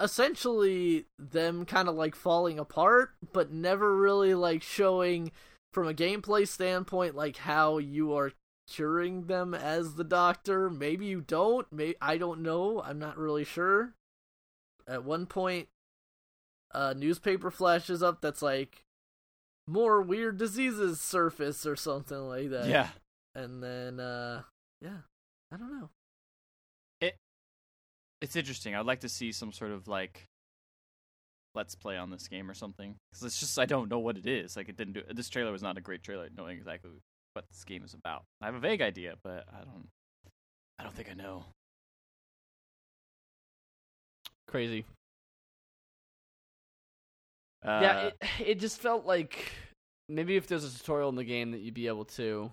[SPEAKER 3] essentially them kind of like falling apart, but never really like showing from a gameplay standpoint like how you are curing them as the doctor. Maybe you don't. Maybe I don't know. I'm not really sure. At one point, a newspaper flashes up that's like more weird diseases surface or something like that.
[SPEAKER 2] yeah.
[SPEAKER 3] And then, uh, yeah, I don't know.
[SPEAKER 2] It It's interesting. I'd like to see some sort of like let's play on this game or something because it's just I don't know what it is. Like it didn't do. This trailer was not a great trailer, knowing exactly what this game is about. I have a vague idea, but I don't. I don't think I know.
[SPEAKER 1] crazy.
[SPEAKER 2] Uh,
[SPEAKER 1] yeah, it it just felt like maybe if there's a tutorial in the game that you'd be able to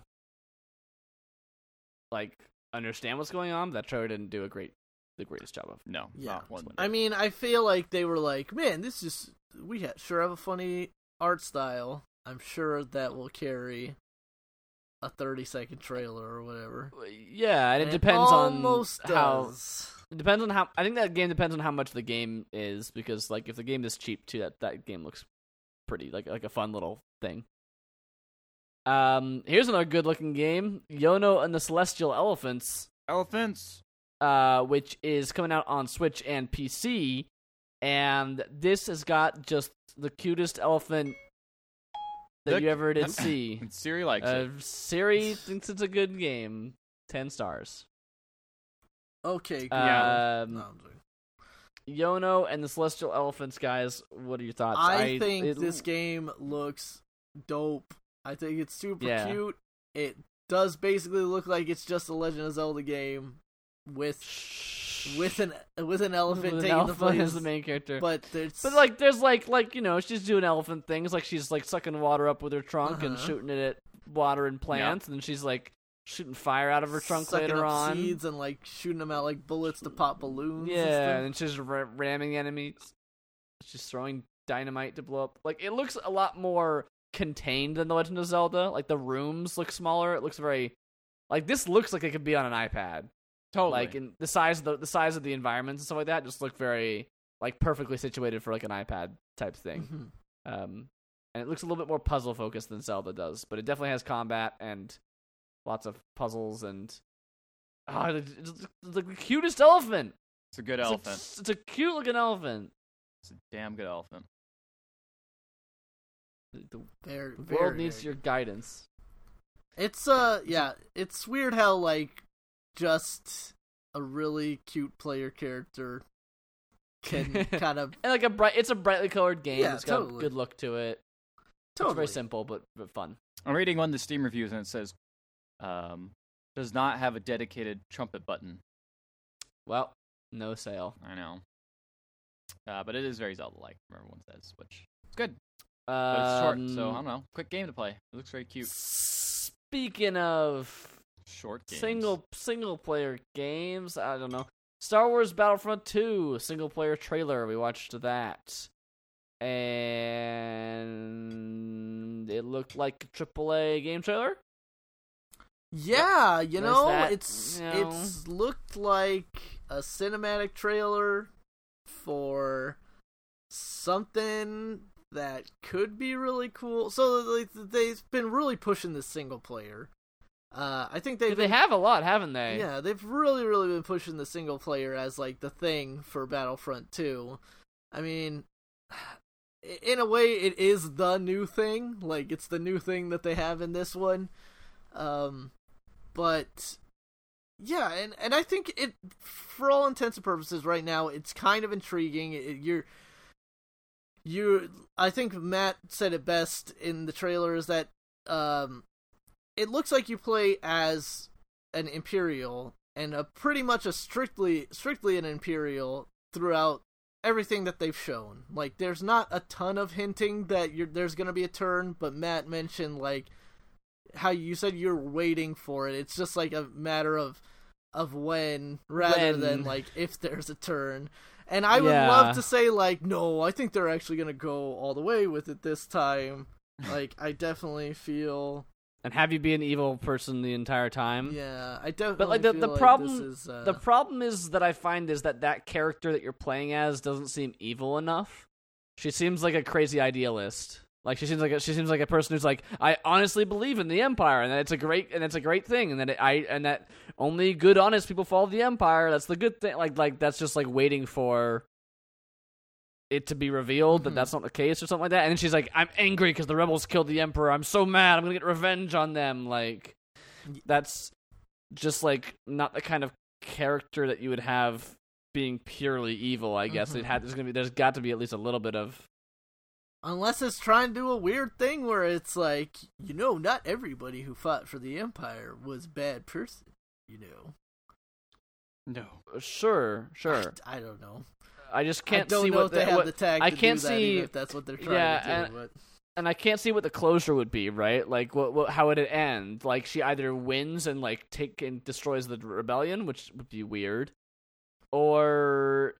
[SPEAKER 1] like understand what's going on. But that trailer didn't do a great the greatest job of.
[SPEAKER 2] no,
[SPEAKER 3] Yeah.
[SPEAKER 2] not.
[SPEAKER 3] I mean, I feel like they were like, man, this is we ha- sure have a funny art style. I'm sure that will carry a 30 second trailer or whatever.
[SPEAKER 1] Uh, yeah, and it
[SPEAKER 3] And
[SPEAKER 1] depends on
[SPEAKER 3] almost
[SPEAKER 1] how
[SPEAKER 3] does.
[SPEAKER 1] It depends on how. I think that game depends on how much the game is because, like, if the game is cheap too, that that game looks pretty like like a fun little thing. Um, here's another good-looking game, Yono and the Celestial Elephants,
[SPEAKER 2] Elephants.
[SPEAKER 1] uh, which is coming out on Switch and PC, and this has got just the cutest elephant that
[SPEAKER 2] Look-
[SPEAKER 1] you ever did [CLEARS THROAT] see.
[SPEAKER 2] Siri likes
[SPEAKER 1] Uh,
[SPEAKER 2] it.
[SPEAKER 1] Siri thinks it's a good game. Ten stars.
[SPEAKER 3] Okay, cool.
[SPEAKER 1] Um,
[SPEAKER 3] No,
[SPEAKER 1] Yono and the Celestial Elephants, guys. What are your thoughts?
[SPEAKER 3] I, think
[SPEAKER 1] it-
[SPEAKER 3] this game looks dope. I think it's super
[SPEAKER 1] Yeah.
[SPEAKER 3] cute. It does basically look like it's just a Legend of Zelda game with with an with an elephant
[SPEAKER 1] With
[SPEAKER 3] taking the place.
[SPEAKER 1] as the main character. But,
[SPEAKER 3] but
[SPEAKER 1] like, there's like like you know, she's doing elephant things. Like she's like sucking water up with her trunk and
[SPEAKER 3] Uh-huh.
[SPEAKER 1] shooting it at water and plants, and then she's like shooting fire out of her trunk
[SPEAKER 3] sucking
[SPEAKER 1] later
[SPEAKER 3] up
[SPEAKER 1] on.
[SPEAKER 3] seeds and like shooting them out like bullets to pop balloons.
[SPEAKER 1] Yeah,
[SPEAKER 3] stuff.
[SPEAKER 1] and she's ra- ramming enemies. She's throwing dynamite to blow up. Like it looks a lot more contained than the Legend of Zelda. Like the rooms look smaller. It looks very like this looks like it could be on an iPad.
[SPEAKER 2] Totally.
[SPEAKER 1] Like in the size of the the size of the environments and stuff like that just look very like perfectly situated for like an iPad type thing.
[SPEAKER 3] Mhm.
[SPEAKER 1] Um, and it looks a little bit more puzzle focused than Zelda does, but it definitely has combat and lots of puzzles and oh, it's it's the cutest elephant.
[SPEAKER 2] it's a good
[SPEAKER 1] It's a-
[SPEAKER 2] elephant.
[SPEAKER 1] it's a cute looking elephant.
[SPEAKER 2] It's a damn good elephant.
[SPEAKER 1] The, the
[SPEAKER 3] Very,
[SPEAKER 1] world
[SPEAKER 3] very,
[SPEAKER 1] needs
[SPEAKER 3] very
[SPEAKER 1] your guidance.
[SPEAKER 3] It's uh yeah, it's weird how like just a really cute player character can [LAUGHS] kind of
[SPEAKER 1] And like a bright, it's a brightly colored game.
[SPEAKER 3] Yeah,
[SPEAKER 1] it's got a good look to it. It's
[SPEAKER 3] totally
[SPEAKER 1] very simple but but fun.
[SPEAKER 2] I'm reading one of the Steam reviews and it says, um, does not have a dedicated trumpet button.
[SPEAKER 1] Well, no sale.
[SPEAKER 2] I know. Uh, but it is very Zelda-like, everyone says, which is good. But
[SPEAKER 1] Um,
[SPEAKER 2] it's short, so I don't know. Quick game to play. It looks very cute.
[SPEAKER 1] Speaking of
[SPEAKER 2] Short games.
[SPEAKER 1] single single player games, I don't know. Star Wars Battlefront 2 single player trailer. We watched that. And it looked like a AAA game trailer.
[SPEAKER 3] Yeah, you
[SPEAKER 1] There's
[SPEAKER 3] know,
[SPEAKER 1] that,
[SPEAKER 3] it's
[SPEAKER 1] you know.
[SPEAKER 3] it's looked like a cinematic trailer for something that could be really cool. So like, they've been really pushing the single player. Uh, I think they've
[SPEAKER 1] They have a lot, haven't they?
[SPEAKER 3] yeah, they've really really been pushing the single player as like the thing for Battlefront 2. I mean, [SIGHS] in a way it is the new thing. Like it's the new thing that they have in this one. Um but yeah, and and I think it, for all intents and purposes, right now it's kind of intriguing. It, you're, you, I think Matt said it best in the trailer is that um, it looks like you play as an Imperial and a pretty much a strictly strictly an Imperial throughout everything that they've shown. Like, there's not a ton of hinting that you're, there's going to be a turn, but Matt mentioned like how you said you're waiting for it. It's just like a matter of of when rather
[SPEAKER 1] When.
[SPEAKER 3] than like if there's a turn. And I would
[SPEAKER 1] Yeah.
[SPEAKER 3] love to say like no, I think they're actually going to go all the way with it this time. like I definitely feel
[SPEAKER 1] And have you be an evil person the entire time?
[SPEAKER 3] yeah, I definitely
[SPEAKER 1] But like the,
[SPEAKER 3] feel
[SPEAKER 1] the
[SPEAKER 3] like
[SPEAKER 1] problem
[SPEAKER 3] is, uh,
[SPEAKER 1] the problem is that I find is that that character that you're playing as doesn't seem evil enough. She seems like a crazy idealist. Like she seems like a, she seems like a person who's like I honestly believe in the empire and that it's a great and it's a great thing and that it, I and that only good honest people follow the empire. That's the good thing. Like like that's just like waiting for it to be revealed that
[SPEAKER 3] Mhm.
[SPEAKER 1] that's not the case or something like that. And then she's like I'm angry because the rebels killed the emperor. I'm so mad. I'm going to get revenge on them. Like that's just like not the kind of character that you would have being purely evil. I guess
[SPEAKER 3] Mhm.
[SPEAKER 1] it had there's gonna be there's got to be at least a little bit of
[SPEAKER 3] Unless it's trying to do a weird thing where it's like, you know, not everybody who fought for the Empire was bad person, you know.
[SPEAKER 2] No.
[SPEAKER 1] Uh, sure sure.
[SPEAKER 3] I, [LAUGHS] I don't know.
[SPEAKER 1] I just can't
[SPEAKER 3] I don't
[SPEAKER 1] see
[SPEAKER 3] know
[SPEAKER 1] what
[SPEAKER 3] if
[SPEAKER 1] the,
[SPEAKER 3] they have
[SPEAKER 1] what-
[SPEAKER 3] the tag
[SPEAKER 1] I can't
[SPEAKER 3] do that,
[SPEAKER 1] see-
[SPEAKER 3] even if that's what they're trying
[SPEAKER 1] yeah,
[SPEAKER 3] to do.
[SPEAKER 1] and-
[SPEAKER 3] but
[SPEAKER 1] and I can't see what the closure would be, right? Like what, what how would it end? Like she either wins and like take and destroys the rebellion, which would be weird, or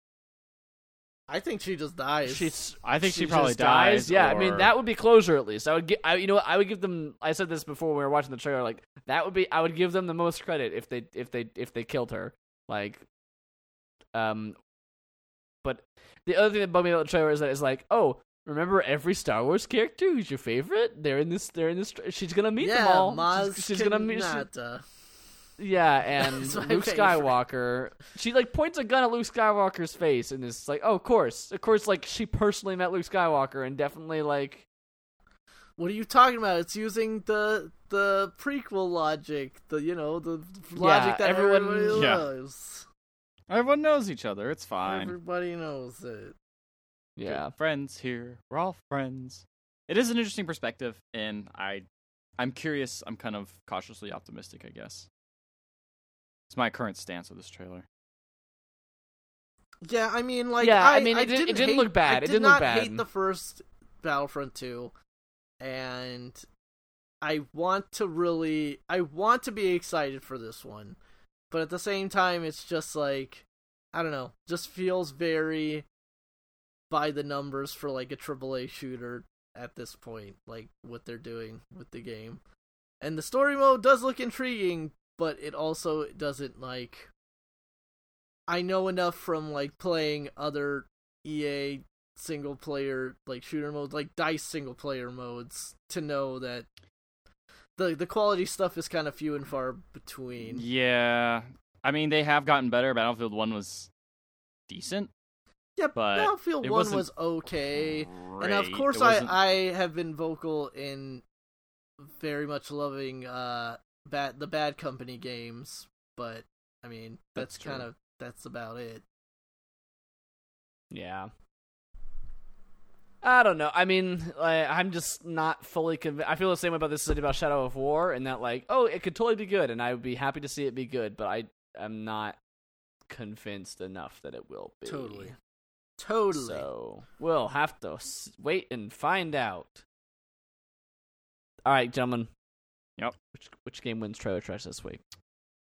[SPEAKER 3] I think she just dies.
[SPEAKER 1] she's
[SPEAKER 2] I think she,
[SPEAKER 1] she
[SPEAKER 2] probably
[SPEAKER 1] dies.
[SPEAKER 2] dies.
[SPEAKER 1] Yeah, I mean that would be closure at least. I would get, I, you know, what, I would give them. I said this before when we were watching the trailer. Like that would be, I would give them the most credit if they, if they, if they killed her. Like, um, but the other thing that bugged me about the trailer is that it's like, oh, remember every Star Wars character who's your favorite? They're in this. They're in this. tra- She's gonna meet
[SPEAKER 3] yeah,
[SPEAKER 1] them all.
[SPEAKER 3] Maz
[SPEAKER 1] she's, she's gonna meet. she-
[SPEAKER 3] Kanata.
[SPEAKER 1] Yeah, [LAUGHS] and
[SPEAKER 3] That's my
[SPEAKER 1] Luke
[SPEAKER 3] favorite.
[SPEAKER 1] Skywalker. She like points a gun at Luke Skywalker's face and is like, "Oh, of course, of course." Like she personally met Luke Skywalker and definitely like,
[SPEAKER 3] What are you talking about? It's using the the prequel logic, the you know the logic that
[SPEAKER 1] everyone-
[SPEAKER 3] everybody
[SPEAKER 2] Yeah.
[SPEAKER 3] loves.
[SPEAKER 2] Everyone knows each other. It's fine.
[SPEAKER 3] Everybody knows it.
[SPEAKER 1] yeah,
[SPEAKER 2] Good friends here. We're all friends. It is an interesting perspective, and I, I'm curious. I'm kind of cautiously optimistic, I guess. It's my current stance of this trailer.
[SPEAKER 3] Yeah, I mean, like,
[SPEAKER 1] Yeah,
[SPEAKER 3] I,
[SPEAKER 1] I mean, it
[SPEAKER 3] I
[SPEAKER 1] didn't- it
[SPEAKER 3] didn't
[SPEAKER 1] didn't
[SPEAKER 3] hate-
[SPEAKER 1] look bad.
[SPEAKER 3] I
[SPEAKER 1] It
[SPEAKER 3] did
[SPEAKER 1] didn't look
[SPEAKER 3] not
[SPEAKER 1] bad.
[SPEAKER 3] hate the first Battlefront 2, and I want to really, I want to be excited for this one, but at the same time, it's just like, I don't know, just feels very by the numbers for like a AAA shooter at this point, like what they're doing with the game. And the story mode does look intriguing, but it also doesn't like I know enough from like playing other EA single player like shooter modes, like DICE single player modes, to know that the the quality stuff is kind of few and far between.
[SPEAKER 2] Yeah, I mean they have gotten better. Battlefield One was decent.
[SPEAKER 3] Yeah,
[SPEAKER 2] but
[SPEAKER 3] Battlefield
[SPEAKER 2] it
[SPEAKER 3] One
[SPEAKER 2] wasn't
[SPEAKER 3] was okay, and of course I I have been vocal in very much loving uh bad the Bad Company games, but I mean that's,
[SPEAKER 2] That's
[SPEAKER 3] kind of that's about it.
[SPEAKER 1] yeah. I don't know. I mean, like, I'm just not fully convinced. I feel the same way about this city about Shadow of War, and that like, oh, it could totally be good, and I would be happy to see it be good, but I am not convinced enough that it will be.
[SPEAKER 3] Totally. Totally.
[SPEAKER 1] So we'll have to s- wait and find out. All right, gentlemen.
[SPEAKER 2] Yep.
[SPEAKER 1] Which which game wins trailer trash this week?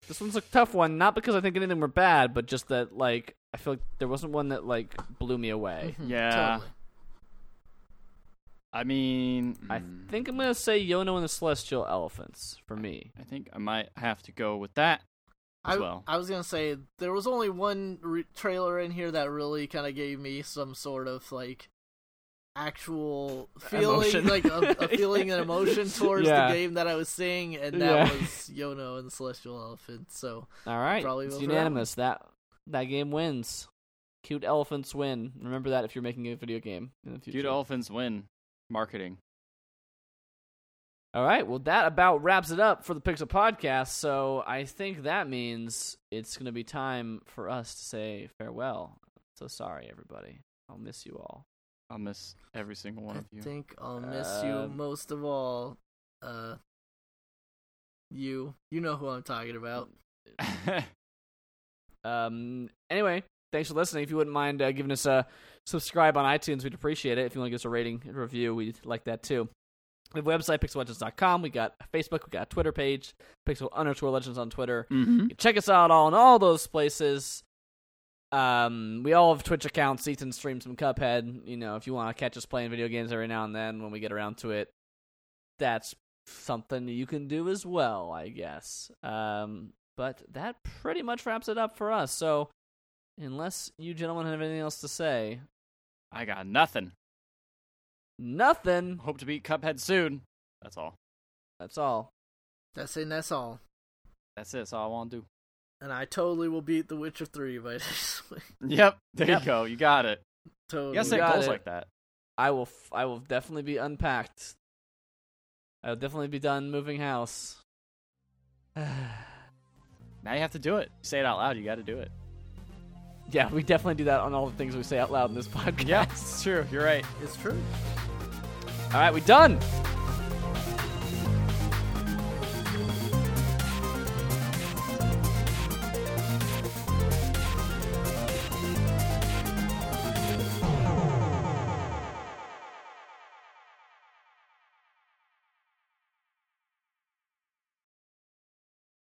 [SPEAKER 1] This one's a tough one, not because I think any of them were bad, but just that like I feel like there wasn't one that like blew me away.
[SPEAKER 3] Mhm,
[SPEAKER 2] Yeah.
[SPEAKER 3] Totally.
[SPEAKER 2] I mean,
[SPEAKER 1] I
[SPEAKER 2] mm,
[SPEAKER 1] think I'm gonna say Yono and the Celestial Elephants for me.
[SPEAKER 2] I think I might have to go with that as
[SPEAKER 3] I,
[SPEAKER 2] well.
[SPEAKER 3] I was gonna say actual feeling,
[SPEAKER 1] Emotion. [LAUGHS]
[SPEAKER 3] like a, a [LAUGHS] feeling and emotion [LAUGHS] towards
[SPEAKER 1] Yeah.
[SPEAKER 3] the game that I was seeing, and that
[SPEAKER 1] Yeah.
[SPEAKER 3] was Yono and the Celestial Elephant. So
[SPEAKER 1] All right,
[SPEAKER 3] Probably
[SPEAKER 1] it's
[SPEAKER 3] vote that
[SPEAKER 1] unanimous. That, that game wins. Cute elephants win. Remember that if you're making a video game in the future.
[SPEAKER 2] Cute elephants win. Marketing.
[SPEAKER 1] All right, well, that about wraps it up for the Pixel Podcast. So I think that means it's going to be time for us to say farewell. So sorry, everybody. I'll miss you all.
[SPEAKER 2] I'll miss every single one
[SPEAKER 3] I
[SPEAKER 2] of you.
[SPEAKER 3] I think I'll miss you
[SPEAKER 1] Um,
[SPEAKER 3] most of all. Uh, you, you know who I'm talking about. [LAUGHS]
[SPEAKER 1] Um. Anyway, thanks for listening. If you wouldn't mind uh, giving us a subscribe on iTunes, we'd appreciate it. If you want to give us a rating and review, we'd like that too. We have a website, pixellegends.com. We got a Facebook. We got a Twitter page, Pixel underscore Legends on Twitter.
[SPEAKER 2] mm-hmm.
[SPEAKER 1] You can check us out all in all those places. Um, we all have Twitch accounts. Ethan streams some Cuphead. You know, if you want to catch us playing video games every now and then when we get around to it, that's something you can do as well, I guess. Um, but that pretty much wraps it up for us. So, unless you gentlemen have anything else to say,
[SPEAKER 2] I got nothing.
[SPEAKER 1] nothing.
[SPEAKER 2] Hope to beat Cuphead soon. That's all.
[SPEAKER 1] That's all.
[SPEAKER 3] That's it. and That's all.
[SPEAKER 2] That's it. That's all I want to do.
[SPEAKER 3] And I totally will beat The Witcher Three by [LAUGHS] this week.
[SPEAKER 2] Yep. There
[SPEAKER 1] Yep.
[SPEAKER 2] you go. You got it.
[SPEAKER 3] Totally.
[SPEAKER 2] You gotta set goals
[SPEAKER 1] it.
[SPEAKER 2] like that.
[SPEAKER 1] I will. F- I will definitely be unpacked. I will definitely be done moving house. [SIGHS]
[SPEAKER 2] Now you have to do it. Say it out loud. You got to do it.
[SPEAKER 1] Yeah, we definitely do that on all the things we say out loud in this [LAUGHS] podcast.
[SPEAKER 2] Yeah, it's true. You're right.
[SPEAKER 3] It's true.
[SPEAKER 1] All right, we done.